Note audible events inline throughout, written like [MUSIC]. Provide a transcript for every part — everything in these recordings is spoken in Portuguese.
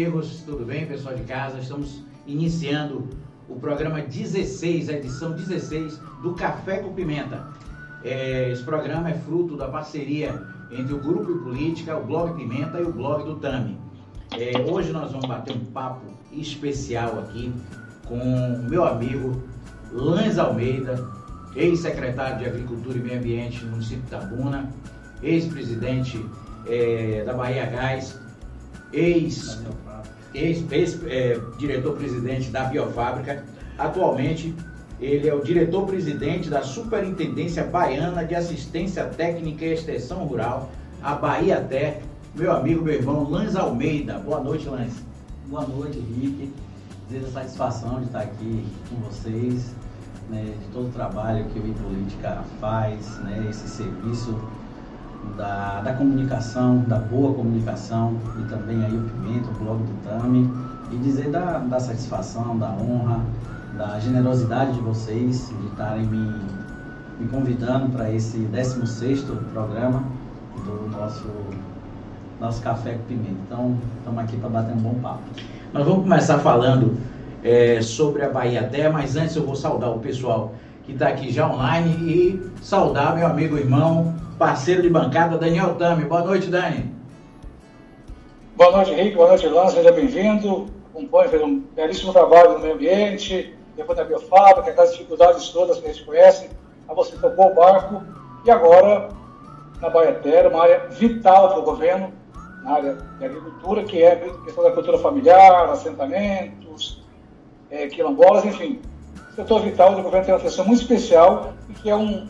amigos, tudo bem, pessoal de casa? Estamos iniciando o programa 16, a edição 16 do Café com Pimenta. É, esse programa é fruto da parceria entre o Grupo Política, o Blog Pimenta e o Blog do Tami. É, hoje nós vamos bater um papo especial aqui com o meu amigo Lanz Almeida, ex-secretário de Agricultura e Meio Ambiente no município de Tabuna, ex-presidente é, da Bahia Gás, ex, ex, ex é, diretor-presidente da Biofábrica. Atualmente, ele é o diretor-presidente da Superintendência Baiana de Assistência Técnica e Extensão Rural, a Bahia Até. Meu amigo, meu irmão, Lanz Almeida. Boa noite, Lanz. Boa noite, Henrique. Desejo a satisfação de estar aqui com vocês, né, de todo o trabalho que o Política faz, né, esse serviço da, da comunicação, da boa comunicação e também aí o Pimenta, o blog do Tami e dizer da, da satisfação, da honra, da generosidade de vocês de estarem me, me convidando para esse 16 programa do nosso, nosso Café com Pimenta. Então, estamos aqui para bater um bom papo. Nós vamos começar falando é, sobre a Bahia Terra, mas antes eu vou saudar o pessoal que está aqui já online e saudar meu amigo irmão parceiro de bancada, Daniel Tami. Boa noite, Dani. Boa noite, Henrique. Boa noite, Lance. Seja bem-vindo. Acompanhe, fez um belíssimo trabalho no meio ambiente, depois da biofábrica, aquelas dificuldades todas que a gente conhece. A você tocou o barco e agora na Baia Terra, uma área vital para o governo, na área de agricultura, que é a questão da cultura familiar, assentamentos, é, quilombolas, enfim. Setor vital do governo tem uma atenção muito especial e que é um,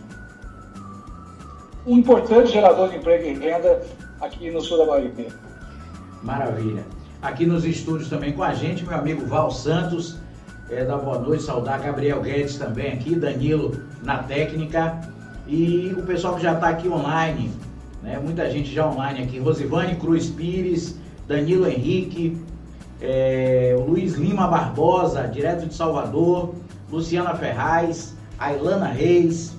um importante gerador de emprego e renda aqui no sul da Bahia. Maravilha. Aqui nos estúdios também com a gente, meu amigo Val Santos, é, da Boa Noite, saudar Gabriel Guedes também aqui, Danilo na técnica e o pessoal que já está aqui online, né? muita gente já online aqui, Rosivane Cruz Pires, Danilo Henrique, é, Luiz Lima Barbosa, direto de Salvador, Luciana Ferraz, Ailana Reis,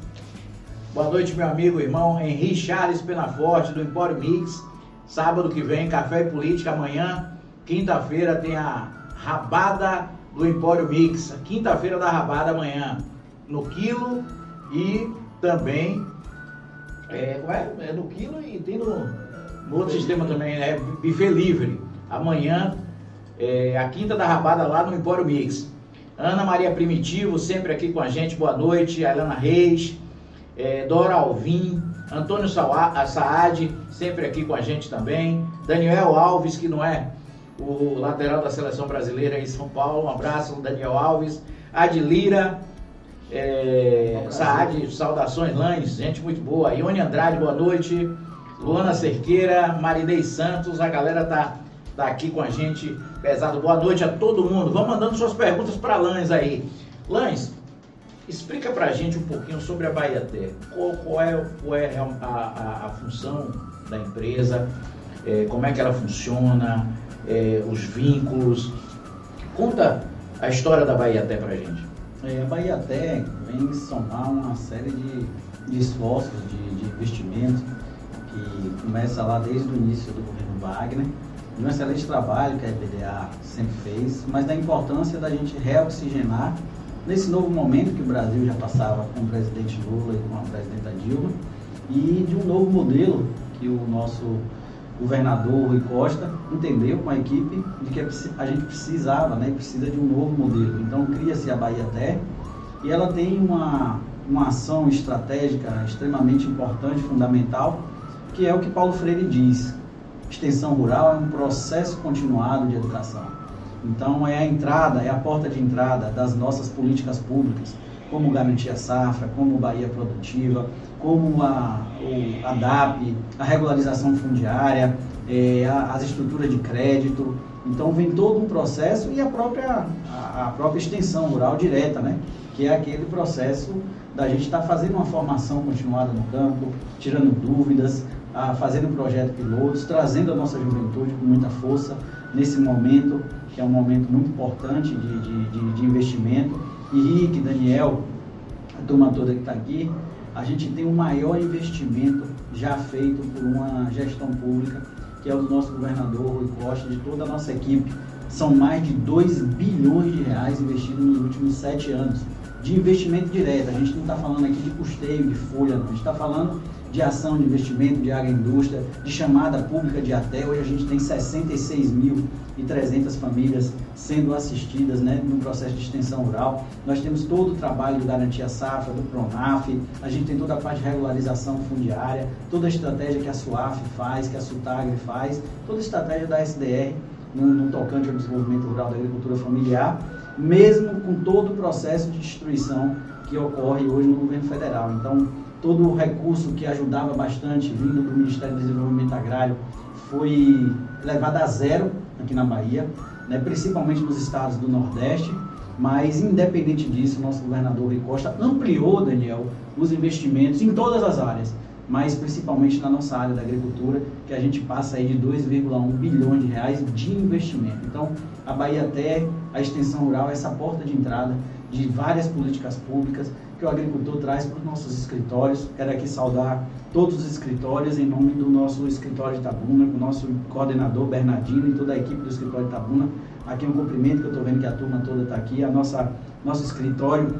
Boa noite, meu amigo, irmão Henri Charles Penaforte, do Empório Mix. Sábado que vem, Café e Política. Amanhã, quinta-feira, tem a Rabada do Empório Mix. Quinta-feira da Rabada, amanhã, no Quilo e também. É, é? é no Quilo e tem no, no outro sistema também, é Buffet Livre. Amanhã, é, a quinta da Rabada lá no Empório Mix. Ana Maria Primitivo, sempre aqui com a gente. Boa noite. Helena Reis é, Dora Alvim, Antônio Saad, sempre aqui com a gente também, Daniel Alves, que não é o lateral da seleção brasileira em São Paulo, um abraço, Daniel Alves, Adilira, é, Saad, saudações, Lanes, gente muito boa, Ione Andrade, boa noite, Luana Cerqueira, Marinei Santos, a galera tá, tá aqui com a gente, pesado, boa noite a todo mundo, vão mandando suas perguntas para Lanes aí. Lanes, Explica para a gente um pouquinho sobre a Bahia Terra. Qual, qual é, qual é a, a, a, função da empresa, é, como é que ela funciona, é, os vínculos. Conta a história da Bahia Terra para a gente. É, a Bahia Terra vem somar uma série de, de esforços de, de investimento que começa lá desde o início do governo Wagner, de um excelente trabalho que a EPDA sempre fez, mas da importância da gente reoxigenar nesse novo momento que o Brasil já passava com o presidente Lula e com a presidenta Dilma, e de um novo modelo que o nosso governador Rui Costa entendeu com a equipe de que a gente precisava, né, precisa de um novo modelo. Então cria-se a Bahia Terra e ela tem uma, uma ação estratégica extremamente importante, fundamental, que é o que Paulo Freire diz. Extensão rural é um processo continuado de educação. Então é a entrada, é a porta de entrada das nossas políticas públicas, como garantia safra, como Bahia Produtiva, como a, o, a DAP, a regularização fundiária, é, a, as estruturas de crédito. Então vem todo um processo e a própria, a, a própria extensão rural direta, né? que é aquele processo da gente estar tá fazendo uma formação continuada no campo, tirando dúvidas, a, fazendo projeto pilotos, trazendo a nossa juventude com muita força nesse momento é um momento muito importante de, de, de, de investimento. Henrique, Daniel, a turma toda que está aqui, a gente tem o maior investimento já feito por uma gestão pública, que é o do nosso governador Rui Costa, de toda a nossa equipe, são mais de 2 bilhões de reais investidos nos últimos sete anos de investimento direto. A gente não está falando aqui de custeio, de folha, não. A gente está falando de ação de investimento de agroindústria, de chamada pública de até. Hoje a gente tem 66.300 famílias sendo assistidas né, no processo de extensão rural. Nós temos todo o trabalho de garantia safra, do PRONAF, a gente tem toda a parte de regularização fundiária, toda a estratégia que a SUAF faz, que a SUTAGRE faz, toda a estratégia da SDR no, no tocante ao desenvolvimento rural da agricultura familiar, mesmo com todo o processo de destruição que ocorre hoje no governo federal. Então, todo o recurso que ajudava bastante, vindo do Ministério do Desenvolvimento Agrário, foi levado a zero aqui na Bahia, né, principalmente nos estados do Nordeste. Mas, independente disso, nosso governador Rui Costa ampliou, Daniel, os investimentos em todas as áreas, mas principalmente na nossa área da agricultura, que a gente passa aí de 2,1 bilhões de reais de investimento. Então, a Bahia até a extensão rural é essa porta de entrada de várias políticas públicas que o agricultor traz para os nossos escritórios. Quero aqui saudar todos os escritórios em nome do nosso escritório de Tabuna, com o nosso coordenador Bernardino e toda a equipe do escritório de Tabuna. Aqui é um cumprimento que eu estou vendo que a turma toda está aqui, a nossa nosso escritório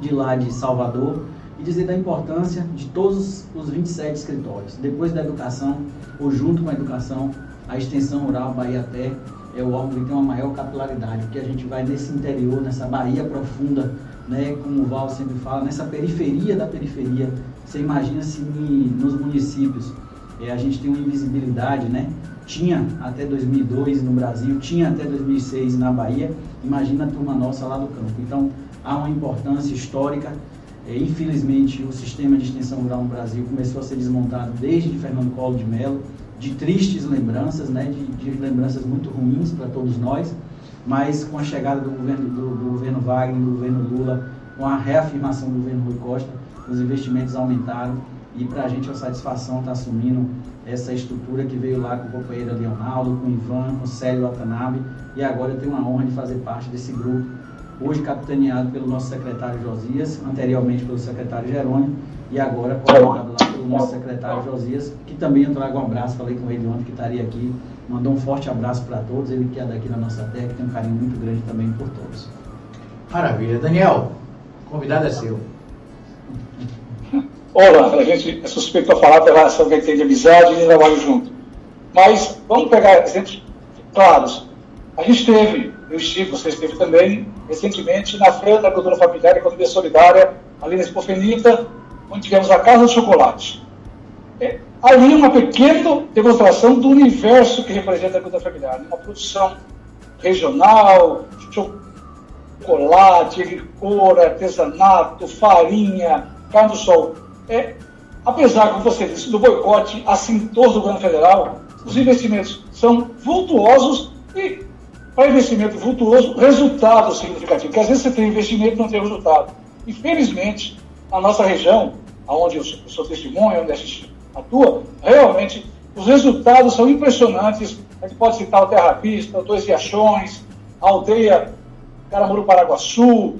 de lá de Salvador e dizer da importância de todos os 27 escritórios. Depois da educação, ou junto com a educação, a extensão rural Bahia Terra é o órgão que tem uma maior capilaridade, porque a gente vai nesse interior, nessa Bahia profunda, né, como o Val sempre fala, nessa periferia da periferia. Você imagina se nos municípios é, a gente tem uma invisibilidade, né? Tinha até 2002 no Brasil, tinha até 2006 na Bahia, imagina a turma nossa lá do campo. Então, há uma importância histórica. É, infelizmente, o sistema de extensão rural no Brasil começou a ser desmontado desde Fernando Collor de Mello, de tristes lembranças, né, de, de lembranças muito ruins para todos nós, mas com a chegada do governo, do, do, governo Wagner, do governo Lula, com a reafirmação do governo Rui Costa, os investimentos aumentaram e para a gente é uma satisfação estar tá assumindo essa estrutura que veio lá com o companheiro Leonardo, com o Ivan, com o Célio Watanabe. E agora eu tenho a honra de fazer parte desse grupo, hoje capitaneado pelo nosso secretário Josias, anteriormente pelo secretário Jerônimo e agora coordenado lá pelo nosso secretário Josias, que também eu trago um abraço, falei com ele ontem que estaria aqui, mandou um forte abraço para todos, ele que é daqui da nossa terra, que tem um carinho muito grande também por todos. Maravilha. Daniel, o convidado é seu. Olá, a gente é suspeito para falar pela relação que tem de amizade e trabalho junto. Mas vamos pegar exemplos claros. A gente teve, eu estive, você esteve também, recentemente, na Feira da Cultura Familiar e Economia Solidária, ali na Espofenita, onde tivemos a Casa do Chocolate. Ali uma pequena demonstração do universo que representa a agricultura familiar. Uma produção regional, chocolate, licor, artesanato, farinha, carne do sol. É, apesar, como você disse, do boicote assintoso do governo federal, os investimentos são vultuosos e, para investimento vultuoso, resultado significativo. Porque às vezes você tem investimento e não tem resultado. Infelizmente, a nossa região, onde eu sou testemunha, onde a gente atua, realmente os resultados são impressionantes. A gente pode citar o Terra Vista, Dois Riachões, a aldeia Caramuru Paraguaçu,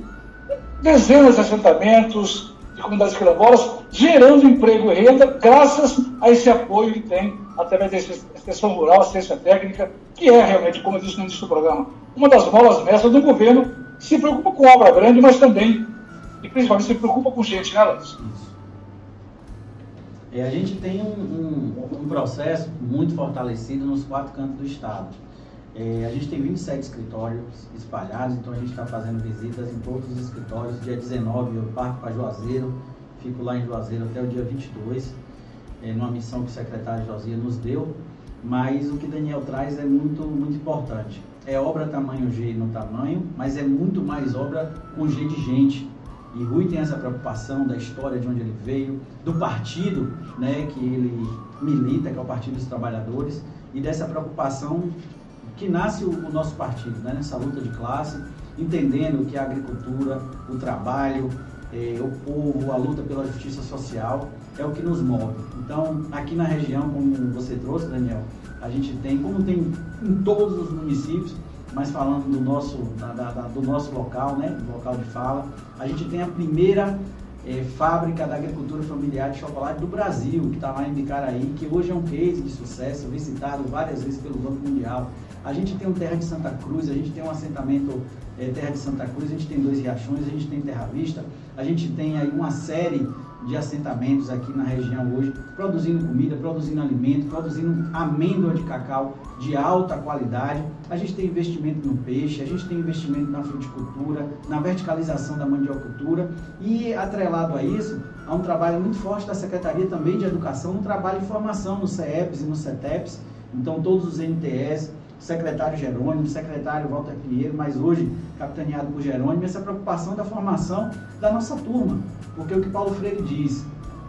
dezenas de assentamentos de comunidades quilombolas, gerando emprego e renda graças a esse apoio que tem através da extensão rural, assistência técnica, que é realmente, como eu disse no início do programa, uma das molas mestras do governo que se preocupa com obra grande, mas também, e principalmente, se preocupa com gente, né, Larissa? A gente tem um, um, um, processo muito fortalecido nos quatro cantos do estado. É, a gente tem 27 escritórios espalhados, então a gente está fazendo visitas em todos os escritórios. Dia 19 eu parto para Juazeiro, fico lá em Juazeiro até o dia 22, é, numa missão que o secretário Josias nos deu. Mas o que Daniel traz é muito, muito importante. É obra tamanho G no tamanho, mas é muito mais obra com G de gente. E Rui tem essa preocupação da história de onde ele veio, do partido né, que ele milita, que é o Partido dos Trabalhadores, e dessa preocupação que nasce o, nosso partido, né, nessa luta de classe, entendendo que a agricultura, o trabalho, eh, o povo, a luta pela justiça social é o que nos move. Então, aqui na região, como você trouxe, Daniel, a gente tem, como tem em todos os municípios, mas falando do nosso, da, da, do nosso local, né, do local de fala, a gente tem a primeira é, fábrica da agricultura familiar de chocolate do Brasil, que está lá em Bicaraí, que hoje é um case de sucesso, visitado várias vezes pelo Banco Mundial. A gente tem o Terra de Santa Cruz, a gente tem um assentamento é, Terra de Santa Cruz, a gente tem dois riachões, a gente tem Terra Vista, a gente tem aí uma série de assentamentos aqui na região hoje, produzindo comida, produzindo alimento, produzindo amêndoa de cacau de alta qualidade. A gente tem investimento no peixe, a gente tem investimento na fruticultura, na verticalização da mandiocultura e atrelado a isso, há um trabalho muito forte da Secretaria também de Educação, um trabalho de formação no CEPs e no CETEPs, então todos os NTS, secretário Jerônimo, secretário Walter Pinheiro, mas hoje capitaneado por Jerônimo, essa preocupação da formação da nossa turma. Porque o que Paulo Freire diz,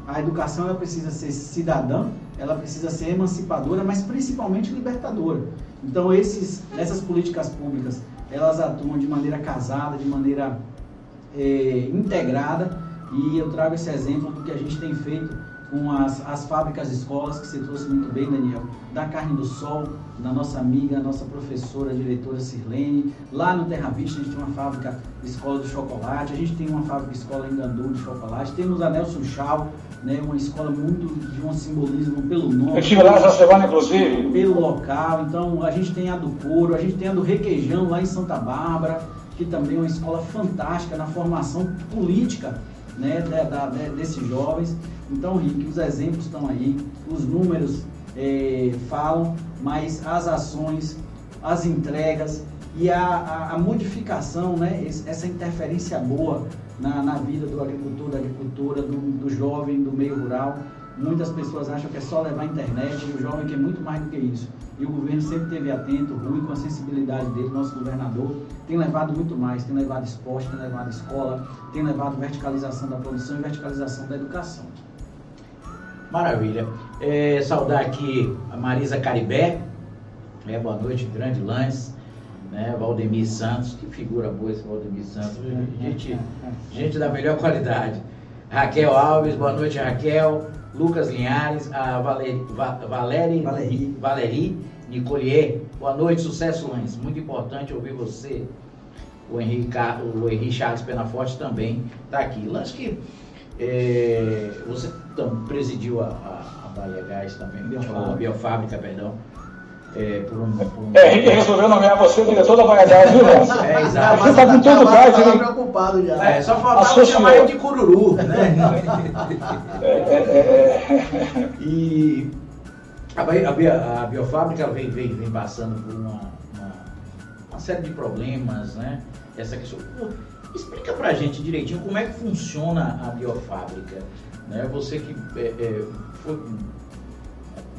a educação ela precisa ser cidadã, ela precisa ser emancipadora, mas principalmente libertadora. Então esses, essas políticas públicas, elas atuam de maneira casada, de maneira é, integrada, e eu trago esse exemplo do que a gente tem feito com as, as fábricas escolas, que você trouxe muito bem, Daniel, da Carne do Sol, da nossa amiga, nossa professora, diretora Sirlene. Lá no Terra Vista a gente tem uma fábrica escola do chocolate, a gente tem uma fábrica escola em Gandu de chocolate, temos a Nelson Chau, né, uma escola muito de um simbolismo pelo nome. Eu estive lá essa semana, inclusive. Pelo local, então a gente tem a do couro, a gente tem a do requeijão lá em Santa Bárbara, que também é uma escola fantástica na formação política né, da, da, desses jovens. Então, Rick, os exemplos estão aí, os números é, falam, mas as ações, as entregas e a, a, a modificação, né, essa interferência boa na, na, vida do agricultor, da agricultura, do, do jovem, do meio rural. Muitas pessoas acham que é só levar a internet e o jovem quer muito mais do que isso. E o governo sempre teve atento, Rui, com a sensibilidade dele, nosso governador, tem levado muito mais, tem levado esporte, tem levado escola, tem levado verticalização da produção e verticalização da educação. Maravilha. É, saudar aqui a Marisa Caribé, é, boa noite, grande lance. Né, Valdemir Santos, que figura boa esse Valdemir Santos, gente, gente da melhor qualidade. Raquel Alves, boa noite, Raquel. Lucas Linhares, a Valeri, Valeri. Valeri Nicolier, boa noite, sucesso, Lance. Muito importante ouvir você. O Henrique, o Henrique Charles Penaforte também está aqui. Lance que é, você então, presidiu a, a, a Bahia Gás também, Biofábrica, a Biofábrica, perdão. É, por um, por um... é, ele resolveu nomear você diretor da Bahia Gás, viu, Lance? É, exato. Você está com tudo gás, hein? preocupado já. É, só faltava chamar ele de cururu, né? [LAUGHS] é, é, é, [LAUGHS] e a, a, a Biofábrica vem, vem, vem passando por uma, uma, uma série de problemas, né? Essa questão. Explica pra gente direitinho como é que funciona a biofábrica. Né? Você que é, é, foi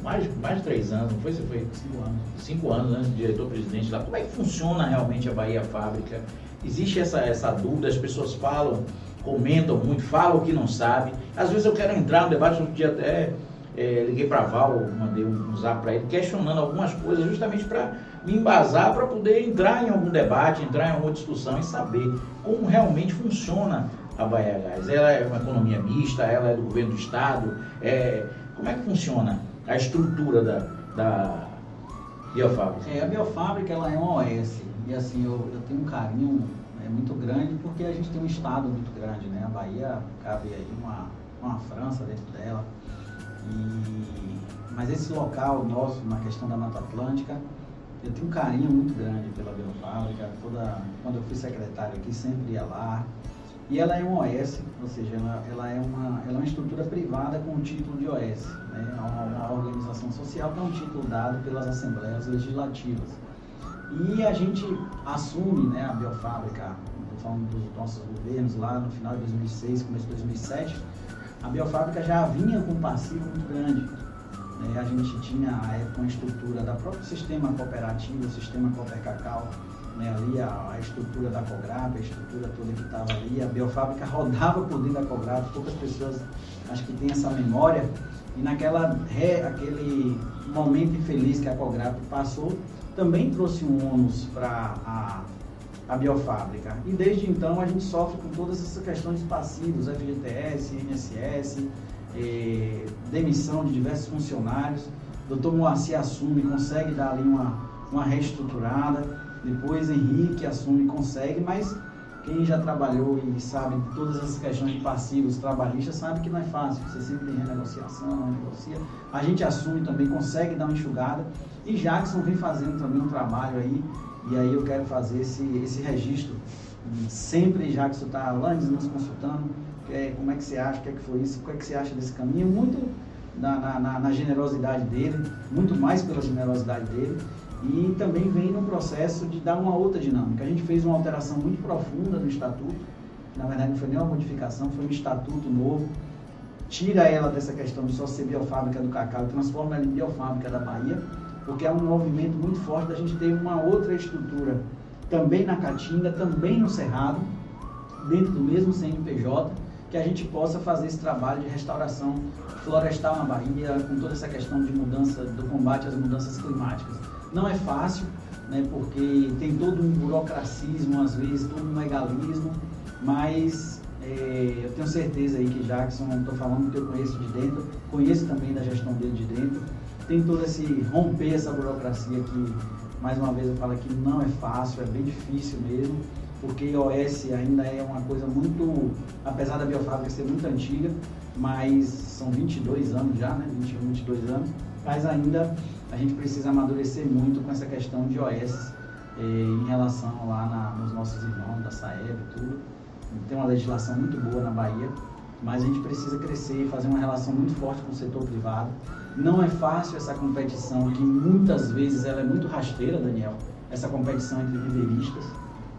mais, mais de três anos, não foi? Você foi cinco anos, cinco anos né? diretor-presidente lá. Como é que funciona realmente a Bahia Fábrica? Existe essa, essa dúvida, as pessoas falam, comentam muito, falam o que não sabem. Às vezes eu quero entrar no debate, um dia até é, liguei para Val, mandei um zap para ele, questionando algumas coisas, justamente para me embasar para poder entrar em algum debate, entrar em alguma discussão e saber como realmente funciona a Bahia Gás. Ela é uma economia mista, ela é do governo do Estado. É, como é que funciona a estrutura da, da biofábrica? É, a biofábrica ela é uma OS. E assim, eu, eu tenho um carinho né, muito grande porque a gente tem um estado muito grande, né? A Bahia cabe aí uma, uma França dentro dela. E, mas esse local nosso, na questão da Mata Atlântica, eu tenho um carinho muito grande pela biofábrica. Toda, quando eu fui secretário aqui, sempre ia lá. E ela é um OS, ou seja, ela, ela, é, uma, ela é uma estrutura privada com o título de OS. Né? É uma, uma organização social que é um título dado pelas assembleias legislativas. E a gente assume né, a biofábrica, falando dos nossos governos lá no final de 2006, começo de 2007, a biofábrica já vinha com um passivo muito grande a gente tinha à época uma estrutura da próprio sistema cooperativo, o sistema Cooper Cacau, né, ali a, a, estrutura da Cograp, a estrutura toda que estava ali, a biofábrica [LAUGHS] rodava por dentro da Cograp, poucas pessoas acho que têm essa memória, e naquela aquele momento infeliz que a Cograp passou, também trouxe um ônus para a, a biofábrica. E desde então a gente sofre com todas essas questões de passivos, FGTS, INSS, eh, demissão de diversos funcionários. O doutor Moacir assume, consegue dar ali uma, uma reestruturada. Depois Henrique assume, consegue, mas quem já trabalhou e sabe todas essas questões de passivos trabalhistas sabe que não é fácil. Você sempre tem renegociação, negocia. A gente assume também, consegue dar uma enxugada. E Jackson vem fazendo também um trabalho aí. E aí eu quero fazer esse, esse registro. Sempre Jackson está lá nos consultando. É, como é que você acha? O que, é que foi isso? O que é que você acha desse caminho? Muito na, na, na generosidade dele, muito mais pela generosidade dele e também vem no processo de dar uma outra dinâmica. A gente fez uma alteração muito profunda no estatuto, na verdade não foi nem uma modificação, foi um estatuto novo, tira ela dessa questão de só ser biofábrica do cacau transforma ela em biofábrica da Bahia, porque é um movimento muito forte da gente ter uma outra estrutura também na Caatinga, também no Cerrado, dentro do mesmo CNPJ, que a gente possa fazer esse trabalho de restauração florestal na Bahia, com toda essa questão de mudança, do combate às mudanças climáticas. Não é fácil, né, porque tem todo um burocracismo, às vezes, todo um legalismo, mas é, eu tenho certeza aí que Jackson, estou falando que eu conheço de dentro, conheço também da gestão dele de dentro, tem todo esse romper essa burocracia que, mais uma vez eu falo que não é fácil, é bem difícil mesmo, porque iOS ainda é uma coisa muito, apesar da biofábrica ser muito antiga, mas são 22 anos já, né, 21, 22 anos, mas ainda a gente precisa amadurecer muito com essa questão de OS eh, em relação lá na, nos nossos irmãos da Saeb e tudo. Tem uma legislação muito boa na Bahia, mas a gente precisa crescer e fazer uma relação muito forte com o setor privado. Não é fácil essa competição, que muitas vezes ela é muito rasteira, Daniel, essa competição entre viveristas.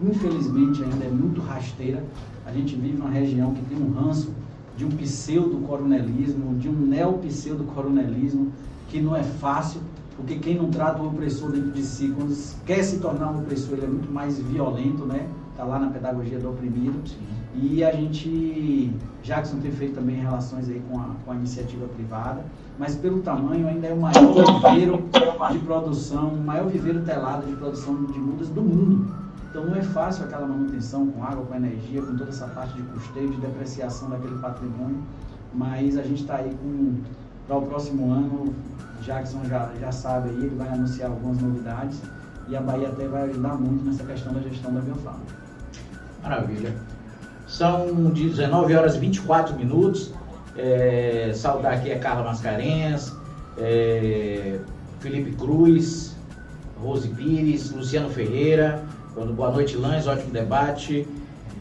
Infelizmente ainda é muito rasteira. A gente vive uma região que tem um ranço de um pseudo-coronelismo, de um neo-pseudo-coronelismo, que não é fácil porque quem não trata o opressor dentro de si, quando quer se tornar um opressor, ele é muito mais violento, né? Está lá na pedagogia do oprimido. Sim. E a gente, Jackson tem feito também relações aí com a, com a iniciativa privada, mas pelo tamanho ainda é o maior viveiro de produção, o maior viveiro telado de produção de mudas do mundo. Então não é fácil aquela manutenção com água, com energia, com toda essa parte de custeio, de depreciação daquele patrimônio, mas a gente está aí com, para o próximo ano, Jackson já, já sabe aí, ele vai anunciar algumas novidades e a Bahia até vai ajudar muito nessa questão da gestão da biofauna. Maravilha. São 19 horas e 24 minutos. É, saudar aqui a Carla Mascarenhas, é, Felipe Cruz, Rose Pires, Luciano Ferreira. Boa noite, Lãs, ótimo debate.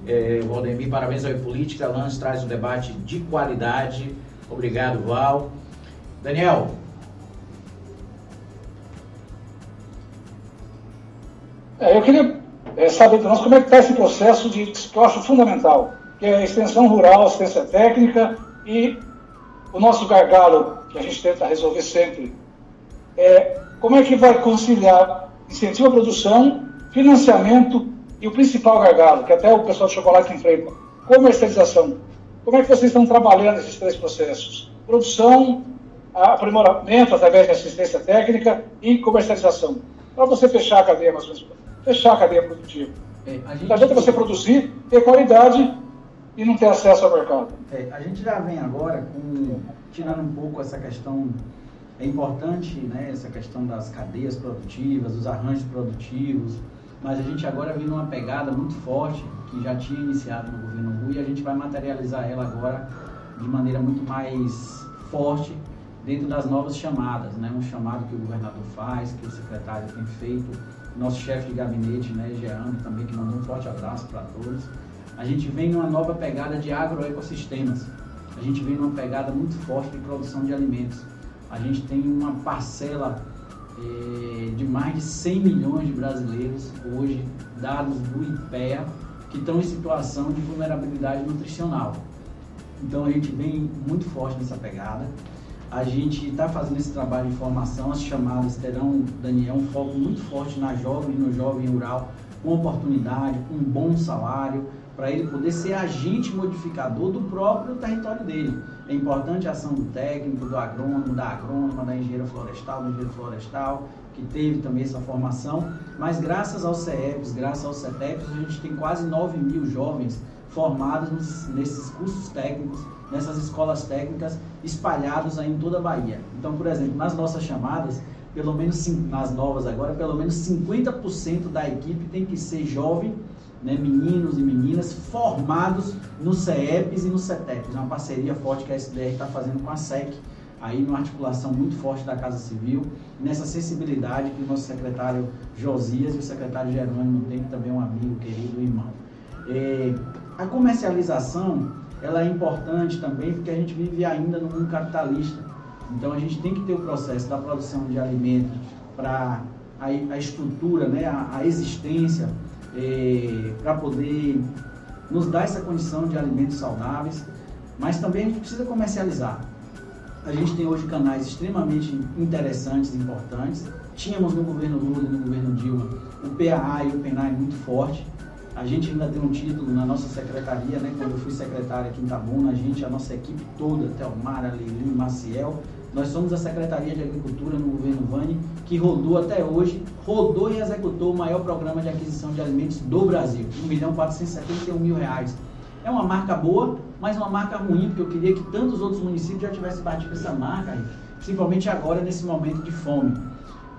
É, Valdemir, parabéns ao Política. Lãs traz um debate de qualidade. Obrigado, Val. Daniel, É, eu queria é, saber de nós como é que está esse processo de, que eu acho fundamental, que é a extensão rural, assistência técnica e o nosso gargalo, que a gente tenta resolver sempre, é como é que vai conciliar incentivo à produção, financiamento e o principal gargalo, que até o pessoal de chocolate enfrenta, comercialização. Como é que vocês estão trabalhando esses três processos? Produção, aprimoramento através de assistência técnica e comercialização. Para você fechar a cadeia menos fechar a cadeia produtiva. É, a gente... Não adianta você produzir, ter qualidade e não ter acesso ao mercado. É, a gente já vem agora com, tirando um pouco essa questão, é importante né, essa questão das cadeias produtivas, dos arranjos produtivos, mas a gente agora vem numa pegada muito forte, que já tinha iniciado no governo Rui, e a gente vai materializar ela agora de maneira muito mais forte dentro das novas chamadas, né? um chamado que o governador faz, que o secretário tem feito, nosso chefe de gabinete, né, Jean, também, que mandou um forte abraço para todos. A gente vem numa nova pegada de agroecossistemas. A gente vem numa pegada muito forte de produção de alimentos. A gente tem uma parcela eh, de mais de 100 milhões de brasileiros hoje, dados do IPEA, que estão em situação de vulnerabilidade nutricional. Então a gente vem muito forte nessa pegada. A gente está fazendo esse trabalho de formação, as chamadas terão, Daniel, um foco muito forte na jovem, no jovem rural, com oportunidade, com um bom salário, para ele poder ser agente modificador do próprio território dele. É importante a ação do técnico, do agrônomo, da agrônoma, da engenheira florestal, do engenheiro florestal, que teve também essa formação, mas graças aos CEPs, graças aos CETEPs, a gente tem quase 9 mil jovens formados nesses cursos técnicos, nessas escolas técnicas espalhados aí em toda a Bahia. Então, por exemplo, nas nossas chamadas, pelo menos nas novas agora, pelo menos 50% da equipe tem que ser jovem né, meninos e meninas formados no CEPs e no CETEPs, uma parceria forte que a SDR está fazendo com a SEC, aí numa articulação muito forte da Casa Civil, nessa sensibilidade que o nosso secretário Josias e o secretário Jerônimo têm, também um amigo, querido irmão. É, a comercialização ela é importante também porque a gente vive ainda no mundo capitalista. Então a gente tem que ter o processo da produção de alimentos para a, a, estrutura, né, a, a existência, é, para poder nos dar essa condição de alimentos saudáveis, mas também a gente precisa comercializar. A gente tem hoje canais extremamente interessantes e importantes. Tínhamos no governo Lula e no governo Dilma o PAA e o PENAI muito forte. A gente ainda tem um título na nossa secretaria, né? Quando eu fui secretário aqui em Itabuna, a gente, a nossa equipe toda, Telmara, Leilin, Maciel, nós somos a Secretaria de Agricultura no governo Vani, que rodou até hoje, rodou e executou o maior programa de aquisição de alimentos do Brasil, 1 milhão 471 mil reais. É uma marca boa, mas uma marca ruim, porque eu queria que tantos outros municípios já tivessem batido essa marca, principalmente agora, nesse momento de fome.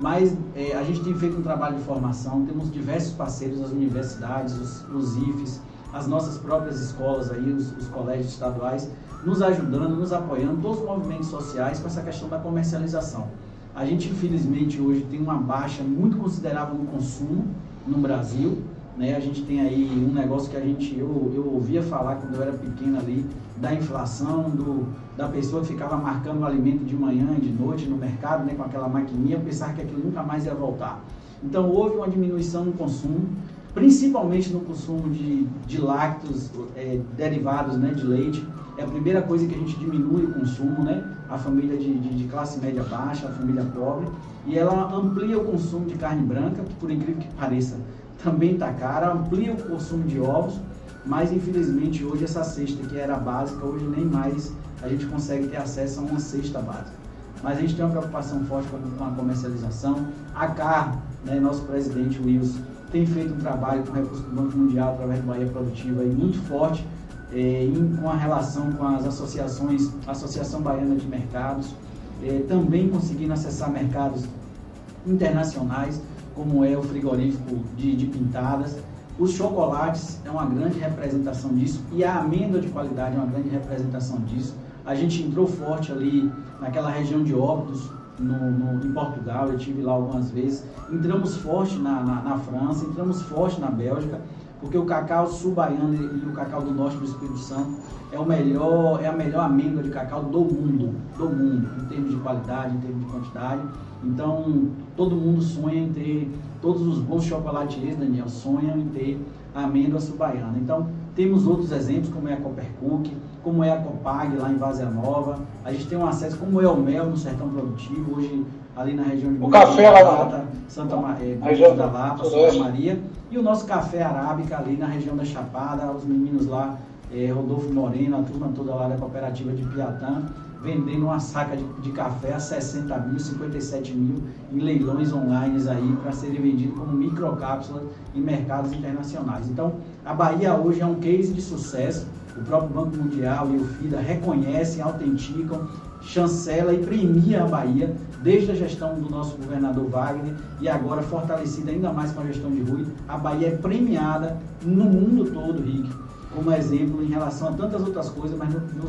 Mas é, a gente tem feito um trabalho de formação, temos diversos parceiros, as universidades, os, os IFES, as nossas próprias escolas aí, os, os, colégios estaduais, nos ajudando, nos apoiando, todos os movimentos sociais com essa questão da comercialização. A gente, infelizmente, hoje tem uma baixa muito considerável no consumo no Brasil, né? A gente tem aí um negócio que a gente, eu, eu ouvia falar quando eu era pequeno ali, da inflação, do, da pessoa que ficava marcando o alimento de manhã e de noite no mercado, né, com aquela maquininha, pensar que aquilo nunca mais ia voltar. Então houve uma diminuição no consumo, principalmente no consumo de, de lácteos é, derivados né, de leite. É a primeira coisa que a gente diminui o consumo, né? A família de, de, de classe média baixa, a família pobre. E ela amplia o consumo de carne branca, que por incrível que pareça, [LAUGHS] também está cara, amplia o consumo de ovos, mas infelizmente hoje essa cesta que era básica, hoje nem mais a gente consegue ter acesso a uma cesta básica. Mas a gente tem uma preocupação forte com a comercialização. A CAR, né, nosso presidente Wilson, tem feito um trabalho com o recurso do Banco Mundial através do Bahia Produtiva aí, muito forte é, em, com a relação com as associações, Associação Baiana de Mercados, é, também conseguindo acessar mercados internacionais como é o frigorífico de, de pintadas. Os chocolates é uma grande representação disso e a amêndoa de qualidade é uma grande representação disso. A gente entrou forte ali naquela região de Óbidos, no, no, em Portugal, eu tive lá algumas vezes. Entramos forte na, na, na, França, entramos forte na Bélgica, porque o cacau sul-baiano e o cacau do norte do Espírito Santo é, o melhor, é a melhor amêndoa de cacau do mundo, do mundo, em termos de qualidade, em termos de quantidade. Então, todo mundo sonha em ter, todos os bons chocolatiers, Daniel, sonham em ter a amêndoa subaiana. Então, temos outros exemplos, como é a Coppercook, como é a Copag lá em Vazia Nova. A gente tem um acesso, como é o Mel no Sertão Produtivo, hoje ali na região de O café lá na Santa Maria, é, da Lapa, Santa Maria. E o nosso café arábica ali na região da Chapada, os meninos lá, é, Rodolfo Moreno, a turma toda lá da cooperativa de Piatã vendendo uma saca de, de, café a 60 mil, 57 mil em leilões online aí para serem vendidos como microcápsulas em mercados internacionais. Então, a Bahia hoje é um case de sucesso. O próprio Banco Mundial e o FIDA reconhecem, autenticam, chancela e premia a Bahia desde a gestão do nosso governador Wagner e agora fortalecida ainda mais com a gestão de Rui. A Bahia é premiada no mundo todo, Rick, como exemplo em relação a tantas outras coisas, mas no, no,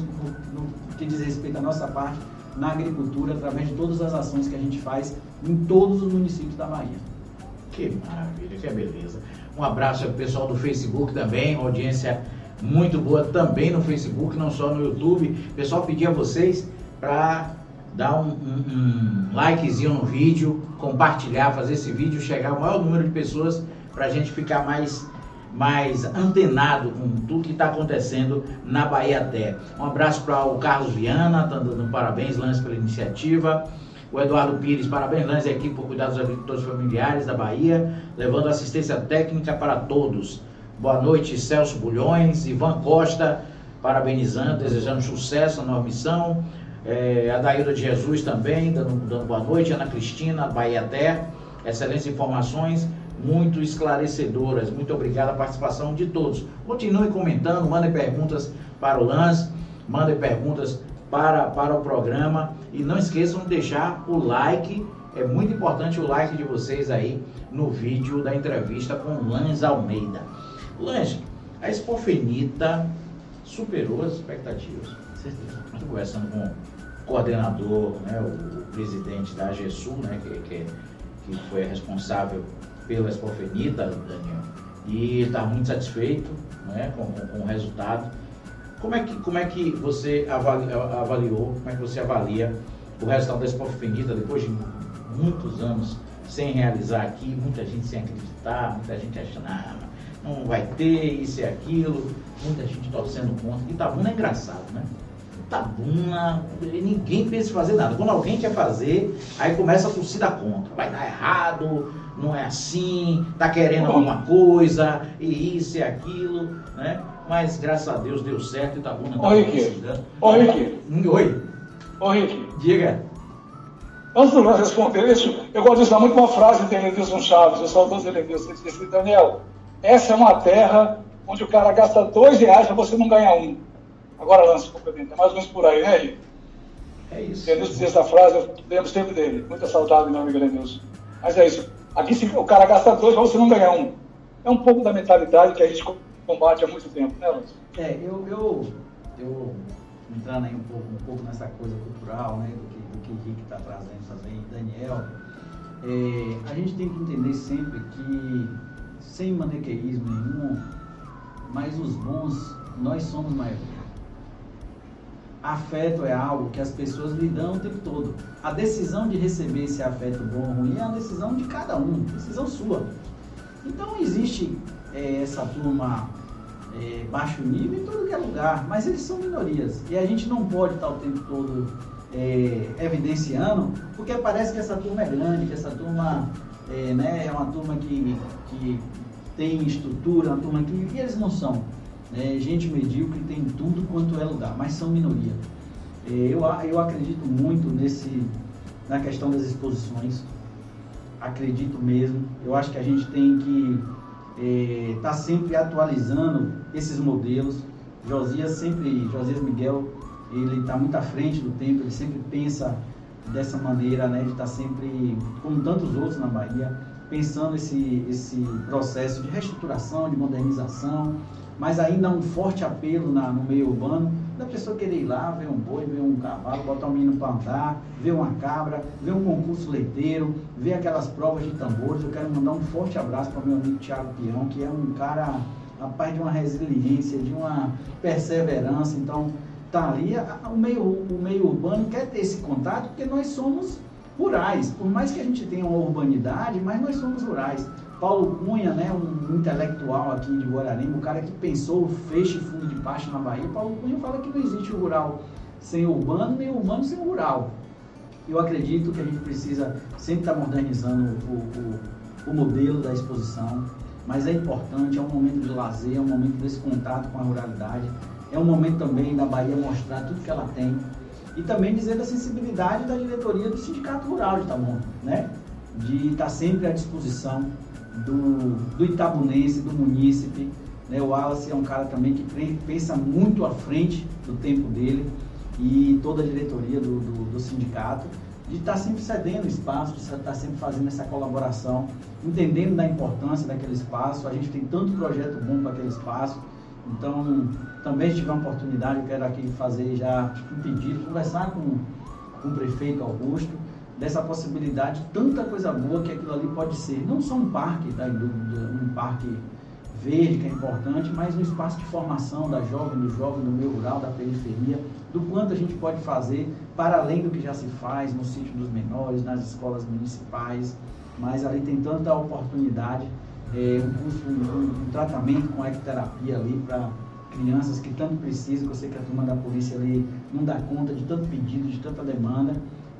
no que diz respeito à nossa parte na agricultura, através de todas as ações que a gente faz em todos os municípios da Bahia. Que maravilha, que beleza. Um abraço ao pessoal do Facebook também, audiência muito boa também no Facebook, não só no YouTube. Pessoal pedia a vocês para dar um, um, um, likezinho no vídeo, compartilhar, fazer esse vídeo chegar ao maior número de pessoas para a gente ficar mais mais antenado com tudo que está acontecendo na Bahia até. Um abraço para o Carlos Viana, tá dando parabéns, Lance, pela iniciativa. O Eduardo Pires, parabéns, Lance, aqui por cuidar dos agricultores familiares da Bahia, levando assistência técnica para todos. Boa noite, Celso Bulhões, Ivan Costa, parabenizando, desejando sucesso na nova missão. É, a Daíra de Jesus também, dando, dando boa noite. Ana Cristina, Bahia Até, excelentes informações muito esclarecedoras. Muito obrigado a participação de todos. Continue comentando, mandem perguntas para o Lance, mandem perguntas para, para o programa e não esqueçam de deixar o like. É muito importante o like de vocês aí no vídeo da entrevista com Lance Almeida. Lange, a Expofenita superou as expectativas. Certeza. Estou conversando com o coordenador, né, o, presidente da AGESUL, né, que, que, que foi responsável pela Expofenita, Daniel, e está muito satisfeito né, com, com, com, o resultado. Como é que, como é que você avaliou, como é que você avalia o resultado da Expofenita depois de muitos anos sem realizar aqui, muita gente sem acreditar, muita gente achando, ah, não vai ter isso e aquilo, muita gente torcendo contra. Itabuna é engraçado, né? Itabuna, ninguém pensa em fazer nada. Quando alguém quer fazer, aí começa a torcida contra. Vai dar errado, não é assim, tá querendo alguma coisa, e isso e aquilo, né? Mas graças a Deus deu certo, Itabuna tá Ô, Rick. Ô, Rick. Oi. Ô, Rick. Diga. Antes de nós responder isso, eu gosto de usar muito uma frase de Elenilson Chaves, o saudoso Elenilson, ele disse, Daniel, essa é uma terra onde o cara gasta dois reais para você não ganhar um. Agora lança complemento, é mais ou menos por aí, né, Henrique? É isso. Elenilson dizia essa frase, eu lembro sempre dele. Muita saudade, meu amigo Elenilson. Mas é isso. Aqui o cara gasta dois para você não ganhar um. É um pouco da mentalidade que a gente combate há muito tempo, né, Lúcio? É, eu, eu, eu entrando aí um pouco, um pouco nessa coisa cultural, né, do que que o Henrique está trazendo também, Daniel, é, a gente tem que entender sempre que, sem maniqueísmo nenhum, mas os bons, nós somos maioria. Afeto é algo que as pessoas lidam o tempo todo. A decisão de receber esse afeto bom ou ruim é a decisão de cada um, decisão sua. Então existe é, essa turma é, baixo nível em todo que é lugar, mas eles são minorias. E a gente não pode estar o tempo todo é, evidenciando, porque parece que essa turma é grande, que essa turma é, né, é uma turma que, que tem estrutura, uma turma que. E eles não são. Né, gente medíocre tem tudo quanto é lugar, mas são minoria. É, eu, eu acredito muito nesse, na questão das exposições. Acredito mesmo. Eu acho que a gente tem que estar é, tá sempre atualizando esses modelos. Josias sempre, Josias Miguel ele está muito à frente do tempo, ele sempre pensa dessa maneira, né, de estar tá sempre, como tantos outros na Bahia, pensando esse, esse processo de reestruturação, de modernização, mas ainda um forte apelo na, no meio urbano da pessoa querer ir lá, ver um boi, ver um cavalo, botar um menino para andar, ver uma cabra, ver um concurso leiteiro, ver aquelas provas de tambores. Eu quero mandar um forte abraço para o meu amigo Tiago Pião, que é um cara, rapaz, de uma resiliência, de uma perseverança. Então, está ali, o meio, o meio urbano quer ter esse contato porque nós somos rurais. Por mais que a gente tenha uma urbanidade, mas nós somos rurais. Paulo Cunha, né, um intelectual aqui de Guararema, o cara que pensou o feixe fundo de pasto na Bahia, Paulo Cunha fala que não existe o rural sem o urbano, nem o urbano sem o rural. Eu acredito que a gente precisa sempre estar modernizando o, o, o modelo da exposição, mas é importante, é um momento de lazer, é um momento desse contato com a ruralidade. É um momento também da Bahia mostrar tudo que ela tem e também dizer da sensibilidade da diretoria do Sindicato Rural de Itabuna, né? De estar sempre à disposição do, do itabunense, do munícipe. Né? O Wallace é um cara também que pensa muito à frente do tempo dele e toda a diretoria do, do, do sindicato de estar sempre cedendo espaço, de estar sempre fazendo essa colaboração, entendendo da importância daquele espaço. A gente tem tanto projeto bom para aquele espaço então, também se tiver uma oportunidade, eu quero aqui fazer já um pedido, conversar com, com o prefeito Augusto, dessa possibilidade, tanta coisa boa que aquilo ali pode ser. Não só um parque, tá, um parque verde, que é importante, mas um espaço de formação da jovem, do jovem, do meio rural, da periferia, do quanto a gente pode fazer para além do que já se faz no sítio dos menores, nas escolas municipais, mas ali tem tanta oportunidade é, um curso, um, um, tratamento com ecoterapia ali para crianças que tanto precisam, que eu sei que a turma da polícia ali não dá conta de tanto pedido, de tanta demanda,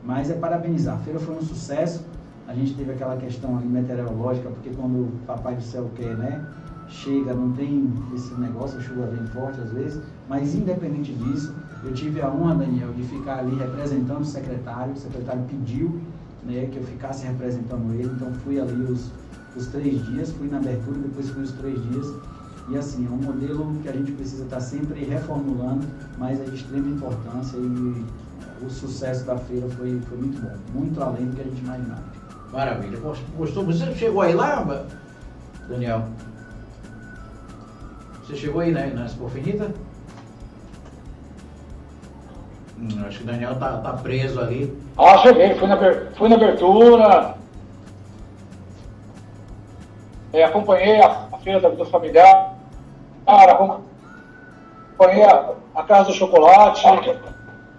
mas é parabenizar. A feira foi um sucesso, a gente teve aquela questão ali meteorológica, porque quando o Papai do Céu quer, né, chega, não tem esse negócio, a chuva vem forte às vezes, mas independente disso, eu tive a honra, Daniel, de ficar ali representando o secretário, o secretário pediu né, que eu ficasse representando ele, então fui ali os os três dias, fui na abertura, depois fui os três dias. E assim, é um modelo que a gente precisa estar sempre reformulando, mas é de extrema importância e o sucesso da feira foi, foi muito bom, muito além do que a gente imaginava. Maravilha. Gostou? Você chegou aí lá, Daniel? Você chegou aí né, na Expo Finita? Hum, acho que o Daniel tá, tá preso ali. Ah, cheguei, fui na, fui na abertura. É, acompanhei a, a feira da vida familiar, acompanhei a, a Casa do Chocolate,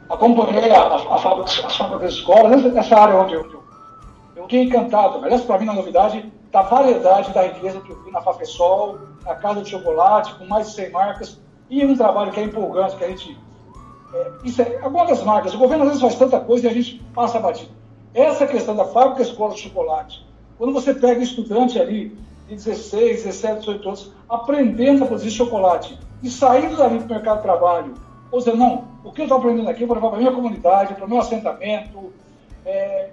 acompanhei a, a, fábrica, as fábricas de escola, nessa, área onde eu, eu, eu fiquei encantado. Aliás, para mim, na novidade da variedade da riqueza que eu vi na Fafesol, na Casa de Chocolate, com mais de 100 marcas, e um trabalho que é empolgante, que a gente é, isso é, algumas marcas, o governo às vezes faz tanta coisa e a gente passa batido. Essa questão da fábrica escola de chocolate, quando você pega estudante ali de 16, 17, 18 anos, aprendendo a produzir chocolate e saindo dali para o mercado de trabalho, ou seja, não, o que eu estou aprendendo aqui eu vou levar para a minha comunidade, para o meu assentamento. É,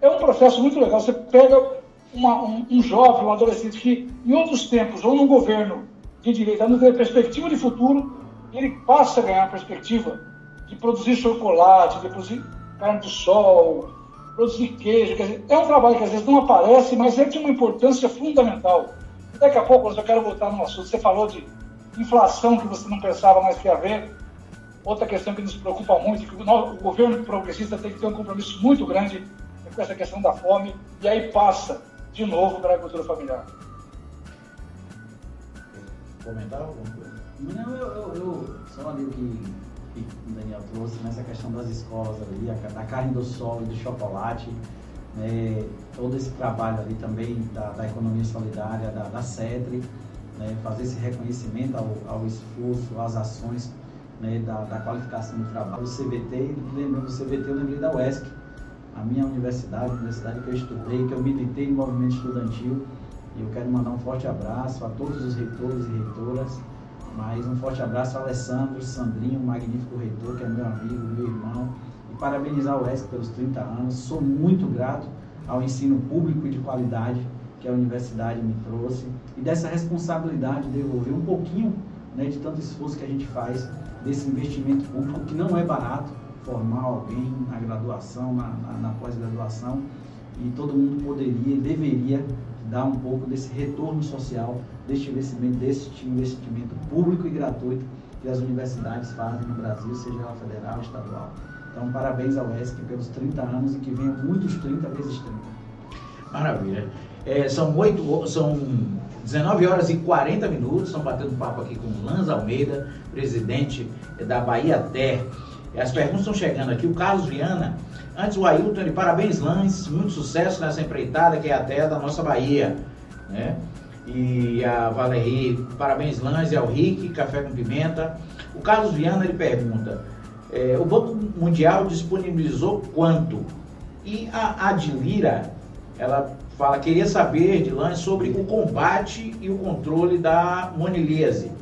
é, um processo muito legal. Você pega uma, um, um, jovem, um adolescente que, em outros tempos, ou num governo de direita, não tem perspectiva de futuro, ele passa a ganhar perspectiva de produzir chocolate, de produzir carne do sol, produzir queijo. Dizer, é um trabalho que às vezes não aparece, mas é de uma importância fundamental. Daqui a pouco, eu quero voltar no assunto. Você falou de inflação que você não pensava mais que ia haver. Outra questão que nos preocupa muito, que o, governo progressista tem que ter um compromisso muito grande com essa questão da fome, e aí passa de novo para a agricultura familiar. Comentar alguma coisa? Não, eu, eu, eu só que que o Daniel trouxe nessa questão das escolas ali, da carne do sol e do chocolate, né, todo esse trabalho ali também da, da economia solidária, da, da né, fazer esse reconhecimento ao, ao esforço, às ações né, da, da, qualificação do trabalho. O CVT, lembrando do CVT, eu lembrei da UESC, a minha universidade, a universidade que eu estudei, que eu militei no movimento estudantil. E eu quero mandar um forte abraço a todos os reitores e reitoras, mas um forte abraço ao Alessandro, Sandrinho, magnífico reitor, que é meu amigo, meu irmão. E parabenizar o ESC pelos 30 anos. Sou muito grato ao ensino público e de qualidade que a universidade me trouxe. E dessa responsabilidade de devolver um pouquinho né, de tanto esforço que a gente faz desse investimento público, que não é barato formar alguém na graduação, na, na, na pós-graduação. E todo mundo poderia e deveria dar um pouco desse retorno social, deste investimento, desse investimento público e gratuito que as universidades fazem no Brasil, seja ela federal ou estadual. Então, parabéns ao ESC pelos 30 anos e que venham muitos 30 vezes 30. Maravilha. É, são, 8, são 19 horas e 40 minutos, estão batendo papo aqui com Lanz Almeida, presidente da Bahia Ter. As perguntas estão chegando aqui. O Carlos Viana Antes o Ailton, ele, parabéns Lance, muito sucesso nessa empreitada que é a terra da nossa Bahia. Né? E a Valerie, parabéns Lance, ao Rick, Café com Pimenta. O Carlos Viana, ele pergunta, é, o Banco Mundial disponibilizou quanto? E a Adilira, ela fala, queria saber de Lance sobre o combate e o controle da monilíase.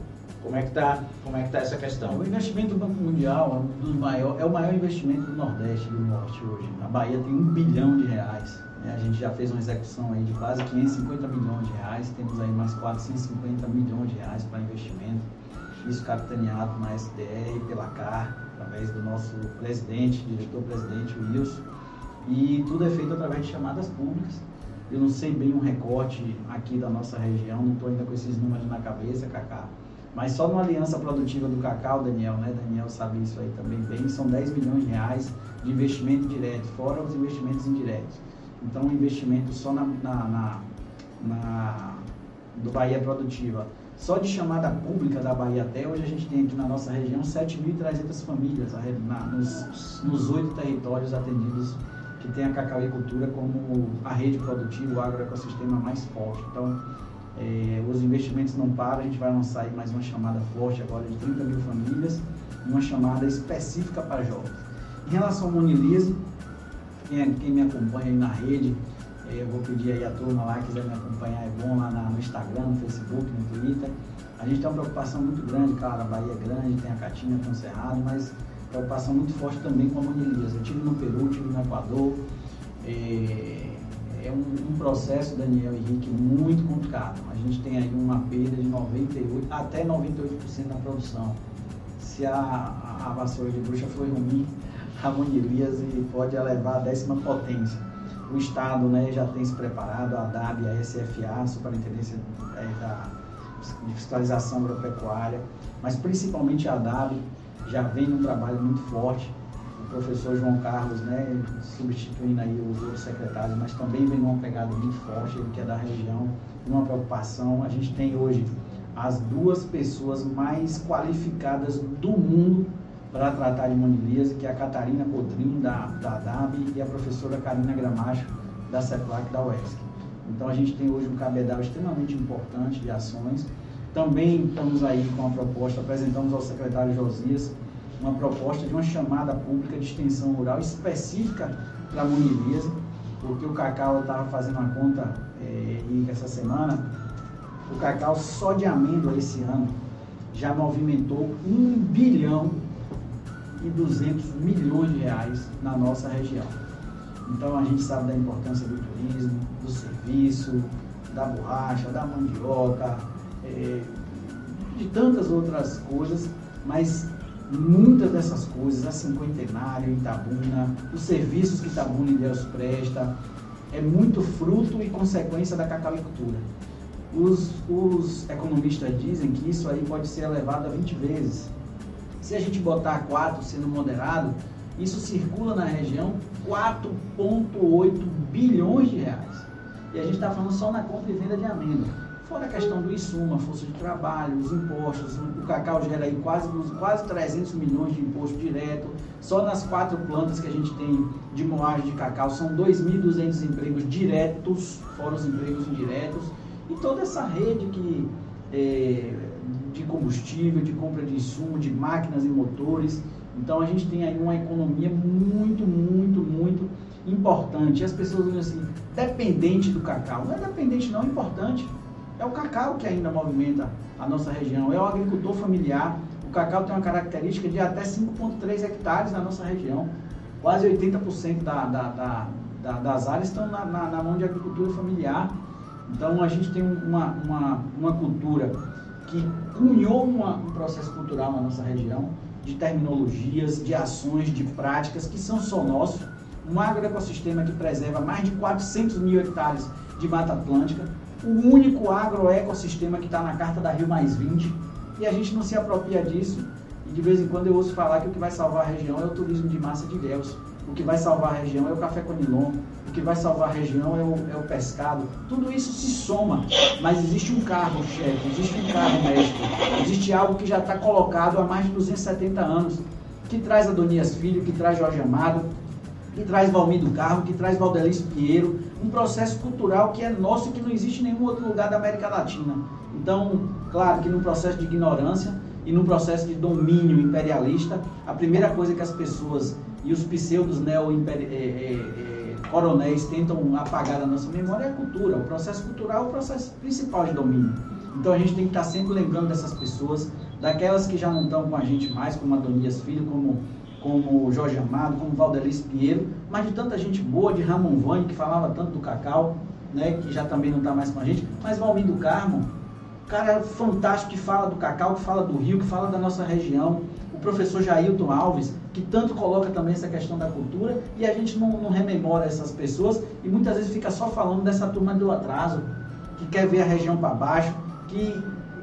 Como é que está como é que tá essa questão? O investimento do Banco Mundial é, um é o maior investimento do Nordeste e do Norte hoje. A Bahia tem um bilhão de reais. Né? A gente já fez uma execução aí de quase 550 milhões de reais. Temos aí mais 450 milhões de reais para investimento. Isso capitaneado na SDR, pela CAR, através do nosso presidente, diretor-presidente Wilson. E tudo é feito através de chamadas públicas. Eu não sei bem um recorte aqui da nossa região, não estou ainda com esses números na cabeça, Cacá mas só numa aliança produtiva do cacau, Daniel, né? Daniel sabe isso aí também bem, são 10 milhões de reais de investimento direto, fora os investimentos indiretos. Então, o investimento só na, na, na, na do Bahia Produtiva, só de chamada pública da Bahia até hoje a gente tem aqui na nossa região 7.300 famílias na, nos, nos oito territórios atendidos que tem a cacauicultura como a rede produtiva, o agroecossistema mais forte. Então, é, os investimentos não param, a gente vai lançar aí mais uma chamada forte agora de 30 mil famílias, uma chamada específica para jovens. Em relação ao Monilise, quem, quem, me acompanha aí na rede, é, eu vou pedir aí a turma lá, quiser me acompanhar, é bom lá na, no Instagram, no Facebook, no Twitter. A gente tem uma preocupação muito grande, cara, a Bahia é grande, tem a Catinha, tem o Cerrado, mas preocupação muito forte também com a Monilise. Eu tive no Peru, tive no Equador, é, é um, um, processo, Daniel e Henrique, muito complicado. A gente tem aí uma perda de 98, até 98% da produção. Se a, a, a, vassoura de bruxa foi ruim, a monilíase pode elevar a décima potência. O Estado né, já tem se preparado, a DAB, a SFA, a Superintendência é, da, de fiscalização agropecuária, mas principalmente a ADAB já vem num trabalho muito forte. O professor João Carlos, né, substituindo aí os outros secretários, mas também vem numa pegada muito forte, ele que é da região, uma preocupação. A gente tem hoje as duas pessoas mais qualificadas do mundo para tratar de monilíase, que é a Catarina Cotrim, da, da DAB, e a professora Karina Gramacho, da CEPLAC, da UESC. Então a gente tem hoje um cabedal extremamente importante de ações. Também estamos aí com a proposta, apresentamos ao secretário Josias uma proposta de uma chamada pública de extensão rural específica para a monilíase, porque o Cacau estava fazendo uma conta é, essa semana, o Cacau só de amêndoa esse ano já movimentou 1 bilhão e 200 milhões de reais na nossa região. Então a gente sabe da importância do turismo, do serviço, da borracha, da mandioca, é, de tantas outras coisas, mas muitas dessas coisas, a cinquentenário, Itabuna, os serviços que Itabuna e Deus presta, é muito fruto e consequência da cacauicultura. Os, os economistas dizem que isso aí pode ser elevado a 20 vezes. Se a gente botar 4 sendo moderado, isso circula na região 4,8 bilhões de reais. E a gente está falando só na compra e venda de amêndoa. Fora a questão do insumo, a força de trabalho, os impostos, o cacau gera aí quase, quase 300 milhões de imposto direto. Só nas quatro plantas que a gente tem de moagem de cacau são 2.200 empregos diretos, fora os empregos indiretos. E toda essa rede que, é, de combustível, de compra de insumo, de máquinas e motores, então a gente tem aí uma economia muito, muito, muito importante. E as pessoas dizem assim, dependente do cacau. Não é dependente não, é importante. É o cacau que ainda movimenta a nossa região. É o agricultor familiar. O cacau tem uma característica de até 5,3 hectares na nossa região. Quase 80% da, da, da, da, das áreas estão na, na, na, mão de agricultura familiar. Então a gente tem uma, uma, uma cultura que cunhou uma, um processo cultural na nossa região de terminologias, de ações, de práticas que são só nossos. Um agroecossistema que preserva mais de 400 mil hectares de Mata Atlântica, o único agroecossistema que está na carta da Rio Mais 20, e a gente não se apropria disso. E de vez em quando eu ouço falar que o que vai salvar a região é o turismo de massa de Deus, o que vai salvar a região é o café conilon, o que vai salvar a região é o, é o pescado. Tudo isso se soma, mas existe um carro chefe, existe um carro mestre, existe algo que já está colocado há mais de 270 anos, que traz Adonias Filho, que traz Jorge Amado, que traz Valmir do Carmo, que traz Valdelice Pinheiro, um processo cultural que é nosso e que não existe em nenhum outro lugar da América Latina. Então, claro que no processo de ignorância e no processo de domínio imperialista, a primeira coisa que as pessoas e os pseudos neo-coronéis é, é, é, tentam apagar da nossa memória é a cultura. O processo cultural é o processo principal de domínio. Então a gente tem que estar sempre lembrando dessas pessoas, daquelas que já não estão com a gente mais, como Adonias Filho, como como Jorge Amado, como Valdelice Pinheiro, mas de tanta gente boa, de Ramon Vane, que falava tanto do cacau, né, que já também não está mais com a gente, mas Valmir do Carmo, cara fantástico que fala do cacau, que fala do Rio, que fala da nossa região, o professor Jailton Alves, que tanto coloca também essa questão da cultura, e a gente não, não rememora essas pessoas, e muitas vezes fica só falando dessa turma do atraso, que quer ver a região para baixo, que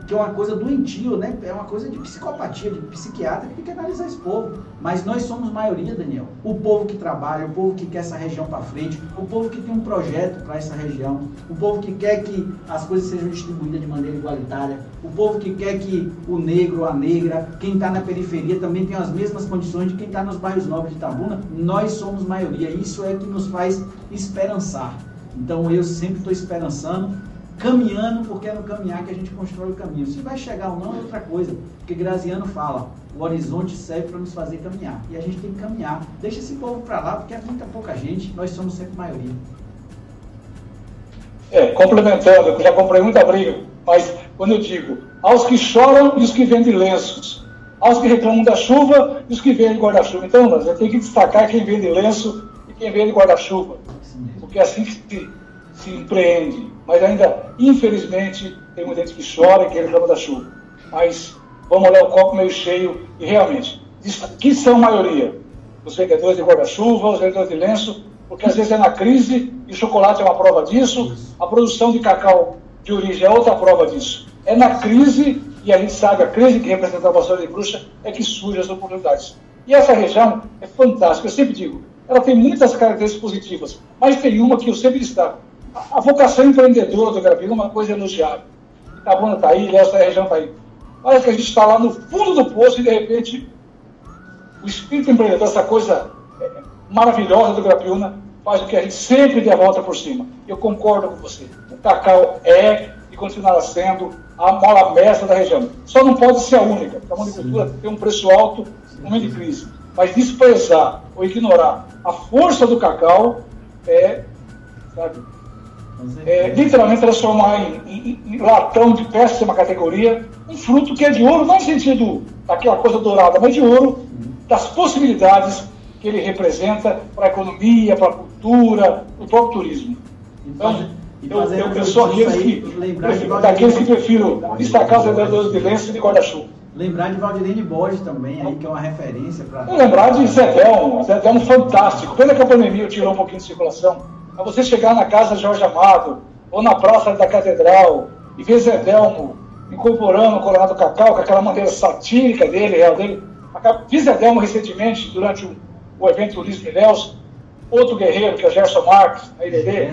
que é uma coisa doentio, né? É uma coisa de psicopatia, de psiquiatra que tem que analisar esse povo. Mas nós somos maioria, Daniel. O povo que trabalha, o povo que quer essa região para frente, o povo que tem um projeto para essa região, o povo que quer que as coisas sejam distribuídas de maneira igualitária, o povo que quer que o negro, a negra, quem está na periferia também tenha as mesmas condições de quem está nos bairros nobres de Itabuna. Nós somos maioria. Isso é que nos faz esperançar. Então eu sempre estou esperançando caminhando, porque é no caminhar que a gente constrói o caminho. Se vai chegar ou não é outra coisa, porque Graziano fala, o horizonte serve para nos fazer caminhar. E a gente tem que caminhar. Deixa esse povo para lá, porque é muita pouca gente, nós somos sempre maioria. É, complementando, eu já comprei muita briga, mas quando eu digo, aos que choram e os que vendem lenços, aos que reclamam da chuva e os que vendem guarda-chuva. Então, nós tem que destacar quem vende lenço e quem vende guarda-chuva, porque é assim que se, se empreende mas ainda, infelizmente, tem muita gente que chora e que reclama da chuva. Mas vamos olhar o copo meio cheio e realmente, que são maioria? Os vendedores de guarda-chuva, os vendedores de lenço, porque às vezes é na crise e o chocolate é uma prova disso, a produção de cacau de origem é outra prova disso. É na crise, e a gente sabe, a crise que representa a vassoura de bruxa é que surgem as oportunidades. E essa região é fantástica, eu sempre digo, ela tem muitas características positivas, mas tem uma que eu sempre destaco. A, a vocação empreendedora do Gravina é uma coisa elogiável. Itabuna está aí, essa região está aí. Parece que a gente está lá no fundo do poço e, de repente, o espírito empreendedor, essa coisa é, maravilhosa do Grapiúna, faz com que a gente sempre dê a volta por cima. Eu concordo com você. O cacau é e continuará sendo a mola mestra da região. Só não pode ser a única, porque a monocultura tem um preço alto no momento de crise. Mas desprezar ou ignorar a força do cacau é, sabe, é literalmente transformar em, em, em, latão de péssima categoria um fruto que é de ouro, não no sentido daquela coisa dourada, mas de ouro, das possibilidades que ele representa para a economia, para a cultura, para o próprio turismo. Então, eu, eu, eu sou aqueles que, daqueles que prefiro destacar os vendedores de lenço e de guarda-chuva. Lembrar de Valdirene Borges também, aí, que é uma referência para. Lembrar de Zedão, Zedão fantástico. Pena que a pandemia tirou um pouquinho de circulação. A você chegar na casa Jorge Amado, ou na Praça da Catedral, e ver Zedelmo incorporando o Coronado Cacau, com aquela maneira satírica dele, real dele. Vi Zedelmo recentemente, durante o, o evento Luiz Miléus, outro guerreiro, que é Gerson Marques, na Irerê.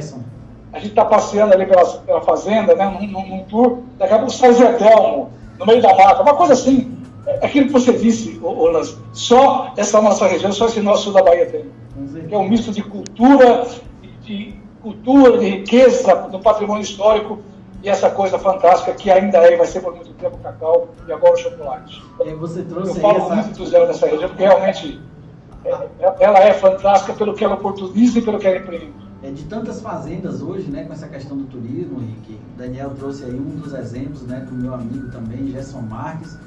A gente está passeando ali pela, pela fazenda, né, num, num, num tour, daqui a pouco sai Zedelmo no meio da mata, uma coisa assim. É aquilo que você disse, Olas, só essa nossa região, só esse nosso sul da Bahia tem. Que é um misto de cultura, de cultura, de riqueza do patrimônio histórico e essa coisa fantástica que ainda é e vai ser por muito tempo o cacau e agora o chocolate. É, você trouxe Eu falo essa... muito do zero dessa região, porque realmente é, ela é fantástica pelo que ela oportuniza e pelo que ela empreende é, de tantas fazendas hoje, né, com essa questão do turismo, Henrique. Daniel trouxe aí um dos exemplos, né, do meu amigo também, Gerson Marques.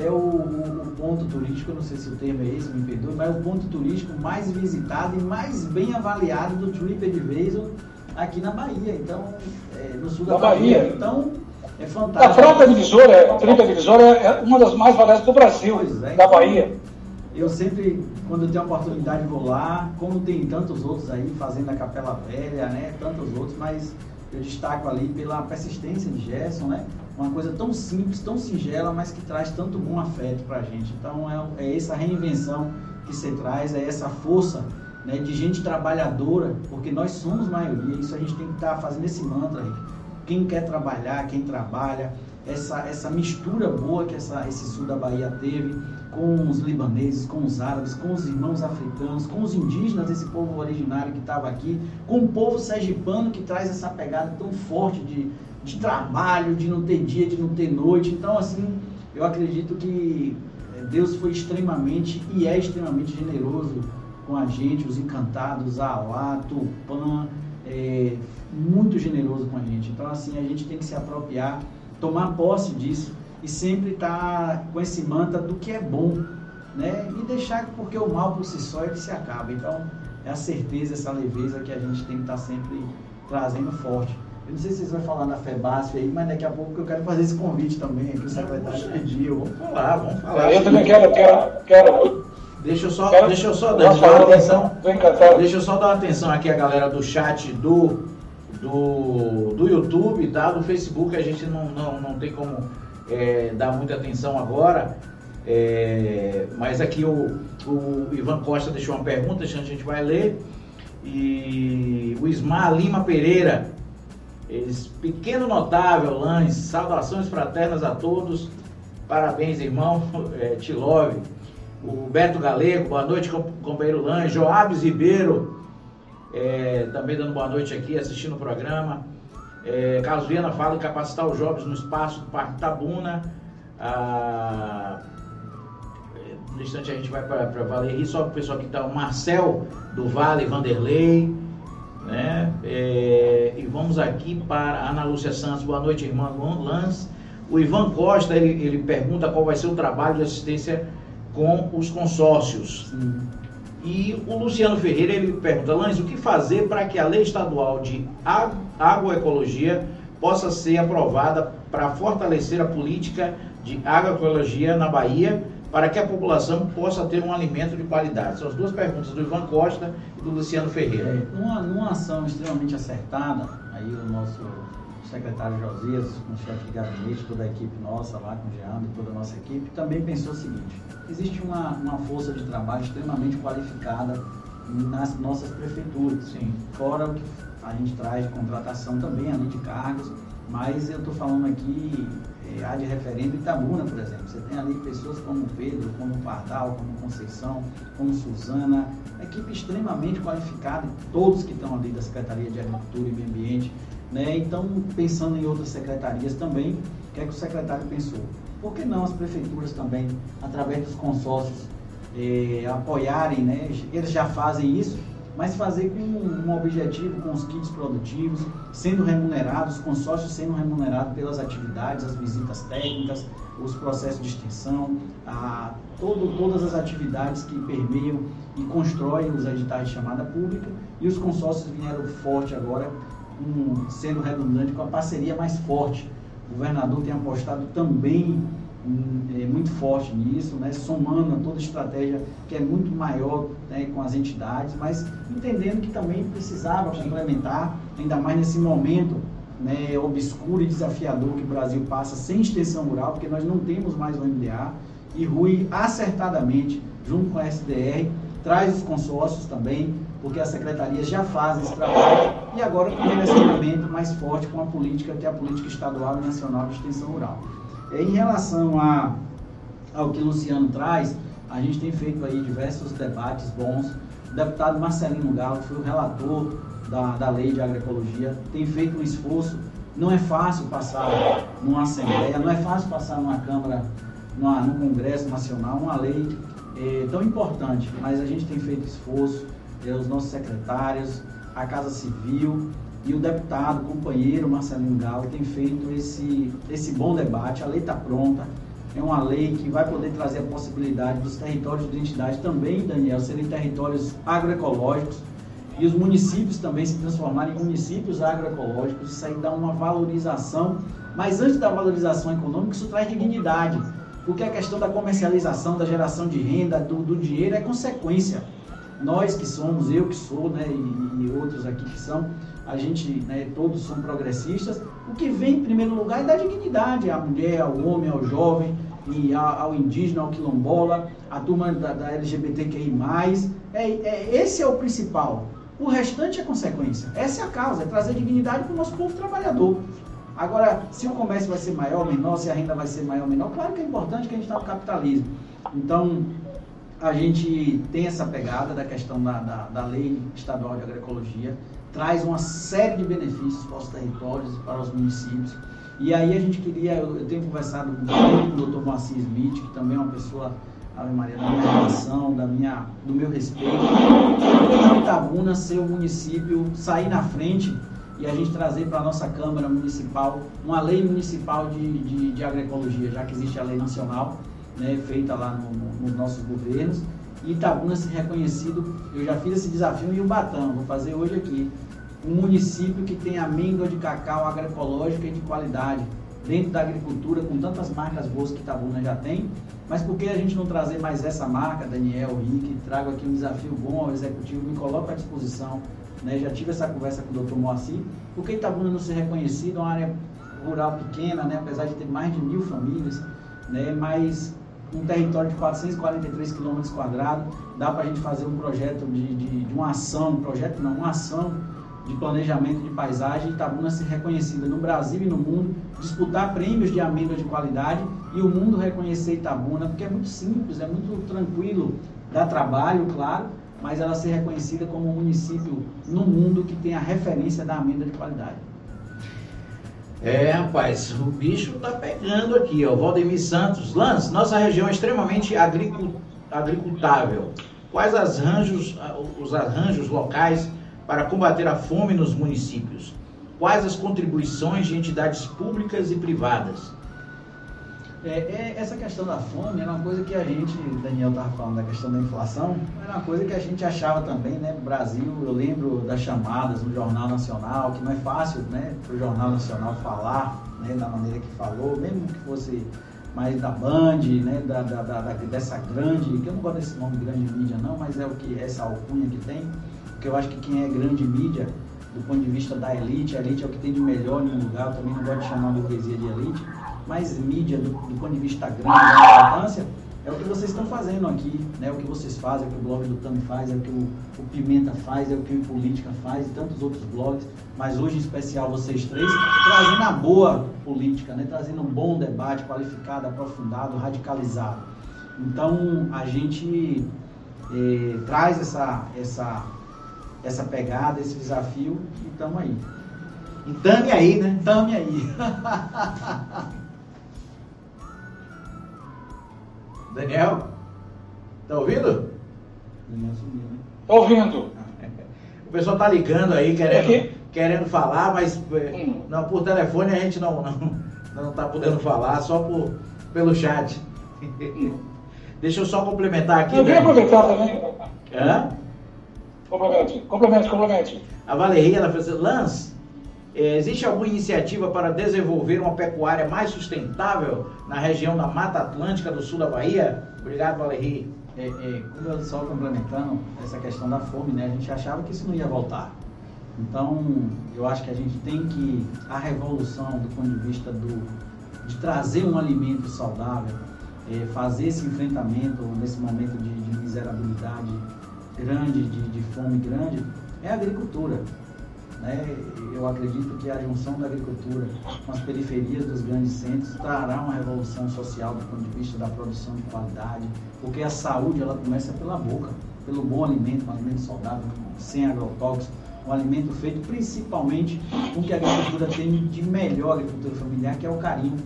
É o, o, ponto turístico, não sei se o termo é esse, me perdoe, mas é o ponto turístico mais visitado e mais bem avaliado do TripAdvisor aqui na Bahia, então, é, no sul da, da Bahia. Bahia. Então, é fantástico. A própria divisora, a TripAdvisor é uma das mais valiosas do Brasil, é, da Bahia. Eu sempre, quando eu tenho a oportunidade, vou lá, como tem tantos outros aí, fazendo a Capela Velha, né? Tantos outros, mas eu destaco ali pela persistência de Gerson, né? Uma coisa tão simples, tão singela, mas que traz tanto bom afeto pra gente. Então é, é essa reinvenção que você traz, é essa força né, de gente trabalhadora, porque nós somos maioria, isso a gente tem que estar tá fazendo esse mantra. Quem quer trabalhar, quem trabalha, essa, essa mistura boa que essa, esse sul da Bahia teve com os libaneses, com os árabes, com os irmãos africanos, com os indígenas, esse povo originário que estava aqui, com o povo sergipano que traz essa pegada tão forte de, de trabalho, de não ter dia, de não ter noite. Então, assim, eu acredito que é, Deus foi extremamente e é extremamente generoso com a gente, os encantados, Alá, Tupã, é, muito generoso com a gente. Então, assim, a gente tem que se apropriar tomar posse disso e sempre estar tá com esse mantra do que é bom, né? E deixar porque o mal por si só ele se acaba. Então, é a certeza, essa leveza que a gente tem que estar tá sempre trazendo forte. Eu não sei se vocês vão falar na FEBASF aí, mas daqui a pouco eu quero fazer esse convite também, que o secretário pediu. Vamos falar, vamos falar. Eu também quero, quero, quero. Deixa eu só, quero, deixa eu só dar, dar uma atenção. Deixa eu só dar uma atenção aqui a galera do chat do do, do YouTube, tá? Do Facebook a gente não, não, não tem como é, dar muita atenção agora. É, mas aqui o, o Ivan Costa deixou uma pergunta, a gente vai ler. E o Ismar Lima Pereira, eles, pequeno notável, Lance, saudações fraternas a todos. Parabéns, irmão, [LAUGHS] é, te love. O Beto Galego, boa noite, companheiro Lange. Joabes Ribeiro, é, também dando boa noite aqui, assistindo o programa. É, Carlos Viana fala em capacitar os jovens no espaço do Parque Tabuna. Ah, no instante a gente vai para Valeri, só para o pessoal que está, o Marcel do Vale, Vanderlei. Aqui para a Ana Lúcia Santos. Boa noite, irmã Lance. O Ivan Costa ele, ele pergunta qual vai ser o trabalho de assistência com os consórcios. E o Luciano Ferreira ele pergunta, Lãs, o que fazer para que a lei estadual de agroecologia possa ser aprovada para fortalecer a política de agroecologia na Bahia, para que a população possa ter um alimento de qualidade? São as duas perguntas do Ivan Costa e do Luciano Ferreira. É, numa, numa ação extremamente acertada, aí o nosso secretário Josias, com o chefe de gabinete, toda a equipe nossa lá, com o Jean e toda a nossa equipe, também pensou o seguinte, existe uma, uma força de trabalho extremamente qualificada nas nossas prefeituras, Sim. fora o que a gente traz de contratação também, além de cargos, mas eu estou falando aqui de referendo Itabuna, por exemplo. Você tem ali pessoas como Pedro, como Pardal, como Conceição, como Suzana, equipe extremamente qualificada, todos que estão ali da Secretaria de Agricultura e Meio Ambiente. Né? Então, pensando em outras secretarias também, o que é que o secretário pensou? Por que não as prefeituras também, através dos consórcios, é, apoiarem, né? eles já fazem isso, mas fazer com um objetivo, com os kits produtivos, sendo remunerados, os consórcios sendo remunerados pelas atividades, as visitas técnicas, os processos de extensão, a, todo, todas as atividades que permeiam e constroem os editais de chamada pública, e os consórcios vieram forte agora, um, sendo redundante, com a parceria mais forte. O governador tem apostado também é, muito forte nisso, né, somando a toda a estratégia que é muito maior né, com as entidades, mas entendendo que também precisava complementar, ainda mais nesse momento né, obscuro e desafiador que o Brasil passa sem extensão rural, porque nós não temos mais o MDA, e Rui acertadamente, junto com a SDR, traz os consórcios também, porque as secretarias já fazem esse trabalho, e agora com um direcionamento mais forte com a política, que é a política estadual e nacional de extensão rural. Em relação a, ao que o Luciano traz, a gente tem feito aí diversos debates bons. O deputado Marcelino Galo, que foi o relator da, da lei de agroecologia, tem feito um esforço. Não é fácil passar numa Assembleia, não é fácil passar numa Câmara, numa, no Congresso Nacional, uma lei é, tão importante, mas a gente tem feito esforço, é, os nossos secretários, a Casa Civil, e o deputado, companheiro Marcelino Galo, tem feito esse, esse bom debate. A lei está pronta. É uma lei que vai poder trazer a possibilidade dos territórios de identidade também, Daniel, serem territórios agroecológicos e os municípios também se transformarem em municípios agroecológicos. Isso aí dá uma valorização, mas antes da valorização econômica, isso traz dignidade, porque a questão da comercialização, da geração de renda, do, do dinheiro é consequência. Nós que somos, eu que sou, né, e, e outros aqui que são, a gente, né, todos são progressistas, o que vem em primeiro lugar é dar dignidade à mulher, ao homem, ao jovem, e ao indígena, ao quilombola, à turma da, da LGBTQI+. É, é, esse é o principal. O restante é consequência. Essa é a causa, é trazer dignidade para o nosso povo trabalhador. Agora, se o comércio vai ser maior ou menor, se a renda vai ser maior ou menor, claro que é importante que a gente está no capitalismo. Então, a gente tem essa pegada da questão da, da, da lei estadual de agroecologia, traz uma série de benefícios para os territórios e para os municípios. E aí a gente queria, eu, eu tenho conversado com o doutor Moacir Smith, que também é uma pessoa, Ave Maria, da minha relação, da minha, do meu respeito, para Itabuna ser o município, sair na frente e a gente trazer para a nossa Câmara Municipal uma lei municipal de, de, de agroecologia, já que existe a lei nacional, né, feita lá no, no, nos nossos governos, Itabuna ser reconhecido, eu já fiz esse desafio em Ubatão, vou fazer hoje aqui, um município que tem amêndoa de cacau agroecológica e de qualidade, dentro da agricultura, com tantas marcas boas que Itabuna já tem, mas por que a gente não trazer mais essa marca, Daniel, Rick, trago aqui um desafio bom ao executivo, me coloco à disposição, né? já tive essa conversa com o Dr. Moacir, por que Itabuna não ser reconhecido, uma área rural pequena, né? apesar de ter mais de mil famílias, né? mas um território de 443 quilômetros quadrados, dá para a gente fazer um projeto de, de, de, uma ação, um projeto não, uma ação de planejamento de paisagem, Itabuna ser reconhecida no Brasil e no mundo, disputar prêmios de amêndoa de qualidade e o mundo reconhecer Itabuna, porque é muito simples, é muito tranquilo, dá trabalho, claro, mas ela ser reconhecida como um município no mundo que tem a referência da amêndoa de qualidade. É, rapaz, o bicho tá pegando aqui, ó. Valdemir Santos. Lance, nossa região é extremamente agricultável. Quais arranjos, os arranjos locais para combater a fome nos municípios? Quais as contribuições de entidades públicas e privadas? É, é, essa questão da fome era uma coisa que a gente, Daniel estava falando da questão da inflação, era uma coisa que a gente achava também, né? Brasil, eu lembro das chamadas no Jornal Nacional, que não é fácil, né, para o Jornal Nacional falar, né, da maneira que falou, mesmo que fosse mais da Band, né, da, da, da, dessa grande, que eu não gosto desse nome grande mídia não, mas é o que essa alcunha que tem, porque eu acho que quem é grande mídia do ponto de vista da elite, a elite é o que tem de melhor em um lugar, eu também não gosto de chamar a burguesia de elite, mas mídia, do, do ponto de vista grande da importância, é o que vocês estão fazendo aqui, né? o que vocês fazem, é o que o blog do Tami faz, é o que o, o, Pimenta faz, é o que o Política faz e tantos outros blogs, mas hoje em especial vocês três, trazendo a boa política, né? trazendo um bom debate qualificado, aprofundado, radicalizado. Então a gente eh, traz essa, essa, essa pegada, esse desafio e estamos aí. E tame aí, né? Tame aí. [LAUGHS] Daniel, tá ouvindo? Daniel sumiu, né? Tô ouvindo. [LAUGHS] O pessoal tá ligando aí, querendo, querendo falar, mas é, Hum. não, por telefone a gente não, não, não tá podendo falar, só por, pelo chat. [LAUGHS] Deixa eu só complementar aqui. Eu queria Dani. aproveitar também. Hã? Complemente, complemente, complemente. A Valeria, ela fez assim, Lance, eh, existe alguma iniciativa para desenvolver uma pecuária mais sustentável na região da Mata Atlântica do sul da Bahia? Obrigado, Valeria. É, é, como eu só complementando essa questão da fome, né? A gente achava que isso não ia voltar. Então, eu acho que a gente tem que a revolução do ponto de vista do de trazer um alimento saudável, é, fazer esse enfrentamento nesse momento de, de miserabilidade grande, de, de fome grande, é a agricultura. Né? Eu acredito que a junção da agricultura com as periferias dos grandes centros trará uma revolução social do ponto de vista da produção de qualidade, porque a saúde ela começa pela boca, pelo bom alimento, um alimento saudável, sem agrotóxicos, um alimento feito principalmente com o que a agricultura tem de melhor, a agricultura familiar, que é o carinho.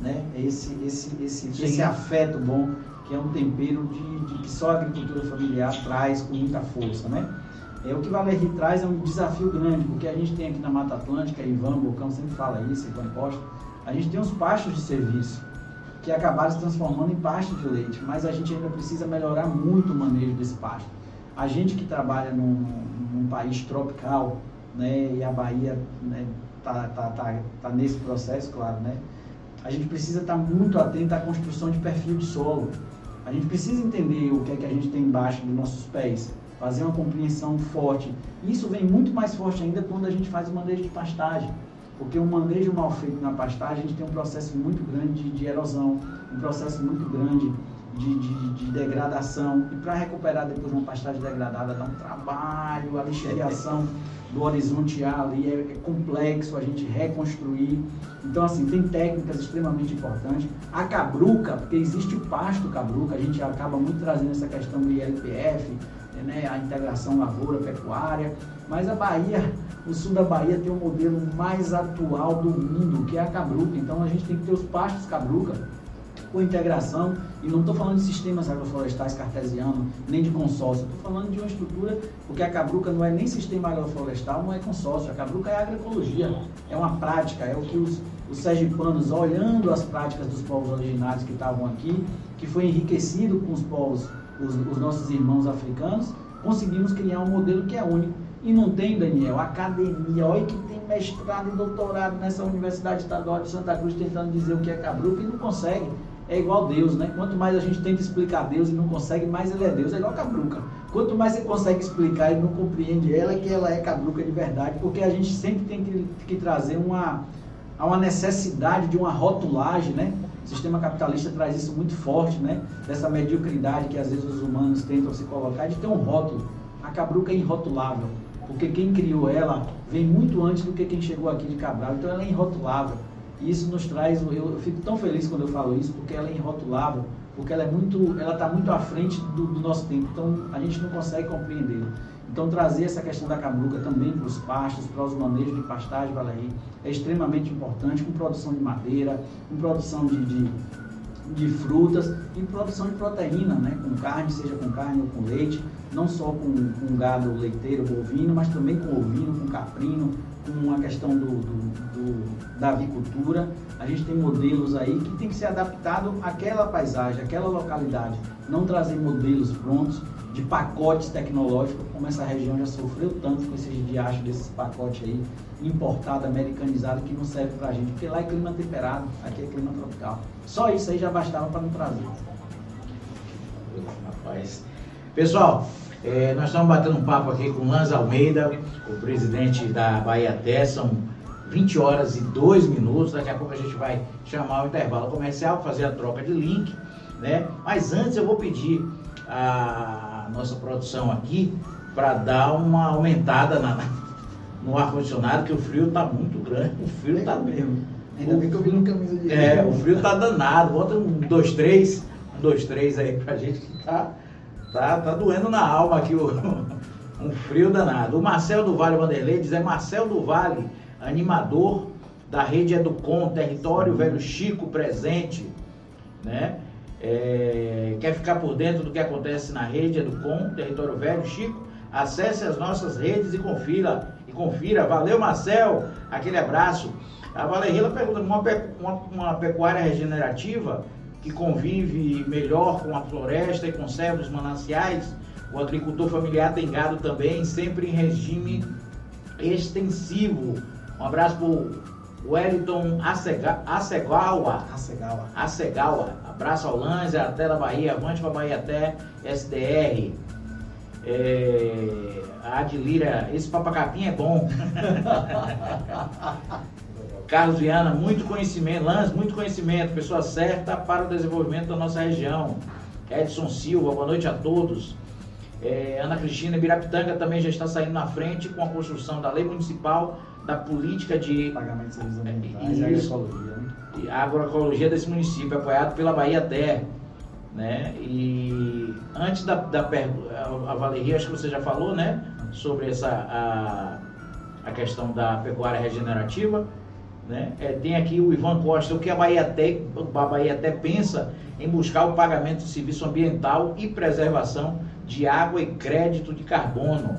Né? É Esse, esse, esse, Sim. esse afeto bom, que é um tempero de, de que só a agricultura familiar traz com muita força. Né? É, o que Valeri traz é um desafio grande, porque a gente tem aqui na Mata Atlântica, Ivan Bocão sempre fala isso, Ivan Costa, a gente tem uns pastos de serviço que acabaram se transformando em pastos de leite, mas a gente ainda precisa melhorar muito o manejo desse pasto. A gente que trabalha num, num país tropical, né, e a Bahia né, tá, tá, tá, tá nesse processo, claro, né, a gente precisa estar muito atento à construção de perfil de solo. A gente precisa entender o que é que a gente tem embaixo dos nossos pés, fazer uma compreensão forte. Isso vem muito mais forte ainda quando a gente faz o manejo de pastagem. Porque o manejo mal feito na pastagem, a gente tem um processo muito grande de, de erosão, um processo muito grande de, de, de degradação. E para recuperar depois uma pastagem degradada dá um trabalho, a lixiviação [LAUGHS] do horizonte A ali é, é complexo a gente reconstruir. Então, assim, tem técnicas extremamente importantes. A cabruca, porque existe o pasto cabruca, a gente acaba muito trazendo essa questão do ILPF, né, a integração lavoura-pecuária, mas a Bahia, o sul da Bahia tem o modelo mais atual do mundo, que é a cabruca. Então a gente tem que ter os pastos cabruca com integração, e não estou falando de sistemas agroflorestais cartesianos, nem de consórcio, estou falando de uma estrutura, porque a cabruca não é nem sistema agroflorestal, não é consórcio, a cabruca é agroecologia, é uma prática, é o que os, os sergipanos, olhando as práticas dos povos originários que estavam aqui, que foi enriquecido com os povos, os, os nossos irmãos africanos, conseguimos criar um modelo que é único. E não tem, Daniel, academia, olha que tem mestrado e doutorado nessa Universidade Estadual de Santa Cruz tentando dizer o que é cabruca e não consegue. É igual Deus, né? Quanto mais a gente tenta explicar Deus e não consegue, mais ele é Deus. É igual cabruca. Quanto mais você consegue explicar e não compreende ela, que ela é cabruca de verdade, porque a gente sempre tem que, que trazer uma, uma necessidade de uma rotulagem, né? O sistema capitalista traz isso muito forte, né? Dessa mediocridade que às vezes os humanos tentam se colocar, de ter um rótulo. A cabruca é irrotulável, porque quem criou ela vem muito antes do que quem chegou aqui de Cabral, então ela é irrotulável. E isso nos traz, eu, eu fico tão feliz quando eu falo isso, porque ela é irrotulável, porque ela é muito, ela está muito à frente do, do nosso tempo, então a gente não consegue compreendê-la. Então trazer essa questão da cabruca também para os pastos, para os manejos de pastagem, Valerie, é extremamente importante, com produção de madeira, com produção de, de, de frutas e produção de proteína, né? com carne, seja com carne ou com leite, não só com, com gado leiteiro, bovino, mas também com ovino, com caprino, com a questão do, do, do, da avicultura. A gente tem modelos aí que tem que ser adaptado àquela paisagem, àquela localidade. Não trazer modelos prontos de pacotes tecnológicos, como essa região já sofreu tanto com esses diachos desses pacotes aí, importado, americanizado, que não serve pra gente, porque lá é clima temperado, aqui é clima tropical. Só isso aí já bastava para não trazer. Rapaz. Pessoal, É, nós estamos batendo um papo aqui com Lanz Almeida, o presidente da Bahia Té, são 20 horas e 2 minutos. Daqui a pouco a gente vai chamar o intervalo comercial, fazer a troca de link, né? Mas antes eu vou pedir a nossa produção aqui para dar uma aumentada na, [LAUGHS] no ar-condicionado, que o frio está muito grande. O frio está mesmo. Ainda bem que eu vi no camisa de. É, o frio tá danado. Bota um, dois, três, um, dois, três aí pra gente que tá, tá, tá doendo na alma aqui o, [LAUGHS] um frio danado. O Marcel do Vale Vanderlei diz: é Marcel do Vale, animador da rede Educom, território Velho Chico presente, né? É, quer ficar por dentro do que acontece na rede Educom, território Velho Chico? Acesse as nossas redes e confira. E confira. Valeu, Marcel. Aquele abraço. A Valerila pergunta: uma, uma, uma pecuária regenerativa que convive melhor com a floresta e conserva os mananciais, o agricultor familiar tem gado também, sempre em regime extensivo. Um abraço para o Wellington Acega, Acegawa. Acegawa. Acegawa. Abraço ao Lanza, até da Bahia, avante para Bahia até SDR. É, a Adilira, esse papacapim é bom. [LAUGHS] Carlos Viana, muito conhecimento, Lance, muito conhecimento, pessoa certa para o desenvolvimento da nossa região. Edson Silva, boa noite a todos. É, Ana Cristina Birapitanga também já está saindo na frente com a construção da lei municipal da política de pagamento de serviços ambientais e agroecologia. Né? agroecologia desse município, apoiado pela Bahia Terra. Né? E antes da, da a Valeria, acho que você já falou, né? Sobre essa a, a questão da pecuária regenerativa. Né? É, tem aqui o Ivan Costa, o que a Bahia, até, a Bahia até pensa em buscar o pagamento de serviço ambiental e preservação de água e crédito de carbono.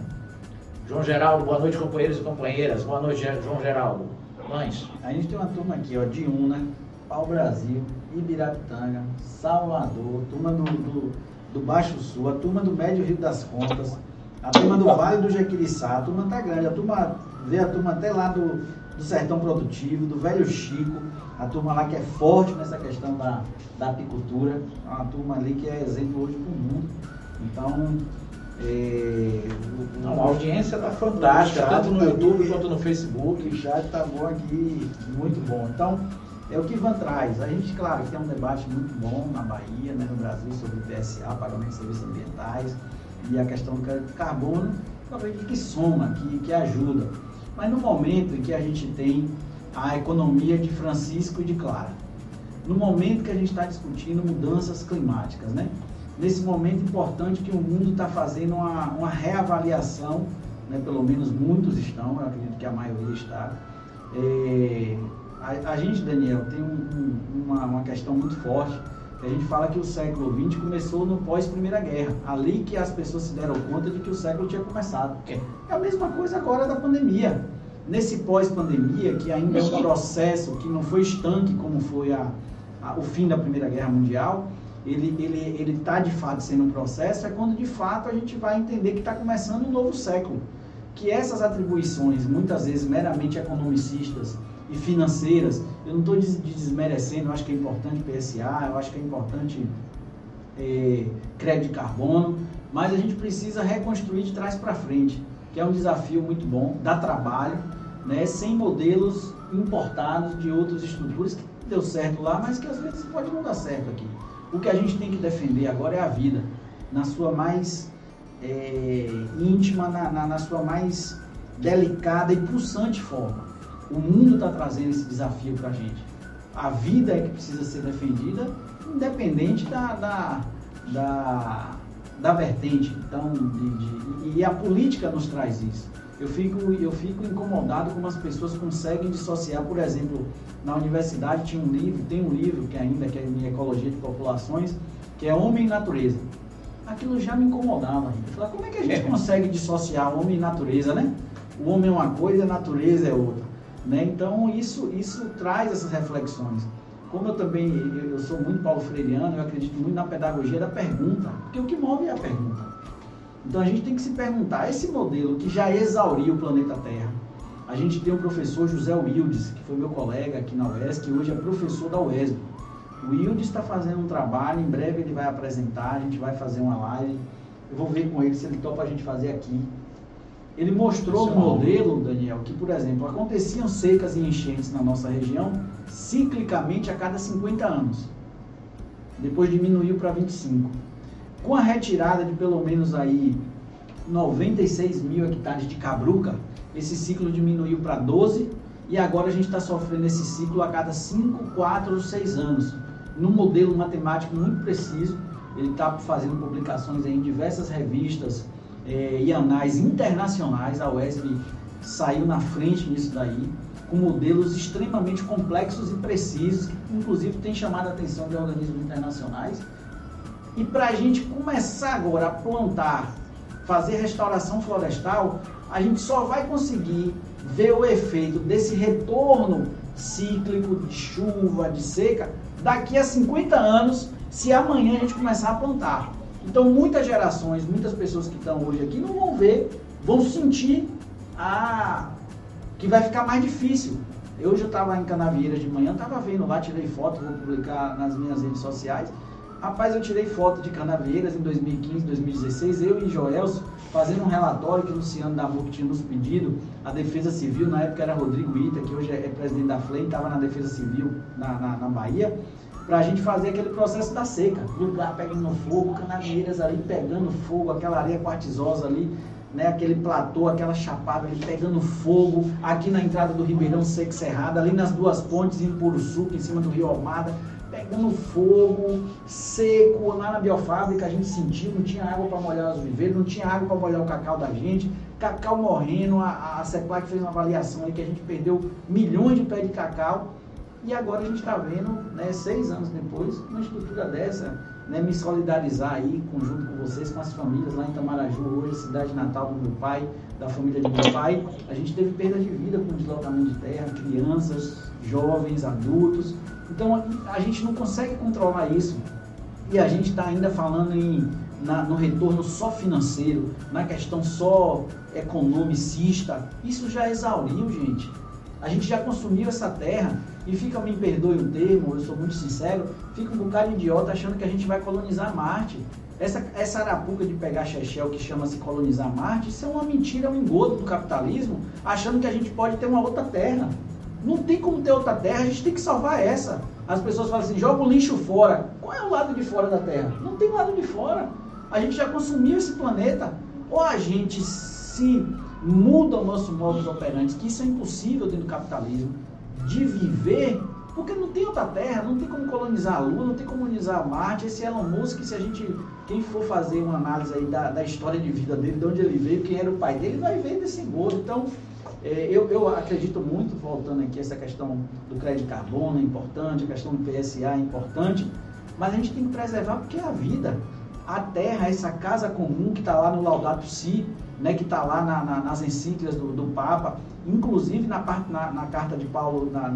João Geraldo, boa noite, companheiros e companheiras. Boa noite, João Geraldo. Mães. A gente tem uma turma aqui, ó, de Una, Pau Brasil, Ibirapitanga, Salvador, turma do, do, do, Baixo Sul, a turma do Médio Rio das Contas, a turma do Vale do Jequiriçá, a turma tá grande, a turma vê a turma até lá do, do Sertão Produtivo, do Velho Chico, a turma lá que é forte nessa questão da, da apicultura, é uma turma ali que é exemplo hoje para o mundo. Então, é, Não, a audiência está fantástica, tanto no tá YouTube aqui, quanto no Facebook. O chat está bom aqui, muito bom. Então, é o que Ivan traz. A gente, claro, tem um debate muito bom na Bahia, né, no Brasil, sobre PSA, pagamento de serviços ambientais, e a questão do carbono, que soma, que, que ajuda. Mas no momento em que a gente tem a economia de Francisco e de Clara, no momento que a gente está discutindo mudanças climáticas, né? nesse momento importante que o mundo está fazendo uma, uma reavaliação, né? pelo menos muitos estão, eu acredito que a maioria está. É, a, a, gente, Daniel, tem um, um, uma, uma questão muito forte a gente fala que o século XX começou no pós-Primeira Guerra, ali que as pessoas se deram conta de que o século tinha começado. É a mesma coisa agora da pandemia. Nesse pós-pandemia, que ainda é um processo que não foi estanque como foi a, a, o fim da Primeira Guerra Mundial, ele está ele, ele tá, de fato sendo um processo, é quando de fato a gente vai entender que está começando um novo século. Que essas atribuições, muitas vezes meramente economicistas, e financeiras. Eu não estou desmerecendo, eu acho que é importante PSA, eu acho que é importante é, crédito de carbono, mas a gente precisa reconstruir de trás para frente, que é um desafio muito bom, dá trabalho, né, sem modelos importados de outras estruturas que deu certo lá, mas que às vezes pode não dar certo aqui. O que a gente tem que defender agora é a vida, na sua mais é, íntima, na, na, na sua mais delicada e pulsante forma. O mundo está trazendo esse desafio para a gente. A vida é que precisa ser defendida, independente da, da, da, da vertente. Então, de, de, e a política nos traz isso. Eu fico, eu fico incomodado como as pessoas conseguem dissociar, por exemplo, na universidade tinha um livro, tem um livro que ainda que é em Ecologia de Populações, que é Homem e Natureza. Aquilo já me incomodava. Eu falei, como é que a gente consegue dissociar homem e natureza, né? O homem é uma coisa, a natureza é outra. Né? Então, isso, isso traz essas reflexões. Como eu também eu sou muito paulo freireano, eu acredito muito na pedagogia da pergunta, porque o que move é a pergunta. Então, a gente tem que se perguntar, esse modelo que já exauriu o planeta Terra, a gente tem o professor José Wildes, que foi meu colega aqui na UES, que hoje é professor da UESB. O Wildes está fazendo um trabalho, em breve ele vai apresentar, a gente vai fazer uma live Eu vou ver com ele se ele topa a gente fazer aqui. Ele mostrou no modelo, Daniel, que, por exemplo, aconteciam secas e enchentes na nossa região ciclicamente a cada 50 anos. Depois diminuiu para 25. Com a retirada de pelo menos aí 96 mil hectares de cabruca, esse ciclo diminuiu para 12 e agora a gente está sofrendo esse ciclo a cada 5, 4 ou 6 anos. Num modelo matemático muito preciso, ele está fazendo publicações em diversas revistas eh, e anais internacionais. A UESB saiu na frente nisso daí, com modelos extremamente complexos e precisos, que inclusive tem chamado a atenção de organismos internacionais. E para a gente começar agora a plantar, fazer restauração florestal, a gente só vai conseguir ver o efeito desse retorno cíclico de chuva, de seca, daqui a 50 anos, se amanhã a gente começar a plantar. Então, muitas gerações, muitas pessoas que estão hoje aqui não vão ver, vão sentir a que vai ficar mais difícil. Eu eu estava em Canavieira de manhã, estava vendo lá, tirei foto, vou publicar nas minhas redes sociais. Rapaz, eu tirei foto de Canavieiras em 2015, 2016, eu e Joelso, fazendo um relatório que o Luciano Damu tinha nos pedido, a Defesa Civil, na época era Rodrigo Ita, que hoje é presidente da FLEM, estava na Defesa Civil na, na, na Bahia, para a gente fazer aquele processo da seca. Lugar pegando fogo, Canavieiras ali pegando fogo, aquela areia quartzosa ali, né, aquele platô, aquela chapada ali pegando fogo, aqui na entrada do Ribeirão Seco Cerrado, ali nas duas pontes em Puruçuca, em cima do Rio Almada, pegando fogo, seco, lá na biofábrica a gente sentiu, não tinha água para molhar os viveiros, não tinha água para molhar o cacau da gente, cacau morrendo, a, a fez uma avaliação aí que a gente perdeu milhões de pés de cacau, e agora a gente está vendo, né, seis anos depois, uma estrutura dessa, né, me solidarizar aí, junto com vocês, com as famílias lá em Tamaraju, hoje, cidade natal do meu pai, da família do meu pai, a gente teve perda de vida com deslocamento de terra, crianças, jovens, adultos, então a gente não consegue controlar isso. E a gente está ainda falando em, na, no retorno só financeiro, na questão só economicista. Isso já exauriu, gente. A gente já consumiu essa terra e fica, me perdoe o termo, eu sou muito sincero, fica um bocado idiota achando que a gente vai colonizar Marte. Essa, essa arapuca de pegar Chechel que chama-se colonizar Marte, isso é uma mentira, é um engodo do capitalismo, achando que a gente pode ter uma outra terra. Não tem como ter outra terra, a gente tem que salvar essa. As pessoas falam assim, joga o lixo fora. Qual é o lado de fora da terra? Não tem lado de fora. A gente já consumiu esse planeta. Ou a gente se muda o nosso modo operante, que isso é impossível dentro do capitalismo, de viver, porque não tem outra terra, não tem como colonizar a Lua, não tem como colonizar Marte. Esse Elon Musk, se a gente, quem for fazer uma análise aí da, da história de vida dele, de onde ele veio, quem era o pai dele, vai ver desse gosto. Então, é, eu, eu, acredito muito, voltando aqui, essa questão do crédito carbono é importante, a questão do PSA é importante, mas a gente tem que preservar porque é a vida. A terra, essa casa comum que está lá no Laudato Si, né, que está lá na, na, nas encíclicas do, do, Papa, inclusive na, parte, na, na carta de Paulo, na,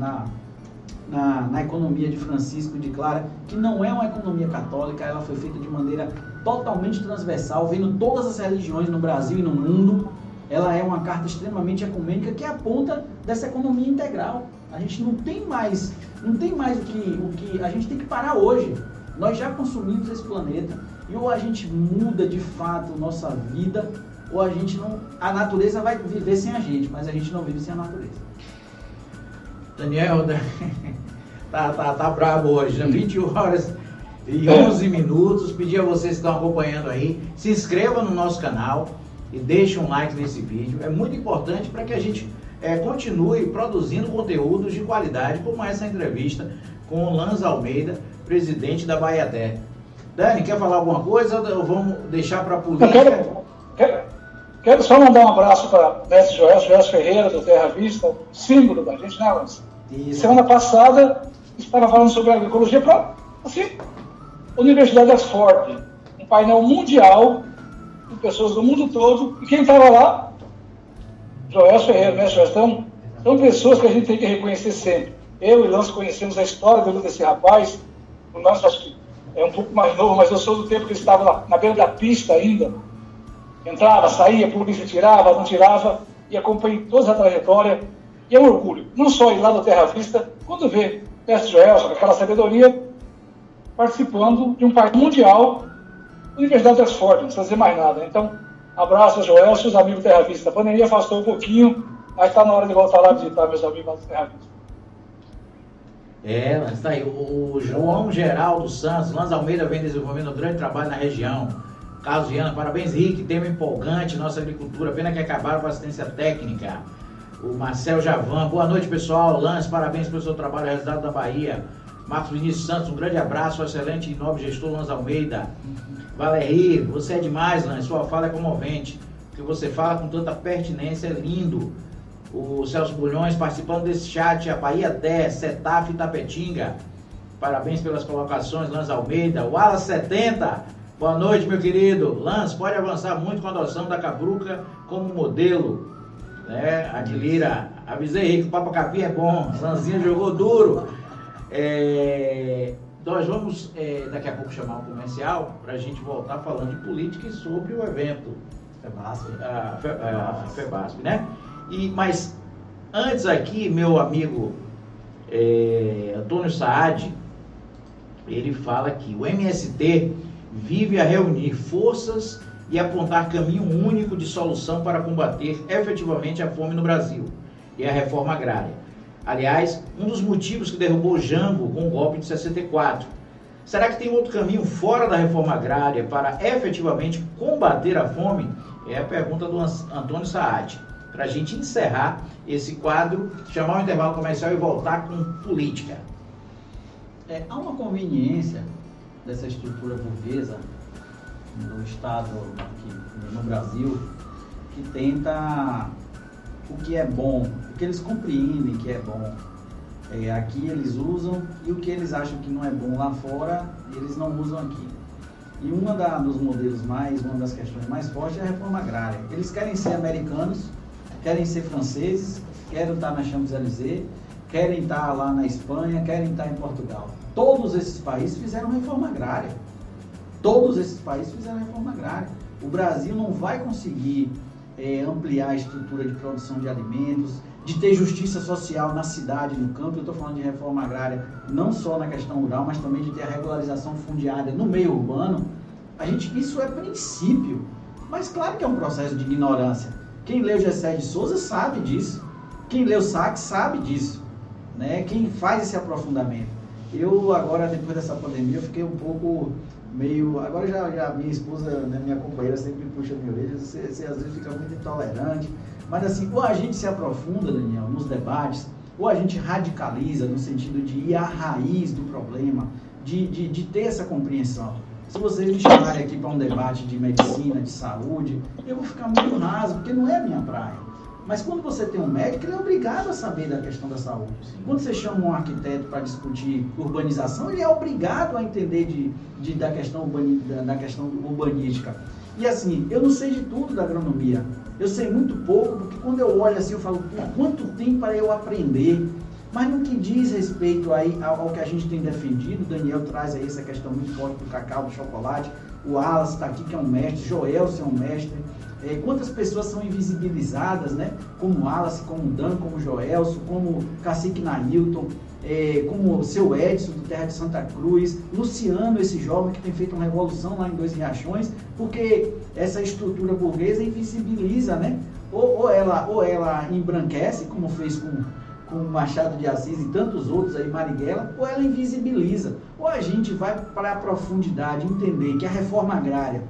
na, na, economia de Francisco declara que não é uma economia católica, ela foi feita de maneira totalmente transversal, vendo todas as religiões no Brasil e no mundo, ela é uma carta extremamente ecumênica que aponta dessa economia integral. A gente não tem mais, não tem mais o que, o que a gente tem que parar hoje. Nós já consumimos esse planeta e ou a gente muda de fato nossa vida ou a gente não, a natureza vai viver sem a gente, mas a gente não vive sem a natureza. Daniel, [LAUGHS] tá, tá, tá bravo hoje, né? 21 horas e 11 minutos. Pedir a vocês que estão acompanhando aí, se inscreva no nosso canal e deixe um like nesse vídeo. É muito importante para que a gente é, continue produzindo conteúdos de qualidade, como essa entrevista com o Lanz Almeida, presidente da Bahia Terra. Dani, quer falar alguma coisa ou vamos deixar para a polícia? Quero, só mandar um abraço para o mestre Joel, Joel Ferreira, do Terra Vista, símbolo da gente, né, Lanz? Semana passada, estava falando sobre agroecologia para, assim, Universidade de Oxford, um painel mundial com pessoas do mundo todo. E quem estava lá? Joel Ferreira, né, Joel? Então, são pessoas que a gente tem que reconhecer sempre. Eu e nós conhecemos a história desse rapaz. O nosso, acho que é um pouco mais novo, mas eu sou do tempo que ele estava na, na beira da pista ainda. Entrava, saía, polícia tirava, não tirava, e acompanhei toda a trajetória. E é um orgulho, não só ir lá no Terra Vista, quando vê Mestre Joel, com aquela sabedoria, participando de um país mundial Universidade de Oxford, não precisa dizer mais nada. Então, abraço, Joel, seus amigos Terra Vista. A pandemia afastou um pouquinho, mas está na hora de voltar lá visitar meus amigos do Terra Vista. É, mas tá aí. O João Geraldo Santos, Lanz Almeida vem desenvolvendo um grande trabalho na região. Carlos Viana, parabéns, Rick. Tema empolgante, nossa agricultura. Pena que acabaram com a assistência técnica. O Marcel Javan, boa noite, pessoal. Lance, parabéns pelo seu trabalho, resultado da Bahia. Marcos Vinícius Santos, um grande abraço, excelente e nobre gestor Lanz Almeida. Valerie, você é demais, Lance. Sua fala é comovente. O que você fala com tanta pertinência é lindo. O Celso Bulhões participando desse chat, a Bahia 10, Setaf e Tapetinga. Parabéns pelas colocações, Lance Almeida. O Alas 70. Boa noite, meu querido. Lance, pode avançar muito com a adoção da Cabruca como modelo. Né? Adilira, avisei aí que o Papacapi é bom. Lanzinho jogou duro. É... Nós vamos é, daqui a pouco chamar um comercial para a gente voltar falando de política e sobre o evento. FEBASP. A, a, a FEBASP, né? E, mas antes aqui, meu amigo é, Antônio Saad, ele fala que o MST vive a reunir forças e apontar caminho único de solução para combater efetivamente a fome no Brasil e a reforma agrária. Aliás, um dos motivos que derrubou Jango com o golpe de 64. Será que tem outro caminho fora da reforma agrária para efetivamente combater a fome? É a pergunta do Antônio Saad. Para a gente encerrar esse quadro, chamar o intervalo comercial e voltar com política. É, há uma conveniência dessa estrutura burguesa no Estado, aqui no Brasil, que tenta o que é bom, o que eles compreendem que é bom. É, aqui eles usam e o que eles acham que não é bom lá fora, eles não usam aqui. E uma dos modelos mais, uma das questões mais fortes é a reforma agrária. Eles querem ser americanos, querem ser franceses, querem estar na Champs-Élysées, querem estar lá na Espanha, querem estar em Portugal. Todos esses países fizeram reforma agrária. Todos esses países fizeram reforma agrária. O Brasil não vai conseguir é, ampliar a estrutura de produção de alimentos, de ter justiça social na cidade, no campo. Eu estou falando de reforma agrária não só na questão rural, mas também de ter a regularização fundiária no meio urbano. A gente, isso é princípio. Mas claro que é um processo de ignorância. Quem leu Gessé de Souza sabe disso. Quem leu Sachs sabe disso. Né? Quem faz esse aprofundamento. Eu agora, depois dessa pandemia, eu fiquei um pouco meio. Agora já, já minha esposa, né, minha companheira sempre puxa minha orelha, você, você às vezes fica muito intolerante. Mas assim, ou a gente se aprofunda, Daniel, nos debates, ou a gente radicaliza no sentido de ir à raiz do problema, de, de, de ter essa compreensão. Se vocês me chamarem aqui para um debate de medicina, de saúde, eu vou ficar muito raso, porque não é a minha praia. Mas quando você tem um médico, ele é obrigado a saber da questão da saúde. Quando você chama um arquiteto para discutir urbanização, ele é obrigado a entender de, de da, questão urbani, da, da questão urbanística. E assim, eu não sei de tudo da agronomia. Eu sei muito pouco, porque quando eu olho assim, eu falo, quanto tempo para eu aprender? Mas no que diz respeito aí ao, que a gente tem defendido, Daniel traz aí essa questão muito forte do cacau, do chocolate, o Alas está aqui que é um mestre, Joel é um mestre, é, quantas pessoas são invisibilizadas, né? Como Wallace, como Dan, como Joelso, como Cacique Nailton, é, como o seu Edson, do Terra de Santa Cruz, Luciano, esse jovem que tem feito uma revolução lá em Dois Riachões, porque essa estrutura burguesa invisibiliza, né? Ou, ou, ela, ou ela embranquece, como fez com, com Machado de Assis e tantos outros aí, Marighella, ou ela invisibiliza. Ou a gente vai para a profundidade entender que a reforma agrária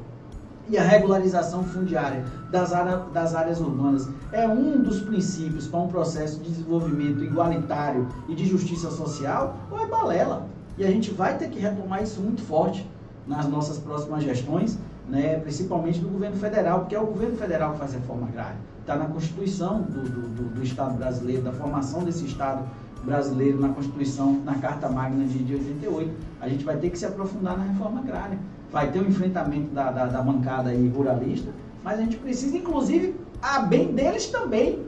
e a regularização fundiária das, área, das áreas urbanas é um dos princípios para um processo de desenvolvimento igualitário e de justiça social, ou é balela? E a gente vai ter que retomar isso muito forte nas nossas próximas gestões, né, principalmente do governo federal, porque é o governo federal que faz reforma agrária. Está na Constituição do, do, do, Estado brasileiro, da formação desse Estado brasileiro, na Constituição, na Carta Magna de 88. A gente vai ter que se aprofundar na reforma agrária vai ter um enfrentamento da, da, da bancada aí ruralista, mas a gente precisa, inclusive, a bem deles também.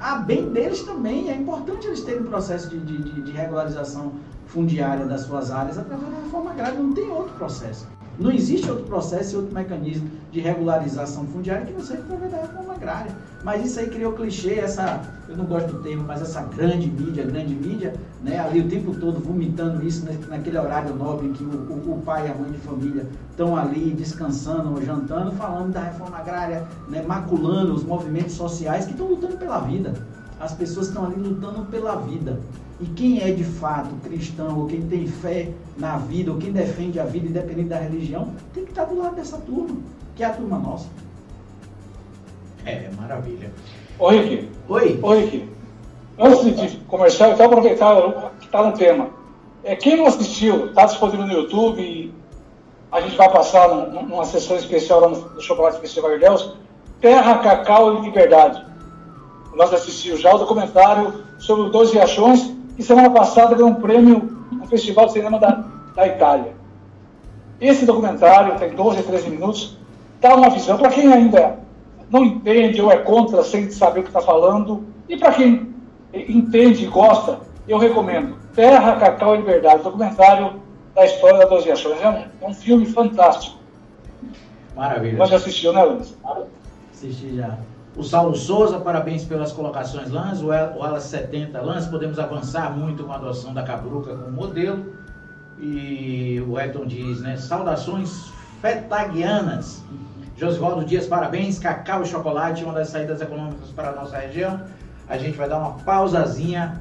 A bem deles também. É importante eles terem um processo de, de, de regularização fundiária das suas áreas através da reforma agrária. Não tem outro processo. Não existe outro processo e outro mecanismo de regularização fundiária que não seja da reforma agrária. Mas isso aí criou clichê, essa, eu não gosto do termo, mas essa grande mídia, grande mídia, né, ali o tempo todo vomitando isso naquele horário nobre em que o, o, o pai e a mãe de família estão ali descansando ou jantando, falando da reforma agrária, né, maculando os movimentos sociais que estão lutando pela vida. As pessoas estão ali lutando pela vida. E quem é de fato cristão, ou quem tem fé na vida, ou quem defende a vida, independente da religião, tem que estar do lado dessa turma, que é a turma nossa. É, maravilha. Oi, Rick. Oi. Oi, Rick. Antes de começar, eu quero aproveitar que está no tema. É, quem não assistiu, está disponível no YouTube e a gente vai passar num, numa sessão especial lá no, no Chocolate Festival de Deus, Terra, Cacau e Liberdade. Nós assistimos já o documentário sobre os dois riachões e semana passada ganhou um prêmio no Festival de Cinema da, da Itália. Esse documentário tem 12 a 13 minutos, dá uma visão para quem ainda não entende ou é contra sem saber o que está falando, e para quem entende e gosta, eu recomendo Terra, Cacau e Liberdade, documentário da história das Doze Ações. É um, é um filme fantástico. Maravilha. Já assistiu, né, Luiz? Assisti já. O Saulo Souza, parabéns pelas colocações, Lance. O Alas 70, Lance. Podemos avançar muito com a adoção da Cabruca como modelo. E o Elton diz, né? Saudações fetaguianas. Josvaldo Dias, parabéns. Cacau e chocolate, uma das saídas econômicas para a nossa região. A gente vai dar uma pausazinha,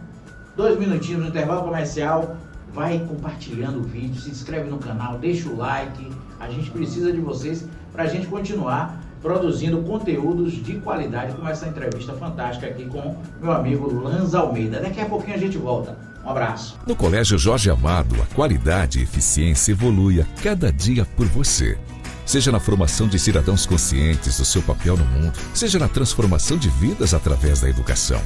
dois minutinhos no intervalo comercial. Vai compartilhando o vídeo, se inscreve no canal, deixa o like. A gente precisa de vocês para a gente continuar produzindo conteúdos de qualidade, como essa entrevista fantástica aqui com meu amigo Lanza Almeida. Daqui a pouquinho a gente volta. Um abraço. No Colégio Jorge Amado, a qualidade e eficiência evolui a cada dia por você. Seja na formação de cidadãos conscientes do seu papel no mundo, seja na transformação de vidas através da educação,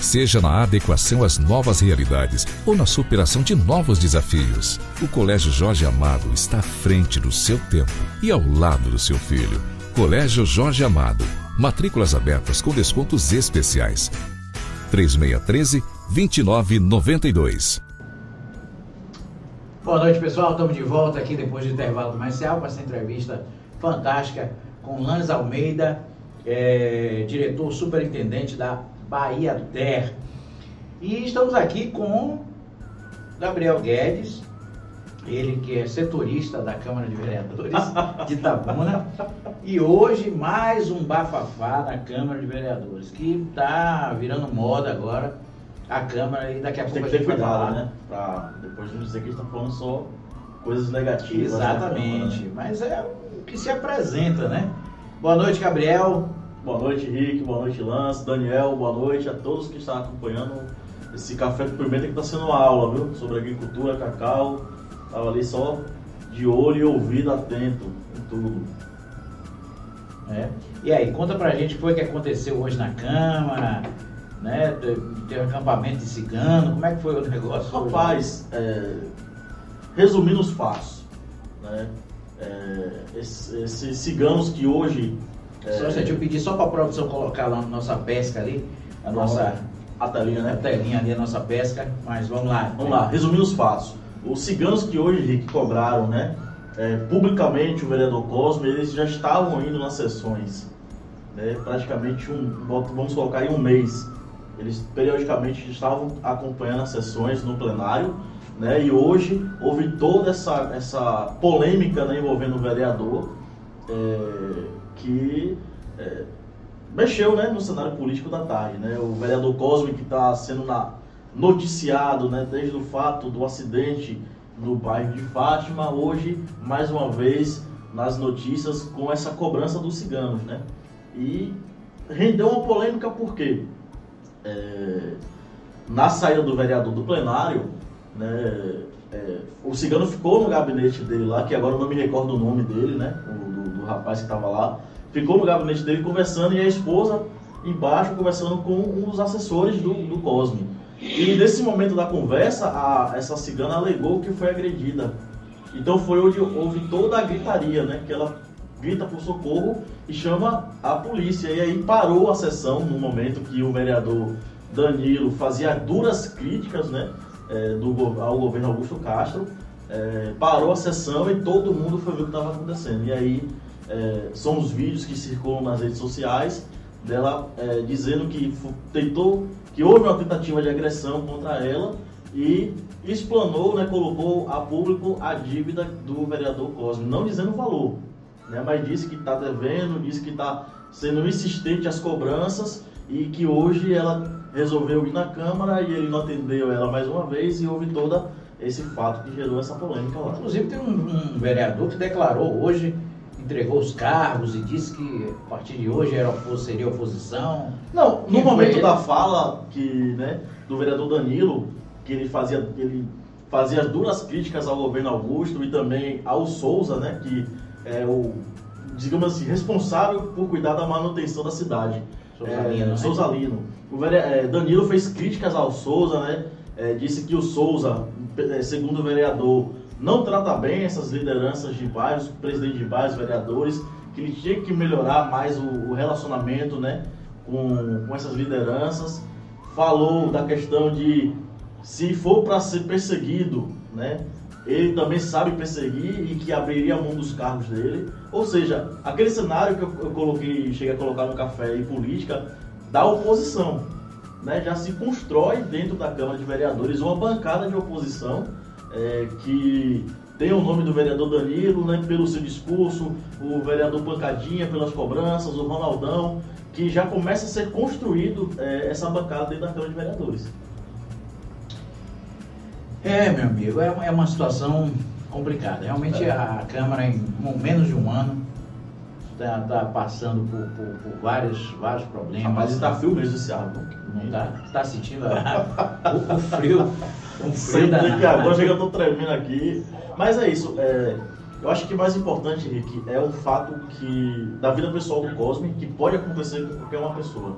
seja na adequação às novas realidades ou na superação de novos desafios. O Colégio Jorge Amado está à frente do seu tempo e ao lado do seu filho Colégio Jorge Amado. Matrículas abertas com descontos especiais. 3613 2992. Boa noite, pessoal. Estamos de volta aqui depois do intervalo comercial com essa entrevista fantástica com Lanz Almeida, é, diretor superintendente da Bahia Ter. E estamos aqui com Gabriel Guedes, ele que é setorista da Câmara de Vereadores de Itabuna. e hoje mais um bafafá na Câmara de Vereadores, que está virando moda agora a Câmara e daqui a pouco Tem que ter cuidado, né? Pra depois não dizer que a gente está falando só coisas negativas. Né? Exatamente, né? mas é o que se apresenta, né? Boa noite, Gabriel. Boa noite, Rick. Boa noite, Lance. Daniel, boa noite a todos que estão acompanhando esse café de pimenta que está sendo uma aula, viu? Sobre agricultura, cacau Tava ali só de olho e ouvido atento em tudo. É. E aí, conta pra gente o que foi que aconteceu hoje na Câmara, né? Teve um acampamento de cigano, como é que foi o negócio? Rapaz, é, resumindo os fatos, né? É, esses, esses, ciganos que hoje. É... Só, deixa eu pedir só para a produção colocar lá na nossa pesca ali, a nossa. A telinha, né? A telinha ali, a nossa pesca, mas vamos lá. Vamos lá, resumindo os fatos os ciganos que hoje, cobraram, né, é, publicamente o vereador Cosme, eles já estavam indo nas sessões, né, praticamente um, vamos colocar aí um mês. Eles periodicamente estavam acompanhando as sessões no plenário, né, e hoje houve toda essa, essa polêmica né, envolvendo o vereador, é, que é, mexeu né, no cenário político da tarde. Né, o vereador Cosme, que está sendo na, noticiado, né, desde o fato do acidente no bairro de Fátima, hoje, mais uma vez, nas notícias com essa cobrança dos ciganos, né? E rendeu uma polêmica porque é, na saída do vereador do plenário, né, é, o cigano ficou no gabinete dele lá, que agora eu não me recordo o nome dele, né? O, do, do rapaz que estava lá, ficou no gabinete dele conversando e a esposa embaixo conversando com um dos assessores do, do Cosme. E nesse momento da conversa, a, essa cigana alegou que foi agredida. Então foi onde houve toda a gritaria, né? Que ela grita por socorro e chama a polícia. E aí parou a sessão no momento que o vereador Danilo fazia duras críticas, né? É, do, ao governo Augusto Castro. é, parou a sessão e todo mundo foi ver o que estava acontecendo. E aí é, são os vídeos que circulam nas redes sociais dela é, dizendo que tentou, que houve uma tentativa de agressão contra ela e explanou, né, colocou a público a dívida do vereador Cosme, não dizendo o valor, né, mas disse que está devendo, disse que está sendo insistente as cobranças e que hoje ela resolveu ir na Câmara e ele não atendeu ela mais uma vez e houve toda esse fato que gerou essa polêmica lá. Inclusive tem um, um vereador que declarou hoje, entregou os cargos e disse que a partir de hoje era, seria oposição. Não, no momento da fala que, né, do vereador Danilo, que ele fazia, ele fazia duras críticas ao governo Augusto e também ao Souza, né, que é o, digamos assim, responsável por cuidar da manutenção da cidade. Sousalino. É, né? Sousalino. O vereador, é, Danilo fez críticas ao Souza, né? É, disse que o Souza, é, segundo o vereador, não trata bem essas lideranças de bairros, presidente de bairros, vereadores, que ele tinha que melhorar mais o, o relacionamento, né? Com, com essas lideranças. Falou da questão de se for para ser perseguido, né? ele também sabe perseguir e que abriria mão dos cargos dele. Ou seja, aquele cenário que eu, eu coloquei, cheguei a colocar no café e política da oposição, né, já se constrói dentro da Câmara de Vereadores uma bancada de oposição é, que tem o nome do vereador Danilo, né, pelo seu discurso, o vereador Pancadinha pelas cobranças, o Ronaldão, que já começa a ser construído é, essa bancada dentro da Câmara de Vereadores. É, meu amigo, é, é uma situação complicada. Realmente é. a Câmara, em menos de um ano, está tá passando por, por, por, vários, vários problemas. Mas está mesmo esse ar, não? Está sentindo o, o, frio? O frio da... que agora chega, eu estou tremendo aqui. Mas é isso. É, eu acho que o mais importante, Rick, é o fato que da vida pessoal do Cosme, que pode acontecer com qualquer uma pessoa.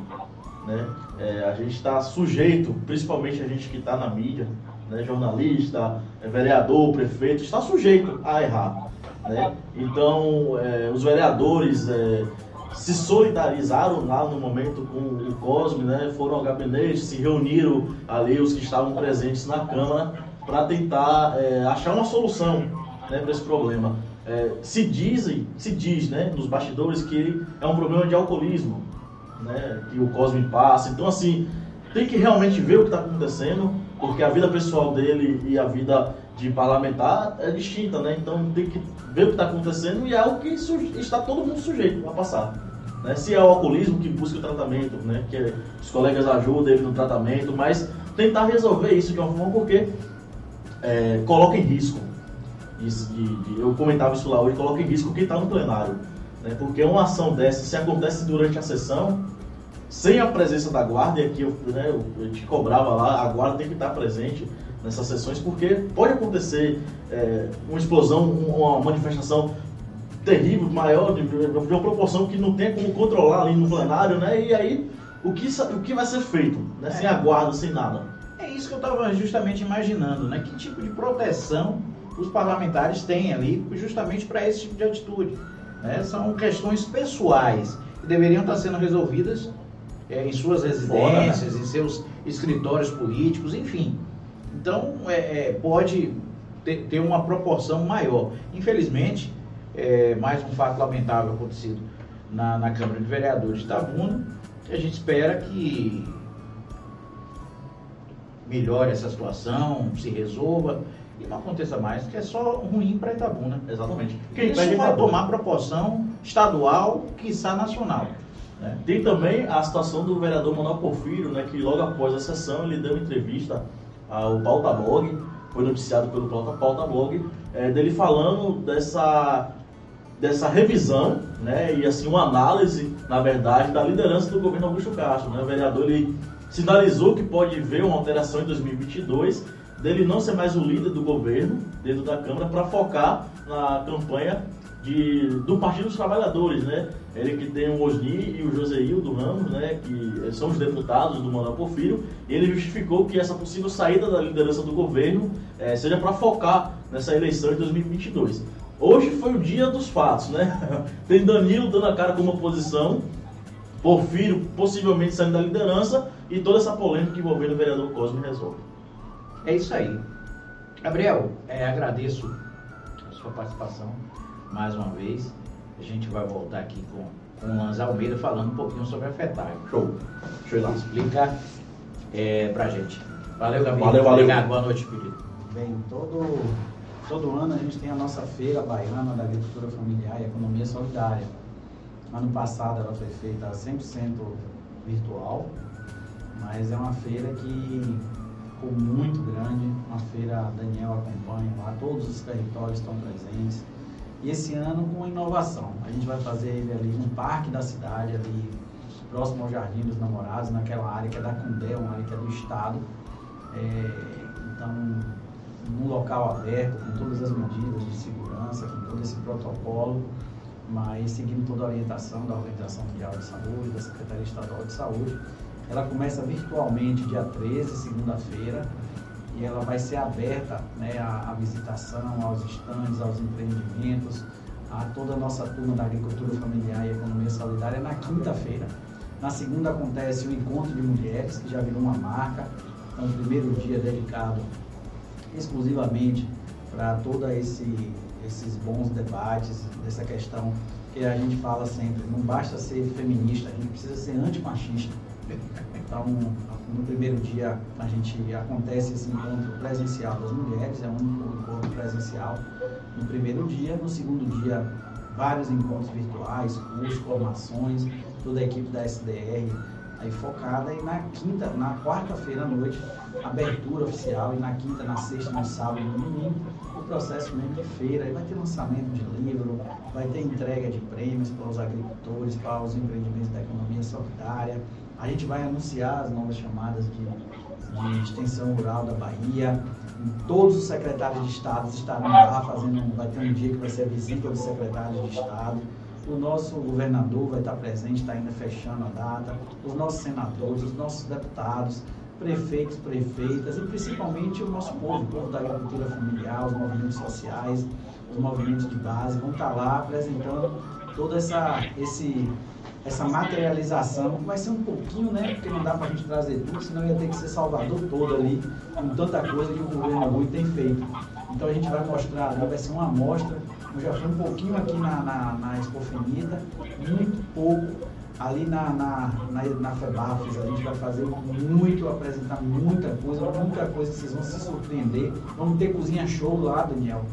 Né? É, a gente está sujeito, principalmente a gente que está na mídia, né, jornalista, é, vereador, prefeito, está sujeito a errar. Né? Então, é, os vereadores é, se solidarizaram lá no momento com o Cosme, né? foram ao gabinete, se reuniram ali os que estavam presentes na Câmara para tentar é, achar uma solução né, para esse problema. É, se dizem, se diz né, nos bastidores que é um problema de alcoolismo, né, que o Cosme passa. Então, assim, tem que realmente ver o que está acontecendo, porque a vida pessoal dele e a vida de parlamentar é distinta, né? Então tem que ver o que está acontecendo e é algo que está todo mundo sujeito a passar. Né? Se é o alcoolismo que busca o tratamento, né? que os colegas ajudam ele no tratamento, mas tentar resolver isso de uma forma porque é, coloca em risco. De, de, eu comentava isso lá hoje, coloca em risco quem está no plenário. Né? Porque uma ação dessa, se acontece durante a sessão, sem a presença da guarda, e aqui eu, né, eu te cobrava lá, a guarda tem que estar presente nessas sessões, porque pode acontecer é, uma explosão, uma manifestação terrível, maior, de, de, uma proporção que não tem como controlar ali no plenário, né? E aí, o que, o que vai ser feito, né? Sem a guarda, sem nada. É isso que eu estava justamente imaginando, né? Que tipo de proteção os parlamentares têm ali justamente para esse tipo de atitude. Né? São questões pessoais que deveriam estar sendo resolvidas é, em suas residências, Fora, né? em seus escritórios políticos, enfim. Então, é, é, pode ter, ter, uma proporção maior. Infelizmente, é, mais um fato lamentável acontecido na, na Câmara de Vereadores de Itabuna, que a gente espera que melhore essa situação, se resolva e não aconteça mais, que é só ruim para Itabuna. Exatamente. Quem Isso vai tomar proporção estadual, quiçá nacional. Né? Tem também a situação do vereador Manuel Porfírio, né, que logo após a sessão ele deu entrevista ao Pauta Blog, foi noticiado pelo Pauta Blog, é, dele falando dessa, dessa revisão né, e assim uma análise, na verdade, da liderança do governo Augusto Castro. Né? O vereador ele sinalizou que pode ver uma alteração em 2022 dele não ser mais o líder do governo dentro da Câmara para focar na campanha de, do Partido dos Trabalhadores, né? Ele que tem o Osni e o Joseildo Ramos, né? Que são os deputados do Manuel Porfírio, e ele justificou que essa possível saída da liderança do governo é, seja para focar nessa eleição de 2022. Hoje foi o dia dos fatos, né? [LAUGHS] Tem Danilo dando a cara como oposição, Porfírio possivelmente saindo da liderança e toda essa polêmica envolvendo o vereador Cosme resolve. É isso aí. Gabriel, é, agradeço a sua participação mais uma vez. A gente vai voltar aqui com, com o Lanz Almeida falando um pouquinho sobre a FETAG. Show. Show lá. Explica é, pra gente. Valeu, Gabriel. Valeu, valeu. Obrigado, boa noite, querido. Bem, todo, todo ano a gente tem a nossa feira baiana da agricultura familiar e economia solidária. Ano passado ela foi feita 100% virtual, mas é uma feira que ficou muito grande, uma feira Daniel acompanha lá, todos os territórios estão presentes. E esse ano com inovação, a gente vai fazer ele ali no parque da cidade, ali próximo ao Jardim dos Namorados, naquela área que é da Cundé, uma área que é do Estado. É, então, num local aberto, com todas as medidas de segurança, com todo esse protocolo, mas seguindo toda a orientação da Organização Mundial de Saúde, da Secretaria Estadual de Saúde. Ela começa virtualmente dia 13, segunda-feira, e ela vai ser aberta né, à, à visitação, aos estandes, aos empreendimentos, a toda a nossa turma da agricultura familiar e economia solidária na quinta-feira. Na segunda acontece o encontro de mulheres, que já virou uma marca. Então, o primeiro dia dedicado exclusivamente para todos esse, esses bons debates dessa questão que a gente fala sempre, não basta ser feminista, a gente precisa ser antimachista. Então, no primeiro dia a gente acontece esse encontro presencial das mulheres, é um encontro presencial no primeiro dia, no segundo dia vários encontros virtuais, cursos, formações, toda a equipe da SDR aí focada e na quinta, na quarta-feira à noite, abertura oficial e na quinta, na sexta, no sábado e no domingo, o processo mesmo de feira, aí vai ter lançamento de livro, vai ter entrega de prêmios para os agricultores, para os empreendimentos da economia solidária, a gente vai anunciar as novas chamadas de, de extensão rural da Bahia, todos os secretários de Estado estarão lá fazendo, vai ter um dia que vai ser a visita dos secretários de Estado, o nosso governador vai estar presente, está ainda fechando a data, os nossos senadores, os nossos deputados, prefeitos, prefeitas e principalmente o nosso povo, o povo da agricultura familiar, os movimentos sociais, os movimentos de base, vão estar lá apresentando toda essa, esse, essa materialização, vai ser um pouquinho, né? Porque não dá para a gente trazer tudo, senão ia ter que ser Salvador todo ali, com tanta coisa que o governo Rui tem feito. Então a gente vai mostrar, vai ser uma amostra eu já fui um pouquinho aqui na, na, na muito pouco. Ali na, na, na, na FEBAFES a gente vai fazer muito, apresentar muita coisa, muita coisa que vocês vão se surpreender. Vamos ter cozinha show lá, Daniel,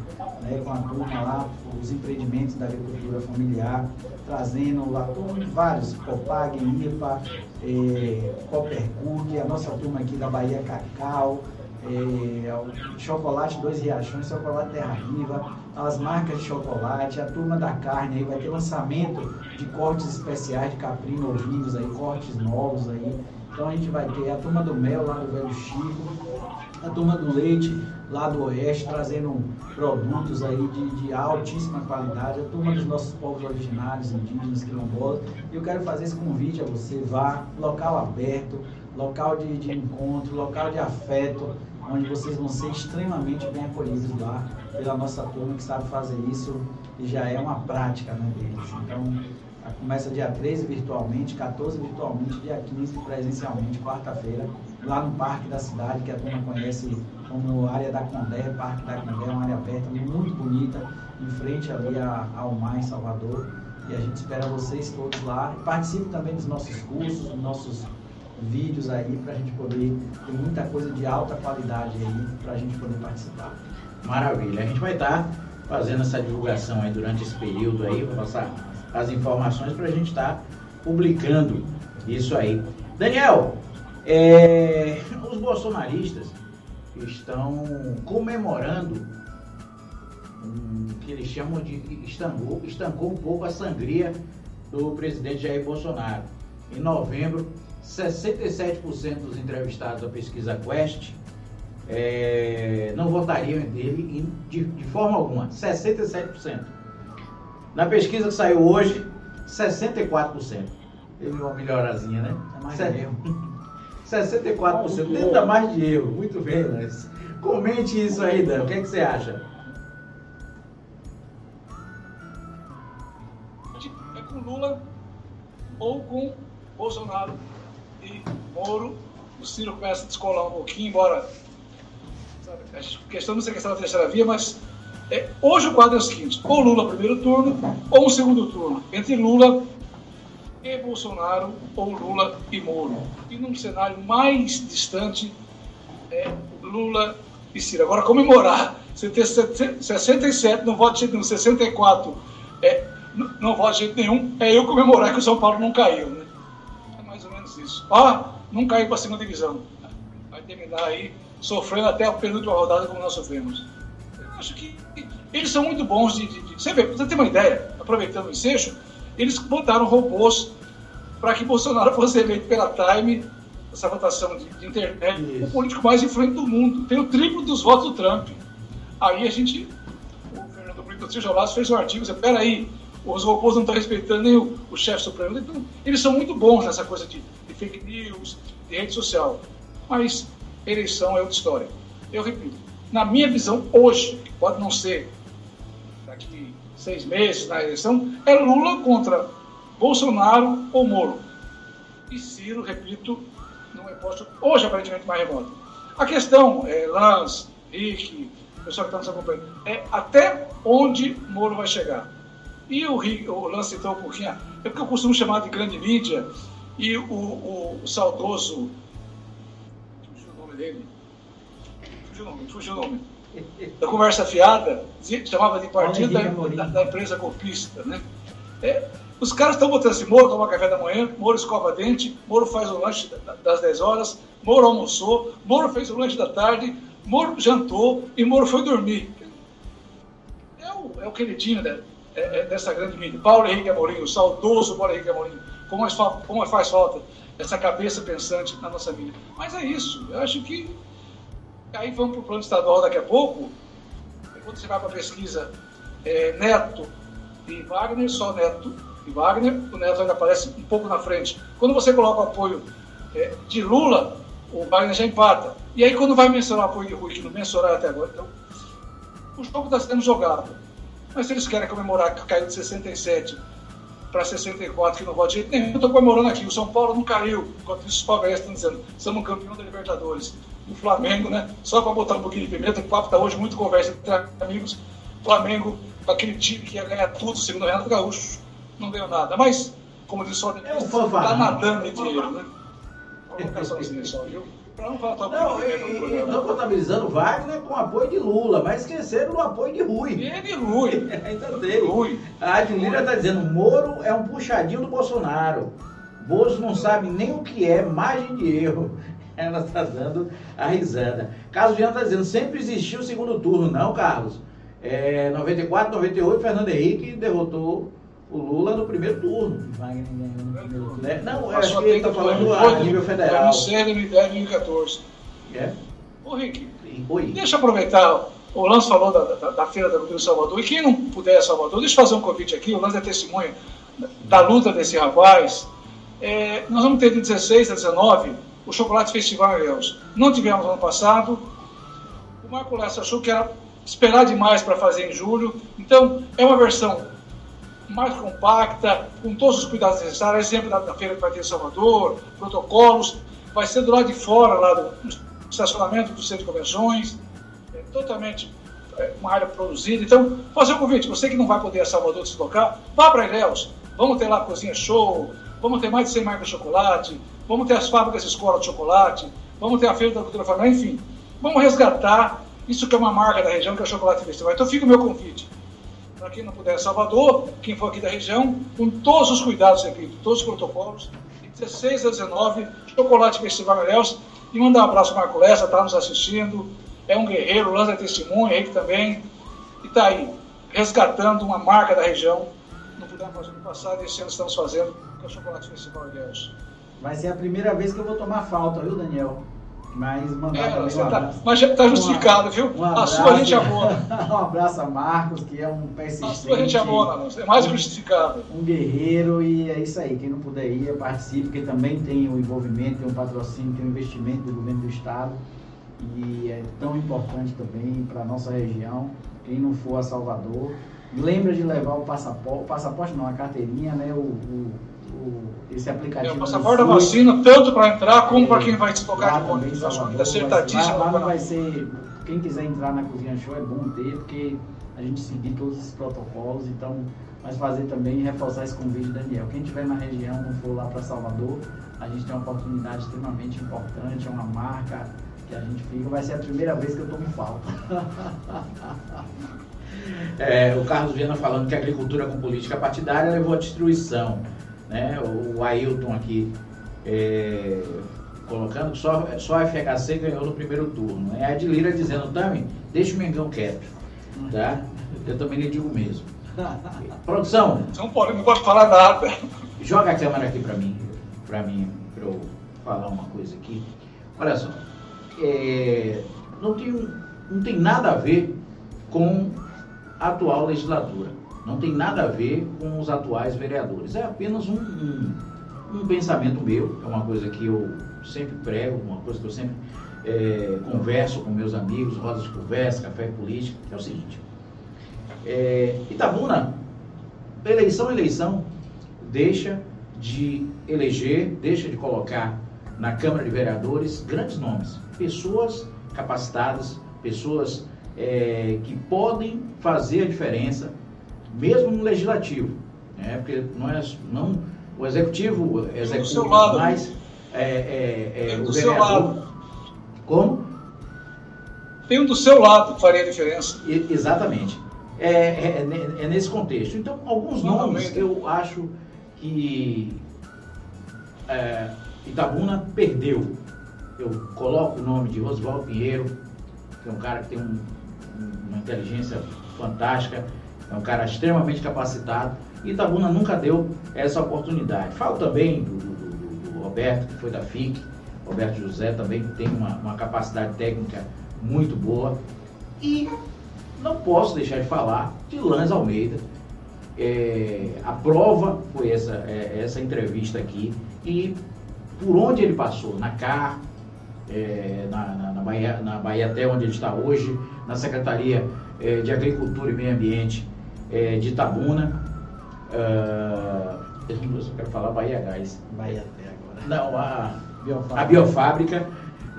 né, com a turma lá, os empreendimentos da agricultura familiar, trazendo lá vários, Copag, IPA, eh, Coppercook, a nossa turma aqui da Bahia Cacau, é, chocolate Dois Riachões, chocolate Terra Viva, as marcas de chocolate, a turma da carne aí vai ter lançamento de cortes especiais de caprino ovinos aí, cortes novos aí. Então a gente vai ter a turma do mel lá do Velho Chico, a turma do leite lá do Oeste, trazendo produtos aí de, de altíssima qualidade, a turma dos nossos povos originários, indígenas, quilombolas. E eu quero fazer esse convite a você, vá, local aberto, local de, de encontro, local de afeto, onde vocês vão ser extremamente bem acolhidos lá pela nossa turma que sabe fazer isso e já é uma prática né, deles. Então, começa dia 13 virtualmente, 14 virtualmente, dia 15 presencialmente, quarta-feira, lá no Parque da Cidade, que a turma conhece como área da Condé, Parque da Condé, uma área aberta muito bonita, em frente ali ao mar em Salvador. E a gente espera vocês todos lá. Participe também dos nossos cursos, dos nossos vídeos aí para a gente poder ter muita coisa de alta qualidade aí para a gente poder participar. Maravilha. A gente vai estar tá fazendo essa divulgação aí durante esse período aí, para passar as informações para a gente estar tá publicando isso aí. Daniel, é, os bolsonaristas estão comemorando um, que eles chamam de estancou, estancou um pouco a sangria do presidente Jair Bolsonaro. Em novembro, 67% dos entrevistados da pesquisa Quest é, não votariam dele de, de forma alguma. 67%. Na pesquisa que saiu hoje, 64%. Teve uma melhorazinha, né? É mais de erro. 64%. Dentro da mais de erro. Muito bem, mas comente isso aí, Dan. O que, é que você acha? É com Lula ou com Bolsonaro Moro. O Ciro começa a descolar um pouquinho, embora a questão não é a questão da terceira via, mas é, hoje o quadro é o seguinte: ou Lula primeiro turno, ou um segundo turno, entre Lula e Bolsonaro, ou Lula e Moro. E num cenário mais distante, é Lula e Ciro. Agora, comemorar, você ter 67 não voto de jeito nenhum, 64 é, não voto de jeito nenhum, é eu comemorar que o São Paulo não caiu. Né? Isso. Ah, não caiu para a segunda divisão. Vai terminar aí sofrendo até a penúltima rodada como nós sofremos. Eu acho que eles são muito bons de. de, de você, vê, você tem uma ideia, aproveitando o ensejo, eles botaram robôs para que Bolsonaro [LAUGHS] fosse eleito pela Time, essa votação de, de internet, Isso. o político mais influente do mundo. Tem o triplo dos votos do Trump. Aí a gente. O Fernando Brito Tijolasso fez um artigo, você, peraí, os robôs não estão respeitando nem o, o chefe supremo. Então, eles são muito bons nessa coisa de, de fake news, de rede social. Mas eleição é outra história. Eu repito, na minha visão, hoje, pode não ser daqui seis meses na eleição, é Lula contra Bolsonaro ou Moro. E Ciro, repito, não é posto hoje aparentemente mais remoto. A questão, é, Lance, Rick, o pessoal que está nos acompanhando, é até onde Moro vai chegar. E o, o Lance então um pouquinho, é porque eu costumo chamar de grande mídia, e o, o, o saudoso, fugiu o nome dele, fugiu o nome, fugiu o nome, da conversa fiada, chamava de partido da, da, da, empresa golpista, né? É, os caras estão botando assim, Moro toma café da manhã, Moro escova dente, Moro faz o lanche das 10 horas, Moro almoçou, Moro fez o lanche da tarde, Moro jantou e Moro foi dormir. É o, é o queridinho né, é, é dessa grande mídia. Paulo Henrique Amorim, o saudoso Paulo Henrique Amorim. Como, como faz falta essa cabeça pensante na nossa vida. Mas é isso. Eu acho que aí vamos para o plano estadual daqui a pouco. Quando você vai para a pesquisa é, Neto e Wagner, só Neto e Wagner, o Neto ainda aparece um pouco na frente. Quando você coloca o apoio é, de Lula, o Wagner já empata. E aí quando vai mencionar o apoio de Rui, que não mencionaram até agora, então o jogo está sendo jogado. Mas se eles querem comemorar que caiu de 67 para 64, que não voto de jeito nenhum, eu estou comemorando aqui. O São Paulo não caiu, enquanto isso os palmeiras estão dizendo, somos campeão da Libertadores. O Flamengo, né? Só para botar um pouquinho de pimenta, o papo está hoje muito conversa entre amigos. Flamengo, aquele time que ia ganhar tudo, segundo o Renato Gaúcho, não ganhou nada. Mas, como disse o Odemir, está nadando em dinheiro, né? Colocaçãozinha só, viu? Para não falar não, e, e não contabilizando Wagner com apoio de Lula, mas esqueceram o apoio de Rui. E de Rui. Ainda [LAUGHS] dele. Rui. A Adilira está dizendo, Moro é um puxadinho do Bolsonaro. Bozo não sabe nem o que é margem de erro. [LAUGHS] Ela está dando a risada. Carlos Viana está dizendo, sempre existiu o segundo turno. Não, Carlos. É, 94, 98, Fernando Henrique derrotou o Lula no primeiro turno. Wagner ganhou no primeiro turno. É, não, eu acho que ele está falando a nível federal. Não sei, 2010, 2014. É? Ô, Rick, Oi. deixa eu aproveitar. O Lance falou da, da, da Feira da Cultura de Salvador. E quem não puder Salvador, deixa eu fazer um convite aqui. O Lance é testemunha da luta desse rapaz. É, nós vamos ter de 16 a 19 o Chocolate Festival em Ilhéus. Não tivemos ano passado. O Marco Lessa achou que era esperar demais para fazer em julho. Então, é uma versão mais compacta, com todos os cuidados necessários, exemplo da, da feira que vai ter em Salvador, protocolos, vai ser do lado de fora, lá do estacionamento do centro de convenções, é, totalmente é, uma área produzida. Então, fazer um convite, você que não vai poder a Salvador deslocar, vá para Ilhéus, vamos ter lá cozinha show, vamos ter mais de 100 marcas de chocolate, vamos ter as fábricas de escola de chocolate, vamos ter a feira da cultura familiar, enfim, vamos resgatar isso que é uma marca da região, que é o Chocolate Festival. Então fica o meu convite para quem não puder Salvador, quem for aqui da região, com todos os cuidados, repito, todos os protocolos, de 16 a 19, Chocolate Festival Ilhéus, e mandar um abraço ao Marco Lessa, está nos assistindo, é um guerreiro, lança testemunho, Henrique também, e está aí, resgatando uma marca da região, não pudemos fazer no passado, esse ano estamos fazendo, que é o Chocolate Festival Ilhéus. Vai ser a primeira vez que eu vou tomar falta, viu, Daniel? Mas mandar é, também um tá, Mas já está justificado, viu? Um a sua gente abona. [LAUGHS] um abraço a Marcos, que é um persistente. A sua gente abona, é mais justificado. Um guerreiro e é isso aí. Quem não puder ir, participe, porque também tem o um envolvimento, tem um patrocínio, tem um investimento do governo do Estado. E é tão importante também para a nossa região. Quem não for a Salvador, lembra de levar o passaporte, o passaporte não, a carteirinha, né? o, o esse aplicativo. É, o passaporte da vacina, tanto para entrar como é, para quem vai se tocar de ponto. Acertadíssimo. Lá, lá não vai ser quem quiser entrar na Cozinha Show é bom ter, porque a gente seguir todos os protocolos, então, mas fazer também reforçar esse convite, Daniel. Quem estiver na região, não for lá para Salvador, a gente tem uma oportunidade extremamente importante, é uma marca que a gente fica. Vai ser a primeira vez que eu tomo falta. [LAUGHS] É, o Carlos Viana falando que a agricultura com política partidária levou à destruição. Né? O Ailton aqui é, colocando que só, só a FHC ganhou no primeiro turno. Né? A Edilira dizendo, também, deixa o Mengão quieto. Tá? Eu também lhe digo mesmo. Produção. Não pode, não pode falar nada. Joga a câmera aqui para mim, para mim, para eu falar uma coisa aqui. Olha só, é, não, tem, não tem nada a ver com a atual legislatura. Não tem nada a ver com os atuais vereadores. É apenas um, um, um pensamento meu, é uma coisa que eu sempre prego, uma coisa que eu sempre é, converso com meus amigos, rodas de conversa, café político, é o seguinte. É, Itabuna, eleição eleição, deixa de eleger, deixa de colocar na Câmara de Vereadores grandes nomes, pessoas capacitadas, pessoas é, que podem fazer a diferença, mesmo no legislativo. Né? Porque não é, não, o executivo, executivo mais é, é, é, o do vereador. Seu lado. Como? Tem um do seu lado que faria a diferença. E, exatamente. É, é, é, nesse contexto. Então, alguns nomes eu acho que Itabuna perdeu. Eu coloco o nome de Oswaldo Pinheiro, que é um cara que tem um, uma inteligência fantástica, é um cara extremamente capacitado. E Itabuna nunca deu essa oportunidade. Falo também do, do, do Roberto, que foi da FIC, Roberto José também tem uma, uma capacidade técnica muito boa. E não posso deixar de falar de Lanz Almeida. É, a prova foi essa, é, essa entrevista aqui. E por onde ele passou, na CAR, é, na, na, na, Bahia, na Bahia até onde ele está hoje, na Secretaria é, de Agricultura e Meio Ambiente é, de Itabuna. Uh, eu só quero falar Bahia Gás. Bahia até agora. Não, a biofábrica. A biofábrica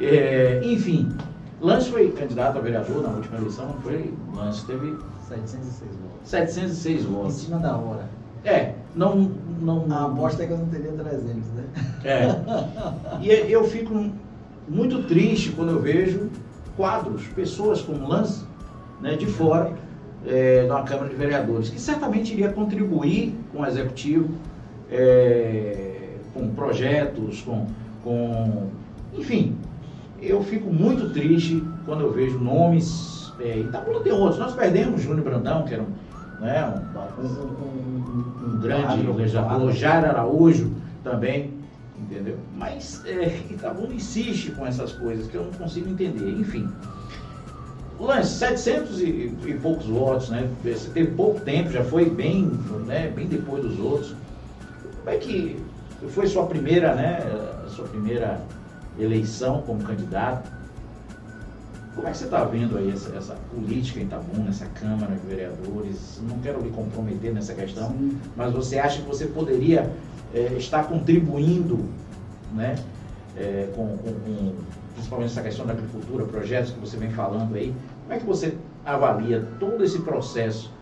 é, enfim, Lance foi candidato a vereador na última eleição, não foi? Lance teve 706 votos. 706 votos. Em cima da hora. É, não. não a aposta é que eu não teria 300, né? É. E eu fico muito triste quando eu vejo quadros, pessoas como Lance, né, de fora é, da Câmara de Vereadores, que certamente iria contribuir com o Executivo, é, com projetos, com, com. Enfim, eu fico muito triste quando eu vejo nomes. É, Itabuna tem outros. Nós perdemos Júnior Brandão, que era um, né, um, um, um grande legislador, Jair Araújo também, entendeu? Mas é, [LAUGHS] Itabuna insiste com essas coisas que eu não consigo entender. Enfim. Lance, 700 e, e, poucos votos, né? Você teve pouco tempo, já foi bem, né, bem depois dos outros. Como é que foi sua primeira, né? Sua primeira eleição como candidato. Como é que você está vendo aí essa, essa, política em Itabuna, essa Câmara de Vereadores? Não quero lhe comprometer nessa questão, Sim. mas você acha que você poderia é, estar contribuindo, né, é, com, com, com, principalmente essa questão da agricultura, projetos que você vem falando aí? Como é que você avalia todo esse processo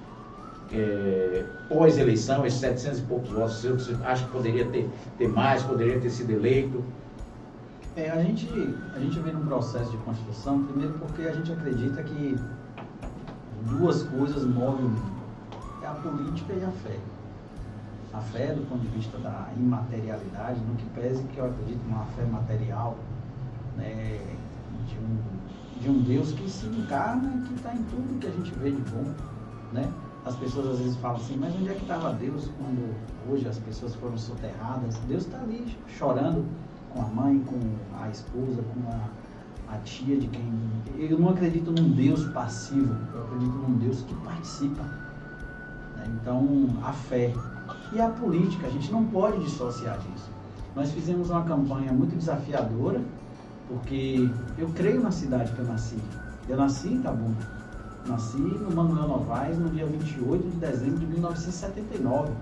é, pós-eleição, esses 700 e poucos votos seus, você acha que poderia ter, ter mais, poderia ter sido eleito? É, a, gente, a gente vem num processo de construção, primeiro porque a gente acredita que duas coisas movem o mundo. É a política e a fé. A fé do ponto de vista da imaterialidade, no que pese que eu acredito numa fé material, né, de, um, de um Deus que se encarna, que está em tudo que a gente vê de bom. Né? As pessoas às vezes falam assim, mas onde é que estava Deus quando hoje as pessoas foram soterradas? Deus está ali chorando com a mãe, com a esposa, com a, a tia de quem. Eu não acredito num Deus passivo, eu acredito num Deus que participa. Né? Então, a fé e a política, a gente não pode dissociar disso. Nós fizemos uma campanha muito desafiadora, porque eu creio na cidade que eu nasci. Eu nasci em Itabuna. Nasci no Manuel Novaes no dia 28 de dezembro de 1979.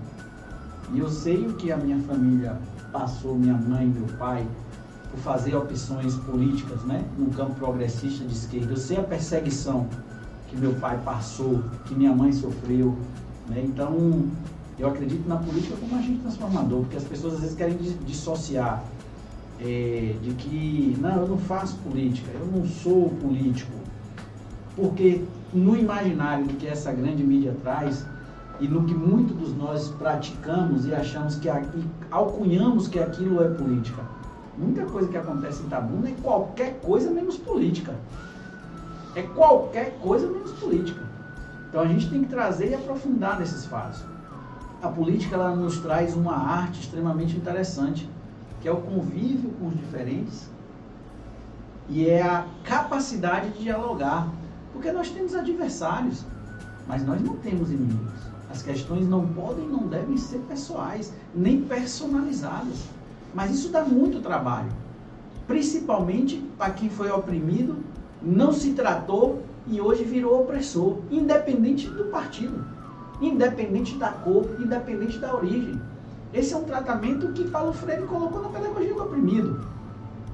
E eu sei o que a minha família passou, minha mãe, meu pai, por fazer opções políticas, né? No campo progressista de esquerda. Eu sei a perseguição que meu pai passou, que minha mãe sofreu, né? Então, eu acredito na política como agente transformador, porque as pessoas às vezes querem dissociar é, de que, não, eu não faço política, eu não sou político. Porque no imaginário que essa grande mídia traz, e no que muitos dos nós praticamos e achamos que e alcunhamos que aquilo é política. Muita coisa que acontece em Tabuna é qualquer coisa menos política. É qualquer coisa menos política. Então a gente tem que trazer e aprofundar nesses fatos. A política ela nos traz uma arte extremamente interessante, que é o convívio com os diferentes e é a capacidade de dialogar, porque nós temos adversários, mas nós não temos inimigos. As questões não podem não devem ser pessoais, nem personalizadas. Mas isso dá muito trabalho. Principalmente para quem foi oprimido, não se tratou e hoje virou opressor, independente do partido, independente da cor, independente da origem. Esse é um tratamento que Paulo Freire colocou na pedagogia do oprimido.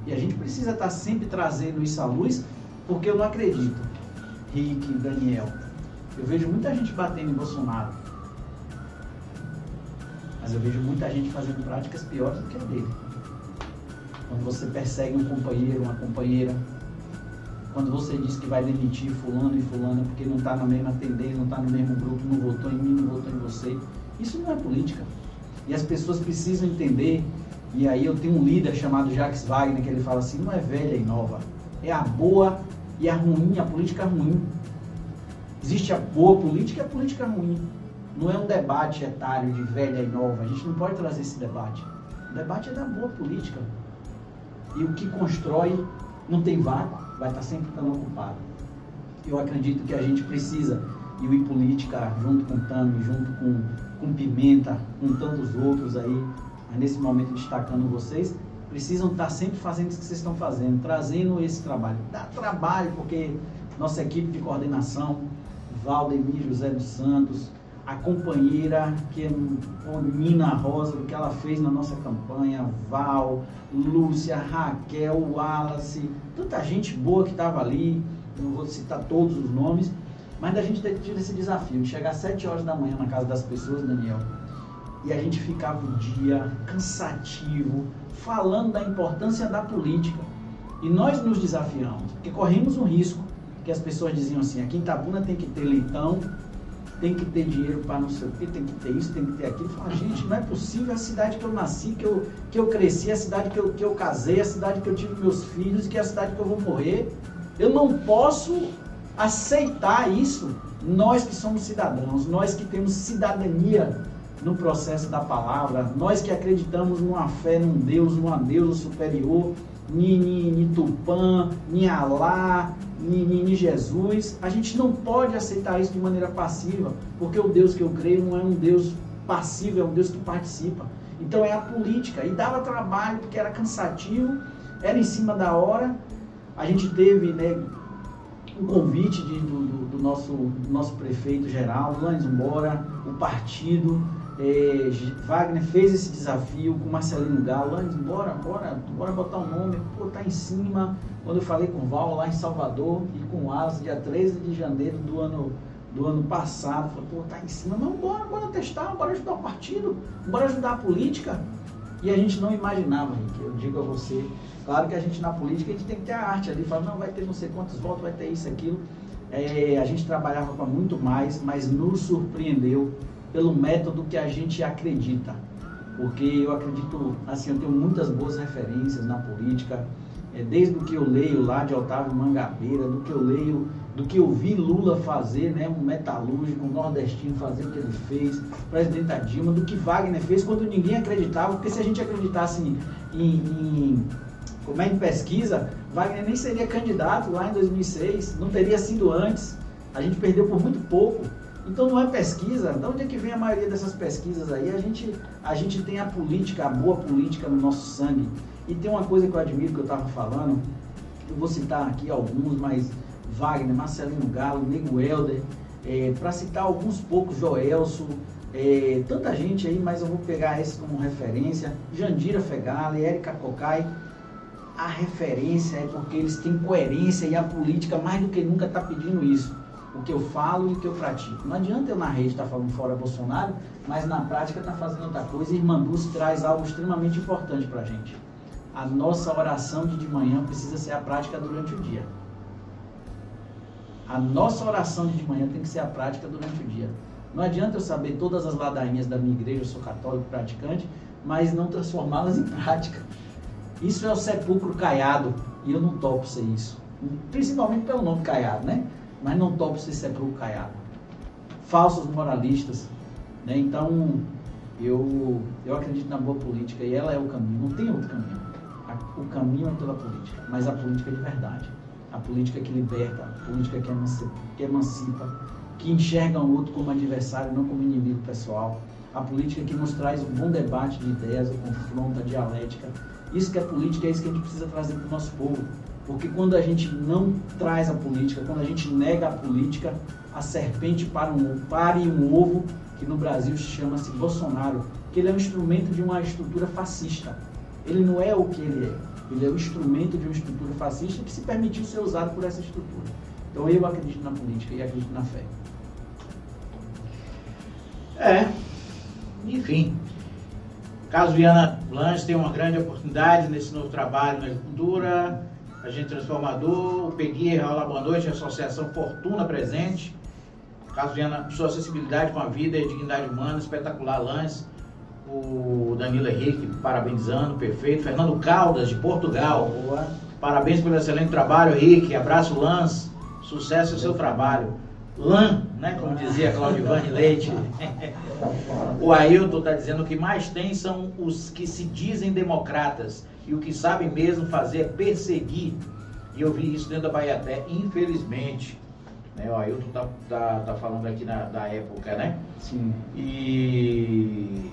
E a gente precisa estar sempre trazendo isso à luz, porque eu não acredito, Rick, Daniel. Eu vejo muita gente batendo em Bolsonaro mas eu vejo muita gente fazendo práticas piores do que a dele. Quando você persegue um companheiro, uma companheira, quando você diz que vai demitir fulano e fulana porque não está na mesma tendência, não está no mesmo grupo, não votou em mim, não votou em você, isso não é política. E as pessoas precisam entender, e aí eu tenho um líder chamado Jacques Wagner, que ele fala assim, não é velha e nova, é a boa e a ruim, a política ruim. Existe a boa política e a política ruim. Não é um debate etário de velha e nova. A gente não pode trazer esse debate. O debate é da boa política. E o que constrói não tem vácuo, vai estar sempre estando ocupado. Eu acredito que a gente precisa, e o iPolítica, junto com o Tami, junto com, com Pimenta, com tantos outros aí, nesse momento destacando vocês, precisam estar sempre fazendo isso que vocês estão fazendo, trazendo esse trabalho. Dá trabalho, porque nossa equipe de coordenação, Valdemir José dos Santos, a companheira que é Nina Rosa, o que ela fez na nossa campanha, Val, Lúcia, Raquel, Wallace, tanta gente boa que estava ali, não vou citar todos os nomes, mas a gente ter tido esse desafio de chegar às 7 horas da manhã na casa das pessoas, Daniel, e a gente ficava o dia cansativo, falando da importância da política. E nós nos desafiamos, porque corremos um risco, que as pessoas diziam assim, aqui em Itabuna tem que ter leitão, tem que ter dinheiro para não sei o quê, tem que ter isso, tem que ter aquilo. Fala, gente, não é possível. A cidade que eu nasci, que eu, que eu cresci, a cidade que eu, que eu casei, a cidade que eu tive meus filhos, que é a cidade que eu vou morrer. Eu não posso aceitar isso. Nós que somos cidadãos, nós que temos cidadania no processo da palavra, nós que acreditamos numa fé, num Deus, numa deusa superior, ni, ni, ni Tupã, ni Alá, ni Jesus. A gente não pode aceitar isso de maneira passiva, porque o Deus que eu creio não é um Deus passivo, é um Deus que participa. Então é a política. E dava trabalho, porque era cansativo, era em cima da hora. A gente teve né, um convite de, do, do, nosso, do nosso prefeito geral, vamos embora, o partido é, Wagner fez esse desafio com Marcelino Galo, antes, bora, bora, bora botar um nome, pô, tá em cima. Quando eu falei com o Val lá em Salvador e com o Alas, dia 13 de janeiro do ano, do ano passado, falei, pô, tá em cima, mas bora, bora testar, bora ajudar o partido, bora ajudar a política. E a gente não imaginava, Henrique, eu digo a você, claro que a gente na política, a gente tem que ter a arte ali, fala, não, vai ter não sei quantos votos, vai ter isso, aquilo. É, a gente trabalhava para muito mais, mas nos surpreendeu pelo método que a gente acredita. Porque eu acredito, assim, eu tenho muitas boas referências na política, é, desde o que eu leio lá de Otávio Mangabeira, do que eu leio, do que eu vi Lula fazer, né, um metalúrgico, um nordestino fazer o que ele fez, presidente Dilma, do que Wagner fez quando ninguém acreditava, porque se a gente acreditasse em, em, em como é em pesquisa, Wagner nem seria candidato lá em 2006, não teria sido antes. A gente perdeu por muito pouco. Então não é pesquisa. De onde é que vem a maioria dessas pesquisas aí? A gente, a gente tem a política, a boa política no nosso sangue. E tem uma coisa que eu admiro que eu estava falando, eu vou citar aqui alguns, mas Wagner, Marcelino Galo, Nego Helder, é, para citar alguns poucos, Joelso, é, tanta gente aí, mas eu vou pegar esse como referência, Jandira Fegali, Érica Cocai, a referência, é porque eles têm coerência e a política mais do que nunca está pedindo isso. O que eu falo e o que eu pratico. Não adianta eu na rede estar tá falando fora Bolsonaro, mas na prática está fazendo outra coisa. E Irmã Dulce traz algo extremamente importante para a gente. A nossa oração de de manhã precisa ser a prática durante o dia. A nossa oração de manhã tem que ser a prática durante o dia. Não adianta eu saber todas as ladainhas da minha igreja, eu sou católico praticante, mas não transformá-las em prática. Isso é o sepulcro caiado e eu não topo ser isso. Principalmente pelo nome caiado, né? Mas não topo ser sepulcro caiado. Falsos moralistas. Né? Então, eu, eu acredito na boa política e ela é o caminho. Não tem outro caminho. O caminho é pela política, mas a política é de verdade a política que liberta, a política que emancipa, que, emancipa, que enxerga o outro como adversário, não como inimigo pessoal, a política que nos traz um bom debate de ideias, o confronto, a dialética. Isso que é política, é isso que a gente precisa trazer para o nosso povo. Porque quando a gente não traz a política, quando a gente nega a política, a serpente para um, um ovo, que no Brasil chama-se Bolsonaro, que ele é um instrumento de uma estrutura fascista. Ele não é o que ele é. Ele é o instrumento de uma estrutura fascista que se permitiu ser usado por essa estrutura. Então eu acredito na política e acredito na fé. É, enfim. Caso Viana Lange tenha uma grande oportunidade nesse novo trabalho na agricultura, agente transformador, o Pegui, Olá, boa noite, Associação Fortuna presente. Caso Viana, sua acessibilidade com a vida e a dignidade humana, espetacular Lange o Danilo Henrique parabenizando, perfeito. Fernando Caldas, de Portugal. Boa. Parabéns pelo excelente trabalho, Henrique. Abraço, Lans. Sucesso no seu trabalho. Lan, né? Como dizia Claudivane Leite. [LAUGHS] o Ailton está dizendo que mais tem são os que se dizem democratas e o que sabem mesmo fazer é perseguir. E eu vi isso dentro da Bahia até, infelizmente. Né? O Ailton tá, tá, tá falando aqui na, da época, né? Sim. E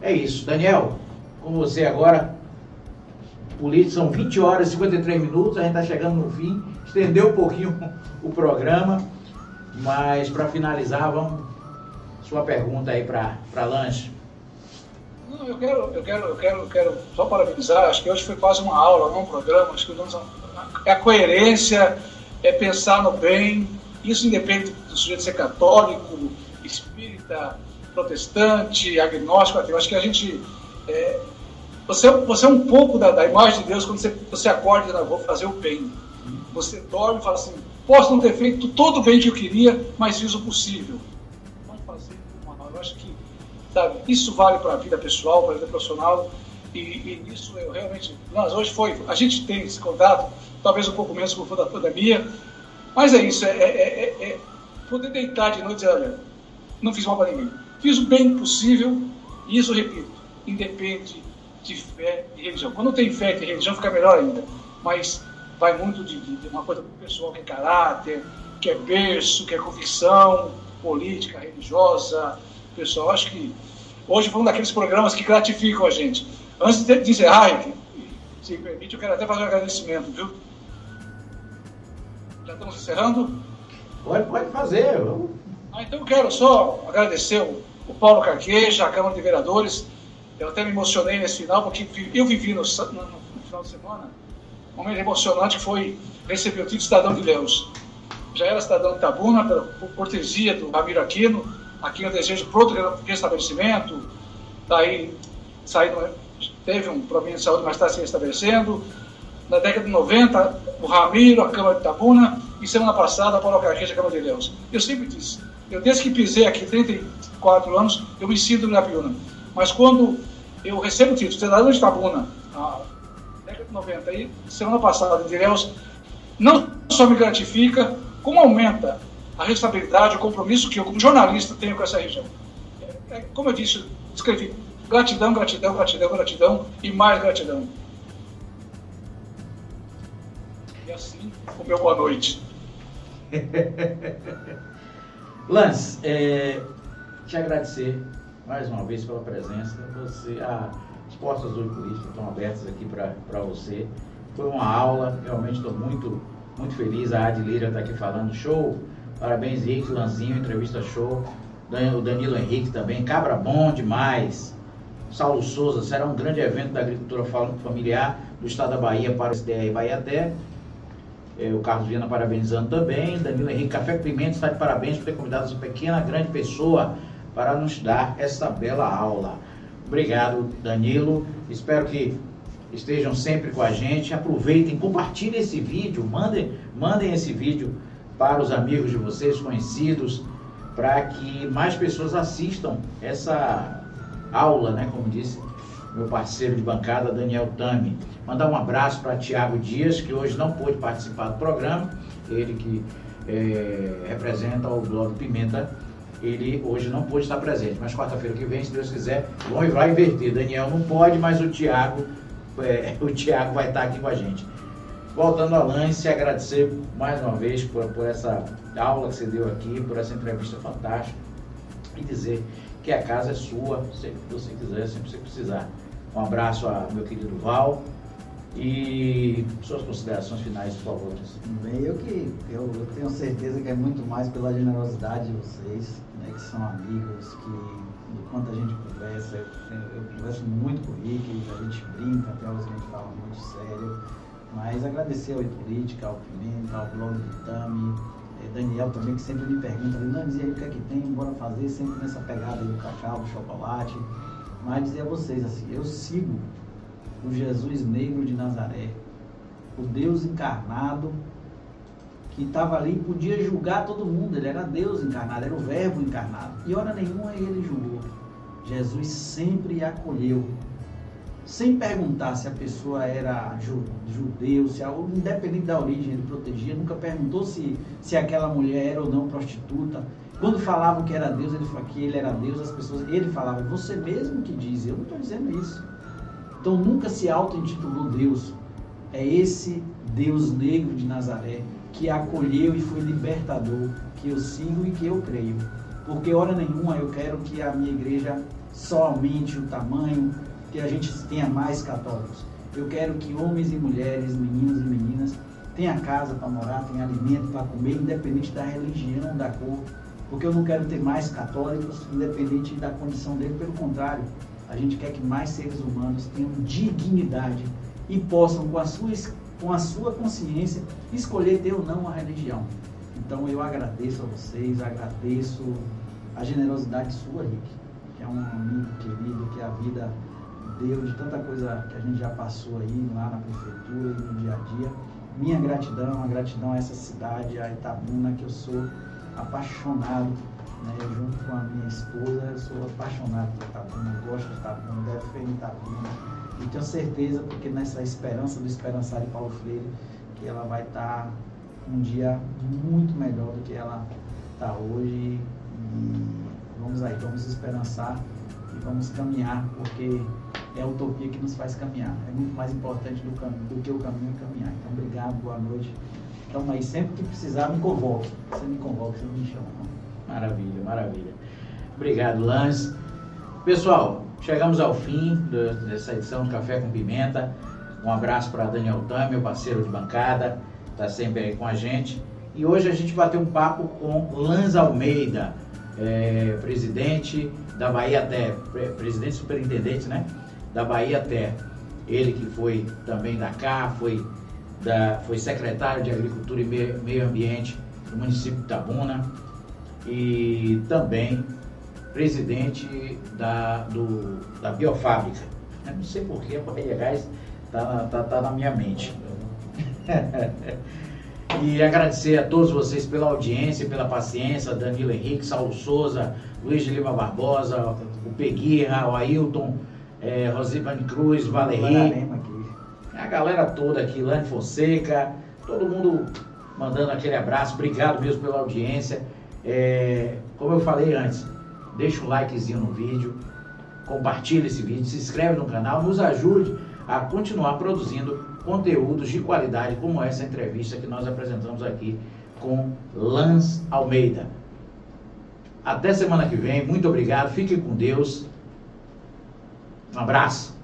é isso. Daniel, com você agora. Político, são 20 horas e 53 minutos, a gente está chegando no fim. Estendeu um pouquinho [LAUGHS] o programa, mas para finalizar, vamos. Sua pergunta aí para Lanche. Não, eu quero, eu quero, eu quero, eu quero só parabenizar. Acho que hoje foi quase uma aula, não um programa. Acho que é a coerência, é pensar no bem. Isso independe do sujeito ser católico, espírita, protestante, agnóstico, ateu. Acho que a gente. É, você, você é um pouco da, da, imagem de Deus quando você, você acorda e diz, vou fazer o bem. Você dorme e fala assim, posso não ter feito todo o bem que eu queria, mas fiz o possível. Vamos fazer uma nova. Eu acho que sabe, isso vale para a vida pessoal, para a vida profissional. E, e isso eu realmente. Nós hoje foi. A gente tem esse contato, talvez um pouco menos por conta da pandemia, mas é isso, é, é, é, é poder deitar de noite e dizer, olha, não fiz mal para ninguém Fiz o bem possível, e isso, repito, independe de fé e religião. Quando tem fé e religião, fica melhor ainda. Mas vai muito de, de uma coisa pessoal que é caráter, que é berço, que é convicção política, religiosa. Pessoal, acho que hoje foi um daqueles programas que gratificam a gente. Antes de encerrar, se permite, eu quero até fazer um agradecimento, viu? Já estamos encerrando? Pode, pode fazer. Ah, então eu quero só agradecer o o Paulo Carqueja, a Câmara de Vereadores. Eu até me emocionei nesse final, porque eu vivi no, no, no final de semana momento emocionante foi receber o título de cidadão de Leus. Já era cidadão de Tabuna pela cortesia do Ramiro Aquino, aqui eu desejo para outro restabelecimento, daí saindo, teve um problema de saúde, mas está se restabelecendo. Na década de 90, o Ramiro, a Câmara de Tabuna e semana passada a Paulo Carqueja, a Câmara de Leus. Eu sempre disse, eu desde que pisei aqui, 34 anos, eu me sinto na Piúna. Mas quando eu recebo o título, cidadão de Tabuna 90 aí, semana passada, diremos, não só me gratifica, como aumenta a responsabilidade, o compromisso que eu, como jornalista, tenho com essa região. É, é, como eu disse, escrevi gratidão, gratidão, gratidão, gratidão e mais gratidão. E assim, o meu boa noite. [LAUGHS] Lance, é, te agradecer mais uma vez pela presença. Você, a, portas do Política estão abertas aqui para você. Foi uma aula, realmente estou muito, muito feliz. A Adilira está aqui falando, show. Parabéns, Henrique, Lanzinho, entrevista show. O Danilo Henrique também, cabra bom demais. Saulo Souza, será um grande evento da agricultura familiar do estado da Bahia para o SDR Bahia Até. É, o Carlos Viana parabenizando também. Danilo Henrique Café Pimenta está de parabéns por ter convidado essa pequena, grande pessoa para nos dar essa bela aula. Obrigado, Danilo. Espero que estejam sempre com a gente. Aproveitem, compartilhem esse vídeo, mandem, mandem esse vídeo para os amigos de vocês, conhecidos, para que mais pessoas assistam essa aula, né? Como disse meu parceiro de bancada, Daniel Tami. Mandar um abraço para Tiago Dias, que hoje não pôde participar do programa, ele que é, representa o blog Pimenta, ele hoje não pôde estar presente, mas quarta-feira que vem, se Deus quiser, vão vai inverter. Daniel não pode, mas o Tiago, é, [LAUGHS] o Tiago vai estar aqui com a gente. Voltando a Lance, agradecer mais uma vez por, por essa aula que você deu aqui, por essa entrevista fantástica e dizer que a casa é sua, sempre que você quiser, sempre que você precisar. Um abraço ao meu querido Val e suas considerações finais, por favor. Bem, eu que eu, eu, tenho certeza que é muito mais pela generosidade de vocês, né, que são amigos, que enquanto a gente conversa, eu, eu converso muito com o Rick, a gente brinca, até a gente fala muito sério. Mas agradecer ao Política, ao Pimenta, ao blog do Tami, é, Daniel também, que sempre me pergunta, não, dizia o que é que tem, bora fazer, sempre nessa pegada do cacau, do chocolate. Mas dizer a vocês assim, eu sigo o Jesus negro de Nazaré, o Deus encarnado, que estava ali podia julgar todo mundo, ele era Deus encarnado, era o verbo encarnado. E hora nenhuma ele julgou. Jesus sempre acolheu, sem perguntar se a pessoa era judeu, se a, independente da origem ele protegia, nunca perguntou se, se aquela mulher era ou não prostituta. Quando falavam que era Deus, ele falou que ele era Deus, as pessoas, ele falava, você mesmo que diz, eu não estou dizendo isso. Então nunca se auto-intitulou Deus. É esse Deus negro de Nazaré que acolheu e foi libertador, que eu sigo e que eu creio. Porque hora nenhuma eu quero que a minha igreja só aumente o tamanho, que a gente tenha mais católicos. Eu quero que homens e mulheres, meninos e meninas, tenham casa para morar, tenham alimento para comer, independente da religião, da cor. Porque eu não quero ter mais católicos, independente da condição dele. Pelo contrário, a gente quer que mais seres humanos tenham dignidade e possam, com a sua, com a sua consciência, escolher ter ou não uma religião. Então eu agradeço a vocês, agradeço a generosidade sua, Rick, que é um amigo querido, que a vida deu, de tanta coisa que a gente já passou aí lá na prefeitura e no dia a dia. Minha gratidão, a gratidão a essa cidade, a Itabuna, que eu sou apaixonado, né? Junto com a minha esposa, eu sou apaixonado por Itabuna, gosto de Itabuna, defendo Itabuna. E tenho certeza, porque nessa esperança do Esperançar de Paulo Freire, que ela vai estar um dia muito melhor do que ela está hoje. E vamos aí, vamos esperançar e vamos caminhar, porque é a utopia que nos faz caminhar. É muito mais importante do, do que o caminho caminhar. Então, obrigado, boa noite. Então, aí, sempre que precisar, me convoque. Você me convoque, você me chama. Maravilha, maravilha. Obrigado, Lance. Pessoal, chegamos ao fim dessa edição do Café com Pimenta. Um abraço para Daniel Tam, meu parceiro de bancada, está sempre aí com a gente. E hoje a gente bateu um papo com Lance Almeida, é, presidente da Bahia Terra, presidente superintendente, né? Da Bahia Terra. Ele que foi também da CA, foi, da, foi secretário de Agricultura e Meio Ambiente do município de Tabuna e também presidente da, do, da biofábrica. Eu não sei porquê, a Bahia Gás está tá, tá na minha mente. [LAUGHS] E agradecer a todos vocês pela audiência, pela paciência, Danilo Henrique, Saulo Souza, Luiz de Lima Barbosa, o Peguirra, o Ailton, é, Rosivane Cruz, Valeri. A galera toda aqui, Lane Fonseca, todo mundo mandando aquele abraço. Obrigado mesmo pela audiência. É, como eu falei antes, deixa um likezinho no vídeo, compartilhe esse vídeo, se inscreve no canal, nos ajude a continuar produzindo conteúdos de qualidade como essa entrevista que nós apresentamos aqui com Lance Almeida. Até semana que vem, muito obrigado, fiquem com Deus. Um abraço.